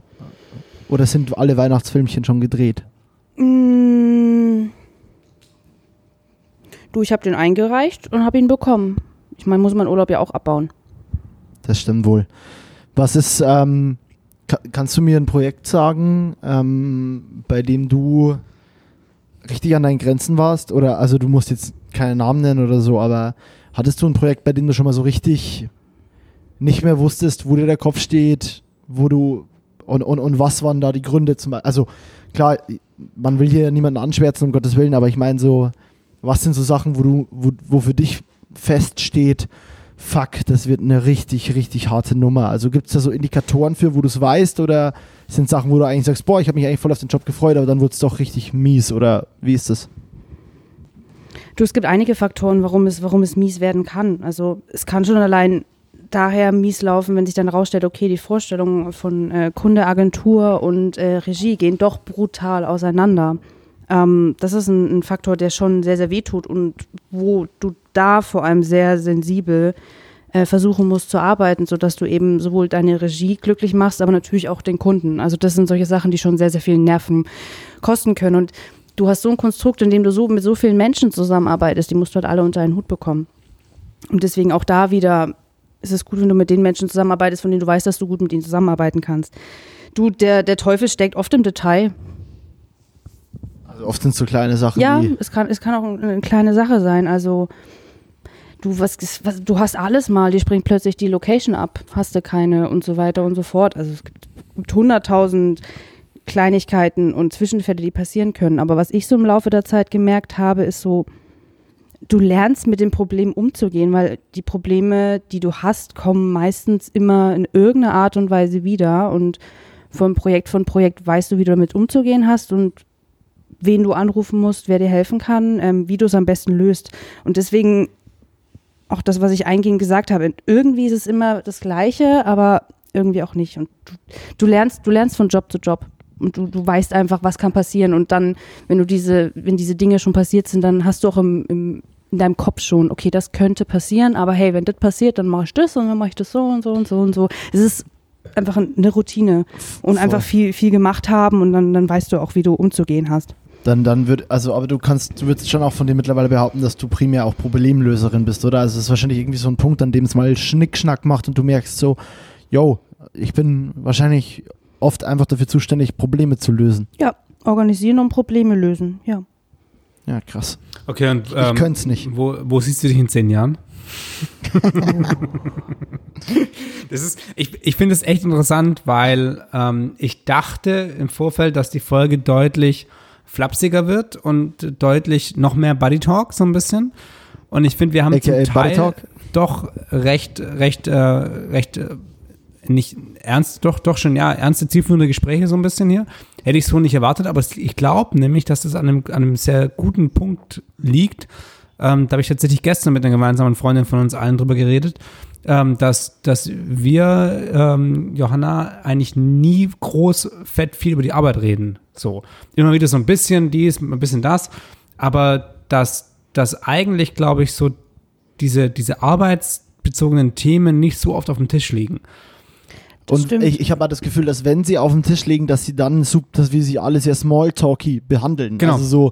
Oder sind alle Weihnachtsfilmchen schon gedreht? Mm. Du, ich habe den eingereicht und habe ihn bekommen. Ich meine, muss man Urlaub ja auch abbauen. Das stimmt wohl. Was ist, ähm, ka kannst du mir ein Projekt sagen, ähm, bei dem du richtig an deinen Grenzen warst? Oder, also du musst jetzt keinen Namen nennen oder so, aber hattest du ein Projekt, bei dem du schon mal so richtig nicht mehr wusstest, wo dir der Kopf steht, wo du und, und, und was waren da die Gründe zum Beispiel? Also klar, man will hier niemanden anschwärzen, um Gottes Willen, aber ich meine so, was sind so Sachen, wo du, wo, wo für dich feststeht, fuck, das wird eine richtig, richtig harte Nummer. Also gibt es da so Indikatoren für, wo du es weißt oder sind Sachen, wo du eigentlich sagst, boah, ich habe mich eigentlich voll auf den Job gefreut, aber dann wurde es doch richtig mies oder wie ist das? Du, es gibt einige Faktoren, warum es, warum es mies werden kann. Also es kann schon allein daher mies laufen, wenn sich dann rausstellt, okay, die Vorstellungen von äh, Kunde, Agentur und äh, Regie gehen doch brutal auseinander. Ähm, das ist ein, ein Faktor, der schon sehr, sehr weh tut und wo du da vor allem sehr sensibel äh, versuchen musst zu arbeiten, sodass du eben sowohl deine Regie glücklich machst, aber natürlich auch den Kunden. Also das sind solche Sachen, die schon sehr, sehr viel Nerven kosten können. Und du hast so ein Konstrukt, in dem du so mit so vielen Menschen zusammenarbeitest, die musst du halt alle unter einen Hut bekommen. Und deswegen auch da wieder ist es gut, wenn du mit den Menschen zusammenarbeitest, von denen du weißt, dass du gut mit ihnen zusammenarbeiten kannst. Du, der, der Teufel steckt oft im Detail. Also oft sind es so kleine Sachen Ja, es kann, es kann auch eine kleine Sache sein. Also du, was, was, du hast alles mal, dir springt plötzlich die Location ab, hast du keine und so weiter und so fort. Also es gibt hunderttausend Kleinigkeiten und Zwischenfälle, die passieren können. Aber was ich so im Laufe der Zeit gemerkt habe, ist so, du lernst mit dem Problem umzugehen, weil die Probleme, die du hast, kommen meistens immer in irgendeiner Art und Weise wieder und von Projekt von Projekt weißt du, wie du damit umzugehen hast und wen du anrufen musst, wer dir helfen kann, ähm, wie du es am besten löst. Und deswegen auch das, was ich eingehend gesagt habe, irgendwie ist es immer das Gleiche, aber irgendwie auch nicht. Und du, du lernst, du lernst von Job zu Job. Und du, du weißt einfach, was kann passieren. Und dann, wenn du diese, wenn diese Dinge schon passiert sind, dann hast du auch im, im, in deinem Kopf schon, okay, das könnte passieren, aber hey, wenn das passiert, dann mache ich das und dann mache ich das so und so und so und so. Es ist einfach eine Routine und Voll. einfach viel, viel gemacht haben und dann, dann weißt du auch, wie du umzugehen hast. Dann, dann wird, also aber du kannst, du würdest schon auch von dir mittlerweile behaupten, dass du primär auch Problemlöserin bist, oder? Also es ist wahrscheinlich irgendwie so ein Punkt, an dem es mal Schnickschnack macht und du merkst so, yo, ich bin wahrscheinlich oft einfach dafür zuständig, Probleme zu lösen. Ja, organisieren und Probleme lösen, ja. Ja, krass. Okay, und Ich ähm, könnte es nicht. Wo, wo siehst du dich in zehn Jahren? (laughs) das ist, ich ich finde es echt interessant, weil ähm, ich dachte im Vorfeld, dass die Folge deutlich flapsiger wird und deutlich noch mehr Buddy Talk so ein bisschen. Und ich finde, wir haben AKA zum Teil doch recht, recht, äh, recht äh, nicht ernst, doch, doch schon, ja, ernste, zielführende Gespräche so ein bisschen hier. Hätte ich so nicht erwartet, aber es- ich glaube nämlich, dass das an einem, an einem sehr guten Punkt liegt. Ähm, da habe ich tatsächlich gestern mit einer gemeinsamen Freundin von uns allen drüber geredet, ähm, dass, dass wir, ähm, Johanna, eigentlich nie groß, fett viel über die Arbeit reden. So. Immer wieder so ein bisschen dies, ein bisschen das. Aber dass, dass eigentlich, glaube ich, so diese, diese arbeitsbezogenen Themen nicht so oft auf dem Tisch liegen. Das Und stimmt. ich, ich habe halt das Gefühl, dass wenn sie auf dem Tisch liegen, dass sie dann, dass wir sie alle sehr smalltalky behandeln. Genau. Also so,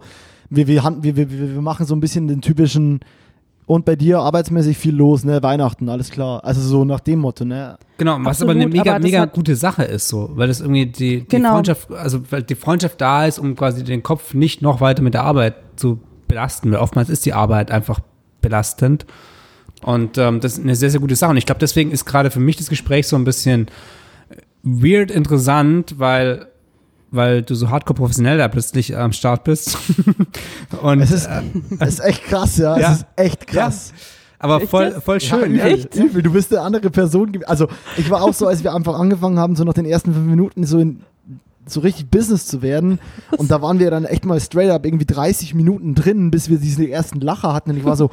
wir, wir, wir, wir wir machen so ein bisschen den typischen und bei dir arbeitsmäßig viel los, ne? Weihnachten, alles klar. Also so nach dem Motto, ne? Genau, was Absolut, aber eine mega, aber mega hat- gute Sache ist, so, weil das irgendwie die, die Genau. Freundschaft, also weil die Freundschaft da ist, um quasi den Kopf nicht noch weiter mit der Arbeit zu belasten, weil oftmals ist die Arbeit einfach belastend. Und ähm, das ist eine sehr, sehr gute Sache. Und ich glaube, deswegen ist gerade für mich das Gespräch so ein bisschen weird interessant, weil, weil du so hardcore professionell da plötzlich am Start bist. (laughs) Und, Es ist, äh, (laughs) es ist echt krass, ja. Ja. Es ist echt krass. aber Echt voll, voll schön. Ja, übel, übel. Du bist eine andere Person. Also ich war auch so, als wir einfach angefangen haben, so nach den ersten fünf Minuten so in so richtig Business zu werden. Und da waren wir dann echt mal straight up irgendwie 30 Minuten drin, bis wir diese ersten Lacher hatten. Und ich war so,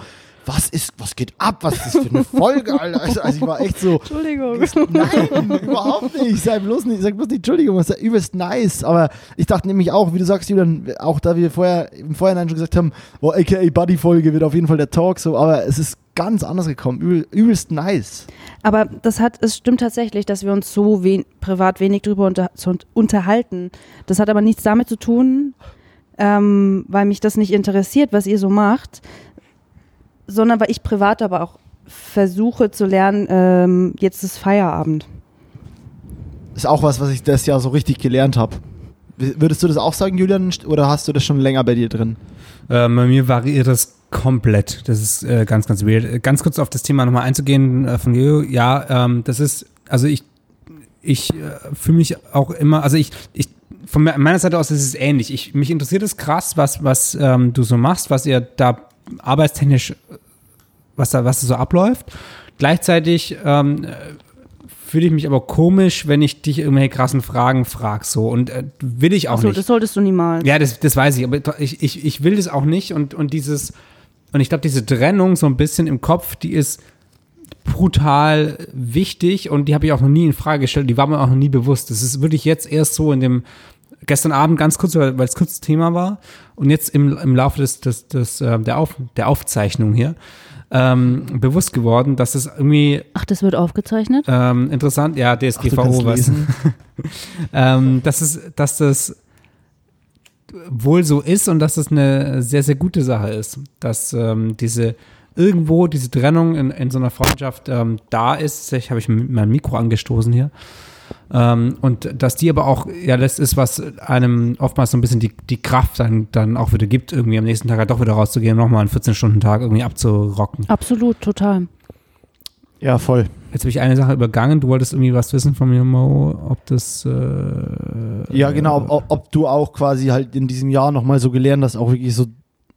was ist, was geht ab? Was ist das für eine Folge, Alter? Also, also ich war echt so, Entschuldigung. (laughs) Nein, überhaupt nicht. Sei bloß nicht, sag bloß nicht, Entschuldigung, das ist ja übelst nice. Aber ich dachte nämlich auch, wie du sagst, Julian, auch da wir vorher im Vorhinein schon gesagt haben, oh, aka Buddy-Folge wird auf jeden Fall der Talk so, aber es ist ganz anders gekommen. Übel, übelst nice. Aber das hat, es stimmt tatsächlich, dass wir uns so wen, privat wenig drüber unter, unterhalten. Das hat aber nichts damit zu tun, ähm, weil mich das nicht interessiert, was ihr so macht, sondern weil ich privat aber auch versuche zu lernen, ähm, jetzt ist Feierabend. Ist auch was, was ich das Jahr so richtig gelernt habe. Würdest du das auch sagen, Julian, oder hast du das schon länger bei dir drin? Äh, bei mir variiert das komplett. Das ist äh, ganz, ganz weird. Äh, Ganz kurz auf das Thema nochmal einzugehen äh, von Leo. Ja, ähm, das ist, also ich, ich äh, fühle mich auch immer, also ich, ich, von me- meiner Seite aus ist es ähnlich. Ich, mich interessiert es krass, was, was ähm, du so machst, was ihr da arbeitstechnisch, was da, was da so abläuft. Gleichzeitig ähm, äh, fühle ich mich aber komisch, wenn ich dich irgendwelche krassen Fragen frag so und äh, will ich auch Achso, nicht. das solltest du niemals. Ja, das, das weiß ich, aber ich, ich, ich will das auch nicht und, und dieses, und ich glaube, diese Trennung so ein bisschen im Kopf, die ist brutal wichtig und die habe ich auch noch nie in Frage gestellt, die war mir auch noch nie bewusst. Das ist wirklich jetzt erst so in dem, gestern Abend ganz kurz, weil es kurz Thema war und jetzt im, im Laufe des, des, des, äh, der, Auf, der Aufzeichnung hier ähm, bewusst geworden, dass es irgendwie Ach, das wird aufgezeichnet? ähm, interessant, ja, Ach, DSGVO kannst was. (laughs) ähm, dass, es, dass das wohl so ist und dass es eine sehr, sehr gute Sache ist, dass ähm, diese irgendwo diese Trennung in, in so einer Freundschaft ähm, da ist. Ich habe ich mein Mikro angestoßen hier. Ähm, und dass die aber auch, ja, das ist, was einem oftmals so ein bisschen die, die Kraft dann, dann auch wieder gibt, irgendwie am nächsten Tag halt doch wieder rauszugehen und nochmal einen 14-Stunden-Tag irgendwie abzurocken. Absolut, total. Ja, voll. Jetzt habe ich eine Sache übergangen. Du wolltest irgendwie was wissen von mir, Mo, ob das. Äh, Ja, genau. Ob, ob du auch quasi halt in diesem Jahr nochmal so gelernt hast, auch wirklich so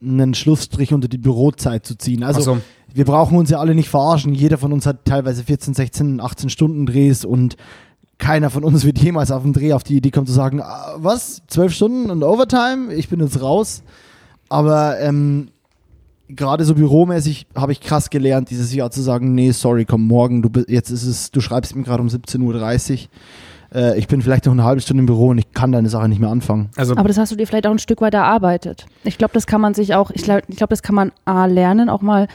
einen Schlussstrich unter die Bürozeit zu ziehen. Also, so. wir brauchen uns ja alle nicht verarschen. Jeder von uns hat teilweise 14, 16, 18 Stunden Drehs und keiner von uns wird jemals auf dem Dreh auf die Idee kommen zu sagen, ah, was, 12 Stunden und Overtime? Ich bin jetzt raus. Aber ähm, gerade so büromäßig habe ich krass gelernt, dieses Jahr zu sagen, nee, sorry, komm, morgen, du, jetzt ist es, du schreibst mir gerade um 17.30 Uhr. Äh, ich bin vielleicht noch eine halbe Stunde im Büro und ich kann deine Sache nicht mehr anfangen. Also, Aber das hast du dir vielleicht auch ein Stück weit erarbeitet. Ich glaube, das kann man sich auch, ich glaube, ich glaub, das kann man A lernen, auch mal,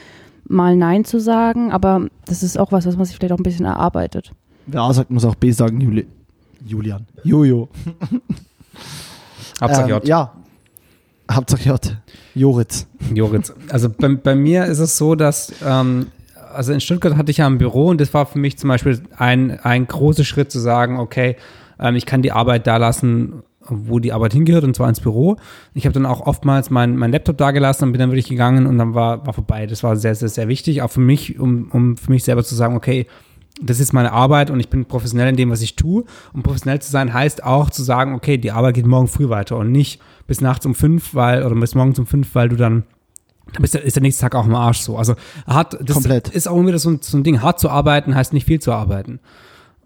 mal Nein zu sagen, aber das ist auch was, was man sich vielleicht auch ein bisschen erarbeitet. Wer A sagt, muss auch B sagen, Juli Julian. Jojo. (laughs) Hauptsache Ähm, J. Ja. Hauptsache J. Joritz. Joritz. Also bei, bei mir ist es so, dass, ähm, also in Stuttgart hatte ich ja ein Büro und das war für mich zum Beispiel ein, ein großer Schritt zu sagen, okay, ähm, ich kann die Arbeit da lassen, wo die Arbeit hingehört, und zwar ins Büro. Ich habe dann auch oftmals meinen mein Laptop da gelassen und bin dann wirklich gegangen und dann war, war vorbei. Das war sehr, sehr, sehr wichtig, auch für mich, um, um für mich selber zu sagen, okay, das ist meine Arbeit und ich bin professionell in dem, was ich tue. Und professionell zu sein heißt auch zu sagen, okay, die Arbeit geht morgen früh weiter und nicht bis nachts um fünf, weil, oder bis morgens um fünf, weil du dann dann bist, ist der nächste Tag auch im Arsch so. Also hart, das Komplett. ist auch immer wieder so ein, so ein Ding. Hart zu arbeiten heißt nicht viel zu arbeiten.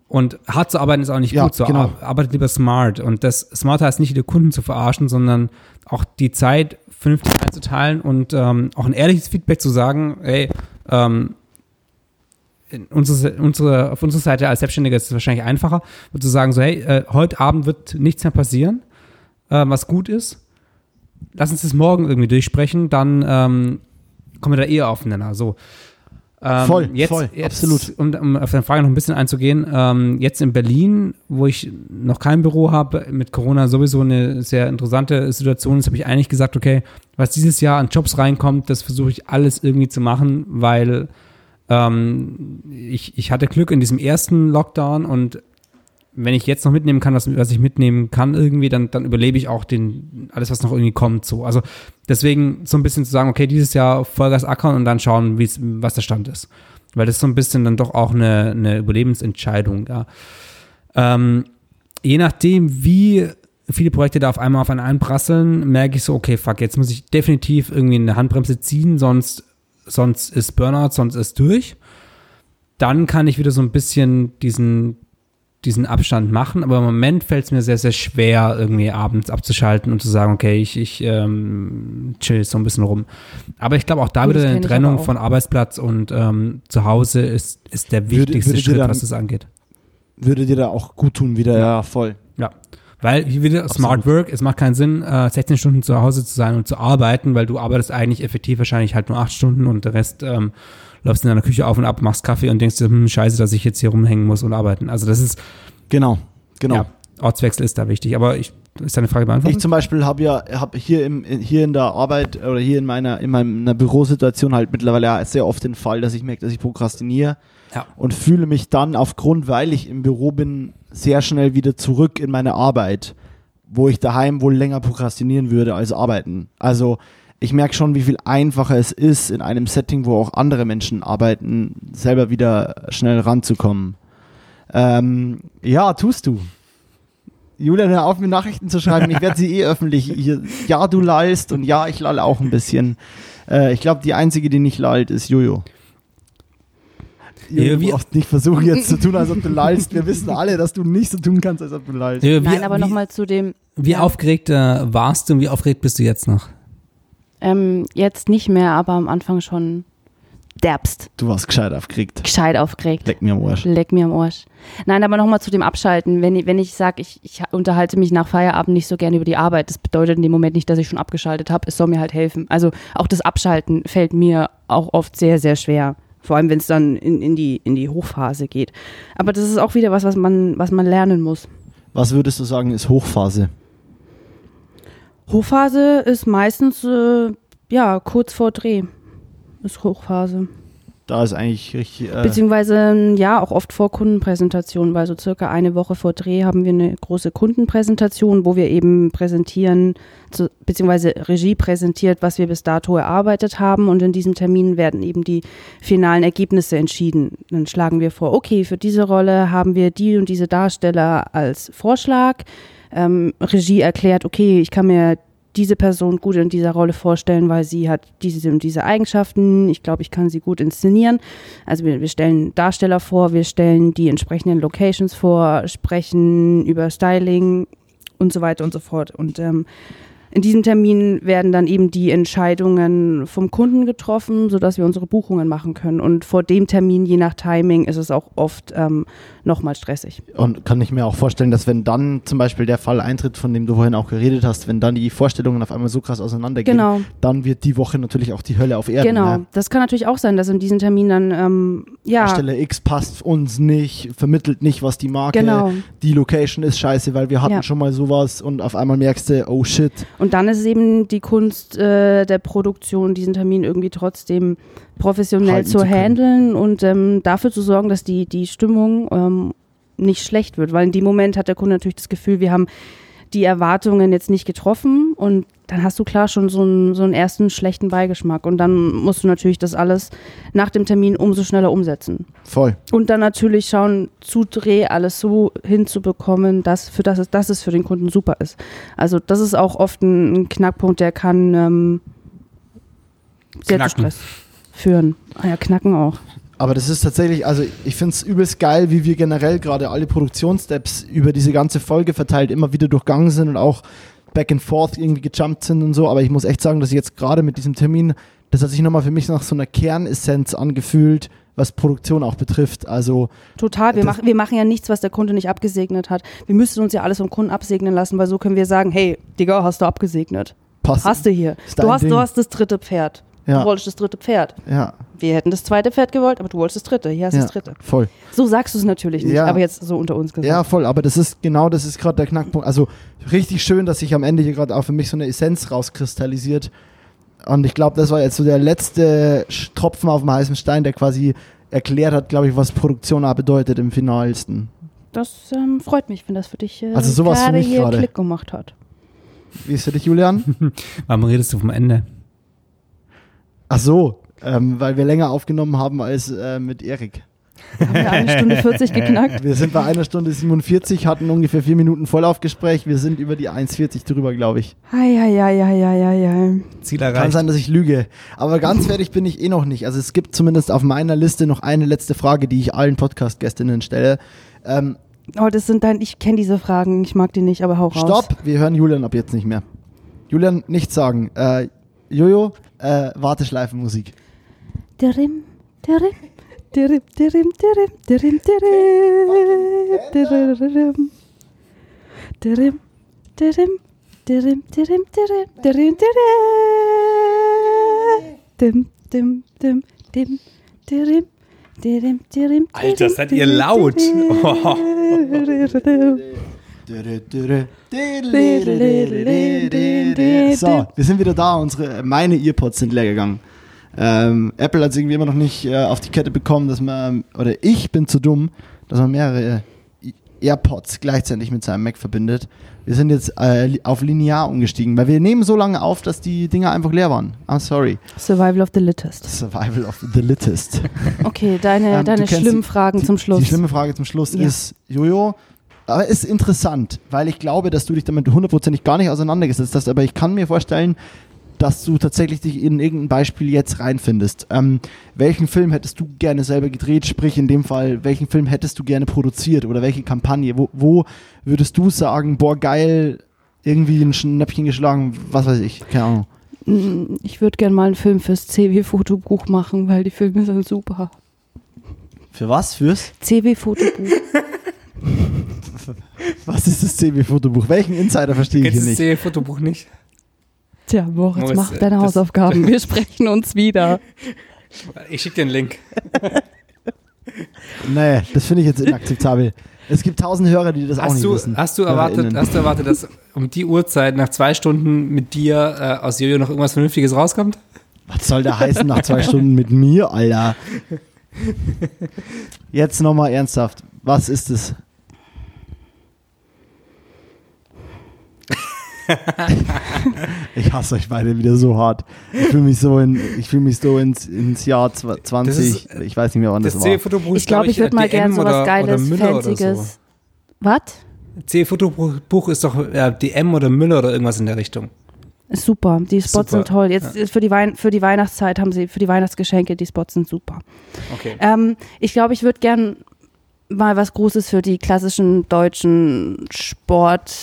Und hart zu arbeiten ist auch nicht Ja, gut. So genau. ar- arbeitet lieber smart. Und das smart heißt nicht, die Kunden zu verarschen, sondern auch die Zeit vernünftig einzuteilen und ähm, auch ein ehrliches Feedback zu sagen, ey, ähm, unsere, unsere, auf unserer Seite als Selbstständiger ist es wahrscheinlich einfacher, zu sagen, so, hey, äh, heute Abend wird nichts mehr passieren, äh, was gut ist. Lass uns das morgen irgendwie durchsprechen, dann ähm, kommen wir da eher auf den Nenner. So. Ähm, Voll, jetzt, voll, jetzt, absolut. Um, um auf deine Frage noch ein bisschen einzugehen, ähm, jetzt in Berlin, wo ich noch kein Büro habe, mit Corona sowieso eine sehr interessante Situation ist, habe ich eigentlich gesagt, okay, was dieses Jahr an Jobs reinkommt, das versuche ich alles irgendwie zu machen, weil ähm, ich, ich hatte Glück in diesem ersten Lockdown und wenn ich jetzt noch mitnehmen kann, was, was ich mitnehmen kann irgendwie, dann, dann überlebe ich auch den, alles, was noch irgendwie kommt. So. Also deswegen so ein bisschen zu sagen, okay, dieses Jahr Vollgas ackern und dann schauen, was der Stand ist. Weil das ist so ein bisschen dann doch auch eine, eine Überlebensentscheidung, ja. Ähm, je nachdem, wie viele Projekte da auf einmal auf einen einprasseln, merke ich so, okay, fuck, jetzt muss ich definitiv irgendwie eine Handbremse ziehen, sonst, sonst ist Burnout, sonst ist durch. Dann kann ich wieder so ein bisschen diesen, diesen Abstand machen, aber im Moment fällt es mir sehr, sehr schwer, irgendwie abends abzuschalten und zu sagen, okay, ich, ich ähm, chill so ein bisschen rum. Aber ich glaube auch da Gut, wieder eine Trennung von Arbeitsplatz und ähm, zu Hause ist, ist der Würde- wichtigste würde dir Schritt, dann- was das angeht. Würde dir da auch gut tun, wieder, ja, voll. Ja. Weil hier wieder Smart Work, es macht keinen Sinn, äh, 16 Stunden zu Hause zu sein und zu arbeiten, weil du arbeitest eigentlich effektiv wahrscheinlich halt nur 8 Stunden und der Rest ähm, läufst in deiner Küche auf und ab, machst Kaffee und denkst dir, hm, scheiße, dass ich jetzt hier rumhängen muss und arbeiten. Also das ist, Genau, genau. ja, Ortswechsel ist da wichtig. Aber ich, ist deine Frage beantwortet? Ich zum Beispiel habe ja hab hier, im, in- hier in der Arbeit oder hier in meiner, in meiner Bürosituation halt mittlerweile ja sehr oft den Fall, dass ich merke, dass ich prokrastiniere Ja. und fühle mich dann aufgrund, weil ich im Büro bin, sehr schnell wieder zurück in meine Arbeit, wo ich daheim wohl länger prokrastinieren würde als arbeiten. Also ich merke schon, wie viel einfacher es ist, in einem Setting, wo auch andere Menschen arbeiten, selber wieder schnell ranzukommen. Ähm, ja, tust du. Julian, hör auf, mir Nachrichten zu schreiben. Ich werde sie eh öffentlich. Ja, du lallst und ja, ich lalle auch ein bisschen. Äh, ich glaube, die einzige, die nicht lallt, ist Jojo. Ja, du wie- brauchst nicht versuchen, jetzt zu tun, als ob du (laughs) lallst. Wir wissen alle, dass du nicht so tun kannst, als ob du lallst. Ja, wie, Nein, aber nochmal zu dem, Wie Ja. aufgeregt äh, warst du und wie aufgeregt bist du jetzt noch? ähm, jetzt nicht mehr, aber am Anfang schon derbst, Du warst gescheit aufgeregt. gescheit aufgeregt. Leck mir am Arsch. Leck mir am Arsch. Nein, aber nochmal zu dem Abschalten. Wenn, ich- wenn ich sage, ich, ich unterhalte mich nach Feierabend nicht so gerne über die Arbeit, das bedeutet in dem Moment nicht, dass ich schon abgeschaltet habe. Es soll mir halt helfen. Also auch das Abschalten fällt mir auch oft sehr, sehr schwer. Vor allem, wenn es dann in, in, die, in die Hochphase geht. Aber das ist auch wieder was, was man, was man lernen muss. Was würdest du sagen, ist Hochphase? Hochphase ist meistens, äh, ja, kurz vor Dreh. Ist Hochphase. Da ist eigentlich richtig. Äh, Beziehungsweise ja auch oft vor Kundenpräsentationen, weil so circa eine Woche vor Dreh haben wir eine große Kundenpräsentation, wo wir eben präsentieren, zu, beziehungsweise Regie präsentiert, was wir bis dato erarbeitet haben und in diesem Termin werden eben die finalen Ergebnisse entschieden. Dann schlagen wir vor, okay, für diese Rolle haben wir die und diese Darsteller als Vorschlag. Ähm, Regie erklärt, okay, ich kann mir diese Person gut in dieser Rolle vorstellen, weil sie hat diese und diese Eigenschaften. Ich glaube, ich kann sie gut inszenieren. Also wir, wir stellen Darsteller vor, wir stellen die entsprechenden Locations vor, sprechen über Styling und so weiter und so fort. Und ähm, in diesem Termin werden dann eben die Entscheidungen vom Kunden getroffen, sodass wir unsere Buchungen machen können. Und vor dem Termin, je nach Timing, ist es auch oft ähm, nochmal stressig. Und kann ich mir auch vorstellen, dass wenn dann zum Beispiel der Fall eintritt, von dem du vorhin auch geredet hast, wenn dann die Vorstellungen auf einmal so krass auseinandergehen, Genau. dann wird die Woche natürlich auch die Hölle auf Erden. Genau, Ne? das kann natürlich auch sein, dass in diesem Termin dann, ähm, ja, Darsteller X passt uns nicht, vermittelt nicht, was die Marke, genau. die Location ist scheiße, weil wir hatten Ja. schon mal sowas und auf einmal merkst du, oh shit, Und dann ist eben die Kunst äh, der Produktion, diesen Termin irgendwie trotzdem professionell zu zu handeln und ähm, dafür zu sorgen, dass die, die Stimmung ähm, nicht schlecht wird. Weil in dem Moment hat der Kunde natürlich das Gefühl, wir haben die Erwartungen jetzt nicht getroffen und dann hast du klar schon so einen, so einen ersten schlechten Beigeschmack und dann musst du natürlich das alles nach dem Termin umso schneller umsetzen. Voll. Und dann natürlich schauen, zu Dreh alles so hinzubekommen, dass, für das, es, dass es für den Kunden super ist. Also das ist auch oft ein, Knackpunkt, der kann ähm, sehr zu Knacken. Stress führen. Ah ja, knacken auch. Aber das ist tatsächlich, also ich finde es übelst geil, wie wir generell gerade alle Produktionssteps über diese ganze Folge verteilt immer wieder durchgangen sind und auch back and forth irgendwie gejumpt sind und so. Aber ich muss echt sagen, dass ich jetzt gerade mit diesem Termin, das hat sich nochmal für mich nach so einer Kernessenz angefühlt, was Produktion auch betrifft. Also Total. Wir, machen, wir machen ja nichts, was der Kunde nicht abgesegnet hat. Wir müssen uns ja alles vom Kunden absegnen lassen, weil so können wir sagen, hey, Digga, hast du abgesegnet. passt. Hast du hier. Du hast, Ding. du hast das dritte Pferd. Ja. Du wolltest das dritte Pferd. Ja, Wir hätten das zweite Pferd gewollt, aber du wolltest das dritte. Hier hast du ja, das dritte. voll. So sagst du es natürlich nicht, Ja. aber jetzt so unter uns gesagt. Ja, voll, aber das ist genau, das ist gerade der Knackpunkt. Also richtig schön, dass sich am Ende hier gerade auch für mich so eine Essenz rauskristallisiert. Und ich glaube, das war jetzt so der letzte Tropfen auf dem heißen Stein, der quasi erklärt hat, glaube ich, was Produktion auch bedeutet im Finalsten. Das ähm, freut mich, wenn das für dich äh, Also sowas für gerade mich hier gerade. Klick gemacht hat. Wie ist für dich, Julian? (laughs) Warum redest du vom Ende? Ach so, ähm, weil wir länger aufgenommen haben als äh, mit Erik. Haben wir eine Stunde 40 geknackt? Wir sind bei einer Stunde 47, hatten ungefähr vier Minuten Vollaufgespräch. Wir sind über die 1,40 drüber, glaube ich. Hei, hei, hei, hei, hei, hei. Ziel Kann erreicht. sein, dass ich lüge. Aber ganz fertig bin ich eh noch nicht. Also es gibt zumindest auf meiner Liste noch eine letzte Frage, die ich allen Podcast-Gästinnen stelle. Ähm, Oh, das sind dein, ich kenne diese Fragen, ich mag die nicht, aber hau raus. stopp, wir hören Julian ab jetzt nicht mehr. Julian, nichts sagen. Äh, Jojo, äh, Warteschleifenmusik. Dirim, dirim, dirim, dirim, dirim, dirim, dirim, dirim, dirim, dirim, dirim, dirim, dirim, dirim, dirim, dim, dim, dim, dirim, dirim, dirim, Alter, dirim, seid ihr dirim, laut. So, wir sind wieder da. Unsere, meine Earpods sind leer gegangen. Ähm, Apple hat es irgendwie immer noch nicht äh, auf die Kette bekommen, dass man, oder ich bin zu dumm, dass man mehrere AirPods gleichzeitig mit seinem Mac verbindet. Wir sind jetzt äh, auf linear umgestiegen, weil wir nehmen so lange auf, dass die Dinger einfach leer waren. I'm sorry. Survival of the Littest. Survival of the Littest. Okay, deine, Ähm, deine schlimmen die- Fragen die, zum Schluss. Die schlimme Frage zum Schluss Ja. ist, Jojo, aber ist interessant, weil ich glaube, dass du dich damit hundertprozentig gar nicht auseinandergesetzt hast, aber ich kann mir vorstellen, dass du tatsächlich dich in irgendein Beispiel jetzt reinfindest. Ähm, welchen Film hättest du gerne selber gedreht? Sprich, in dem Fall, welchen Film hättest du gerne produziert oder welche Kampagne? Wo, wo würdest du sagen, boah, geil, irgendwie ein Schnäppchen geschlagen, was weiß ich, keine Ahnung. Mm, Ich würde gerne mal einen Film fürs CW-Fotobuch machen, weil die Filme sind super. Für was? Fürs? CW-Fotobuch. (laughs) Was ist das CB-Fotobuch? Welchen Insider verstehe ich hier nicht? das Fotobuch nicht? Tja, Moritz, Moritz, mach äh, deine Hausaufgaben. Wir sprechen uns wieder. (laughs) Ich schicke dir einen Link. (laughs) Nee, das finde ich jetzt inakzeptabel. Es gibt tausend Hörer, die das auch Hast nicht du, wissen. hast, du erwartet, hast du erwartet, dass um die Uhrzeit nach zwei Stunden mit dir äh, aus Jojo noch irgendwas Vernünftiges rauskommt? Was soll der heißen nach zwei Stunden mit mir, Alter? (laughs) Jetzt nochmal ernsthaft. Was ist es? (laughs) ich hasse euch beide wieder so hart. Ich fühle mich so in, ich fühle mich so ins, ins Jahr zwa- 20, ist- ich weiß nicht mehr, wann das, Das war. Ich glaube, ich würde mal gerne so was Geiles, so. Fancyes. Was? C-Fotobuch ist doch äh, DM oder Müller oder irgendwas in der Richtung. Ist super. Die Spots Super, sind toll. Jetzt ist für die, Wein für die Weihnachtszeit haben sie, für die Weihnachtsgeschenke, die Spots sind super. Okay. Ähm, ich glaube, ich würde gern mal was Großes für die klassischen deutschen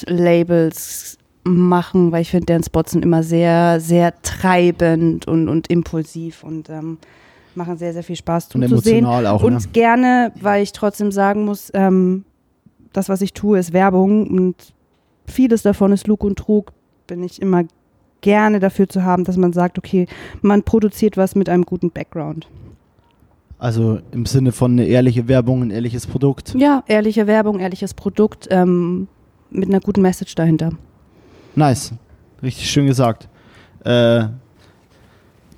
Sportlabels machen, weil ich finde, Spots sind immer sehr, sehr treibend und, und impulsiv und ähm, machen sehr, sehr viel Spaß Und zuzusehen. emotional auch, und ne? gerne, weil ich trotzdem sagen muss, ähm, das, was ich tue, ist Werbung und vieles davon ist Lug und Trug, bin ich immer gerne dafür zu haben, dass man sagt, okay, man produziert was mit einem guten Background. Also im Sinne von eine ehrliche Werbung, ein ehrliches Produkt. Ja, ehrliche Werbung, ehrliches Produkt ähm, mit einer guten Message dahinter. Nice. Richtig schön gesagt. Äh,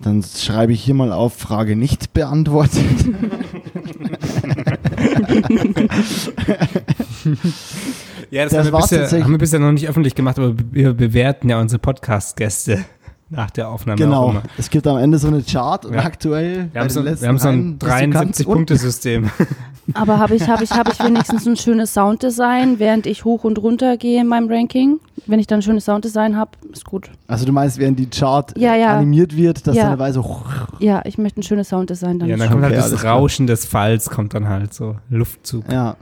dann schreibe ich hier mal auf Frage nicht beantwortet. Ja, das, Das haben, wir bisher, haben wir bisher noch nicht öffentlich gemacht, aber wir bewerten ja unsere Podcast-Gäste nach der Aufnahme auch Genau. immer. Es gibt am Ende so eine Chart und Ja. aktuell Wir haben, so, wir haben so ein bist du ganz unten. 73-Punkte-System. (laughs) Aber habe ich, habe ich, habe ich wenigstens ein schönes Sounddesign, während ich hoch und runter gehe in meinem Ranking? Wenn ich dann ein schönes Sounddesign habe, ist gut. Also du meinst, während die Chart Ja, ja. animiert wird, dass Ja. dann dabei so Ja, ich möchte ein schönes Sounddesign dann. Ja, ist dann kommt halt Okay, das. Rauschen des Falls, kommt dann halt so. Luftzug. ja.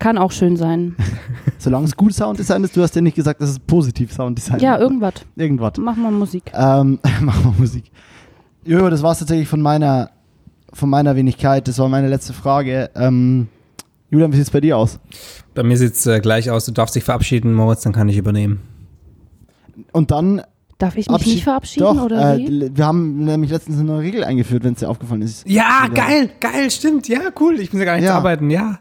Kann auch schön sein. (laughs) Solange es gut Sounddesign ist, du hast ja nicht gesagt, dass es positiv Sounddesign Ja, ist. irgendwas. Irgendwas. Mach mal Musik. Ähm, (laughs) machen wir Musik. Jojo, das war es tatsächlich von meiner, von meiner Wenigkeit. Das war meine letzte Frage. Ähm, Julian, wie sieht es bei dir aus? Bei mir sieht es äh, gleich aus. Du darfst dich verabschieden, Moritz, dann kann ich übernehmen. Und dann Darf ich mich Abschied- nicht verabschieden Doch, oder äh, wie? wir haben nämlich letztens eine neue Regel eingeführt, wenn es dir aufgefallen ist. Ja, Ja. geil, geil, stimmt. Ja, cool. Ich muss ja gar nicht Ja. arbeiten. Ja,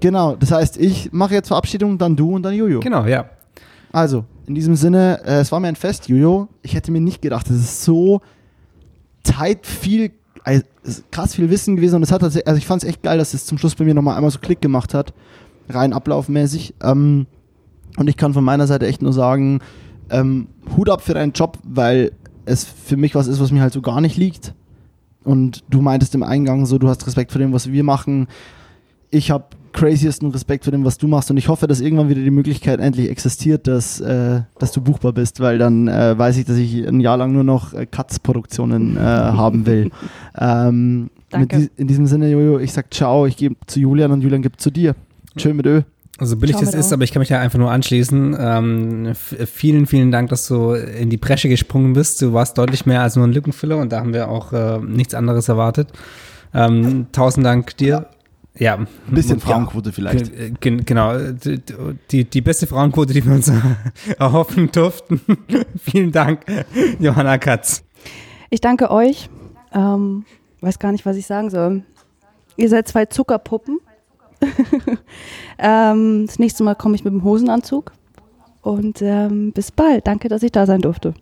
Genau, das heißt, ich mache jetzt Verabschiedung, dann du und dann Jojo. genau, ja. Also, in diesem Sinne, äh, es war mir ein Fest, Jojo. Ich hätte mir nicht gedacht, es ist so tight viel, also, krass viel Wissen gewesen und es hat tatsächlich, also ich fand es echt geil, dass es zum Schluss bei mir nochmal einmal so Klick gemacht hat, rein ablaufmäßig. Ähm, und ich kann von meiner Seite echt nur sagen, ähm, Hut ab für deinen Job, weil es für mich was ist, was mir halt so gar nicht liegt. Und du meintest im Eingang so, du hast Respekt vor dem, was wir machen. Ich habe craziesten Respekt vor dem, was du machst. Und ich hoffe, dass irgendwann wieder die Möglichkeit endlich existiert, dass, äh, dass du buchbar bist, weil dann äh, weiß ich, dass ich ein Jahr lang nur noch äh, Katz-Produktionen äh, (laughs) haben will. Ähm, Danke. in diesem Sinne, Jojo, ich sag ciao, ich gebe zu Julian und Julian gibt zu dir. Schön mit Ö. Also billig das ist, aber ich kann mich da einfach nur anschließen. Ähm, vielen, vielen Dank, dass du in die Bresche gesprungen bist. Du warst deutlich mehr als nur ein Lückenfüller und da haben wir auch äh, nichts anderes erwartet. Ähm, tausend Dank dir. Ja. Ein bisschen Ja. Frauenquote vielleicht. Gen- Genau, die, die, die beste Frauenquote, die wir uns (laughs) erhoffen durften. (laughs) Vielen Dank, Johanna Katz. Ich danke euch. Ähm, weiß gar nicht, was ich sagen soll. Ihr seid zwei Zuckerpuppen. (laughs) ähm, das nächste Mal komme ich mit dem Hosenanzug. Und ähm, bis bald. Danke, dass ich da sein durfte.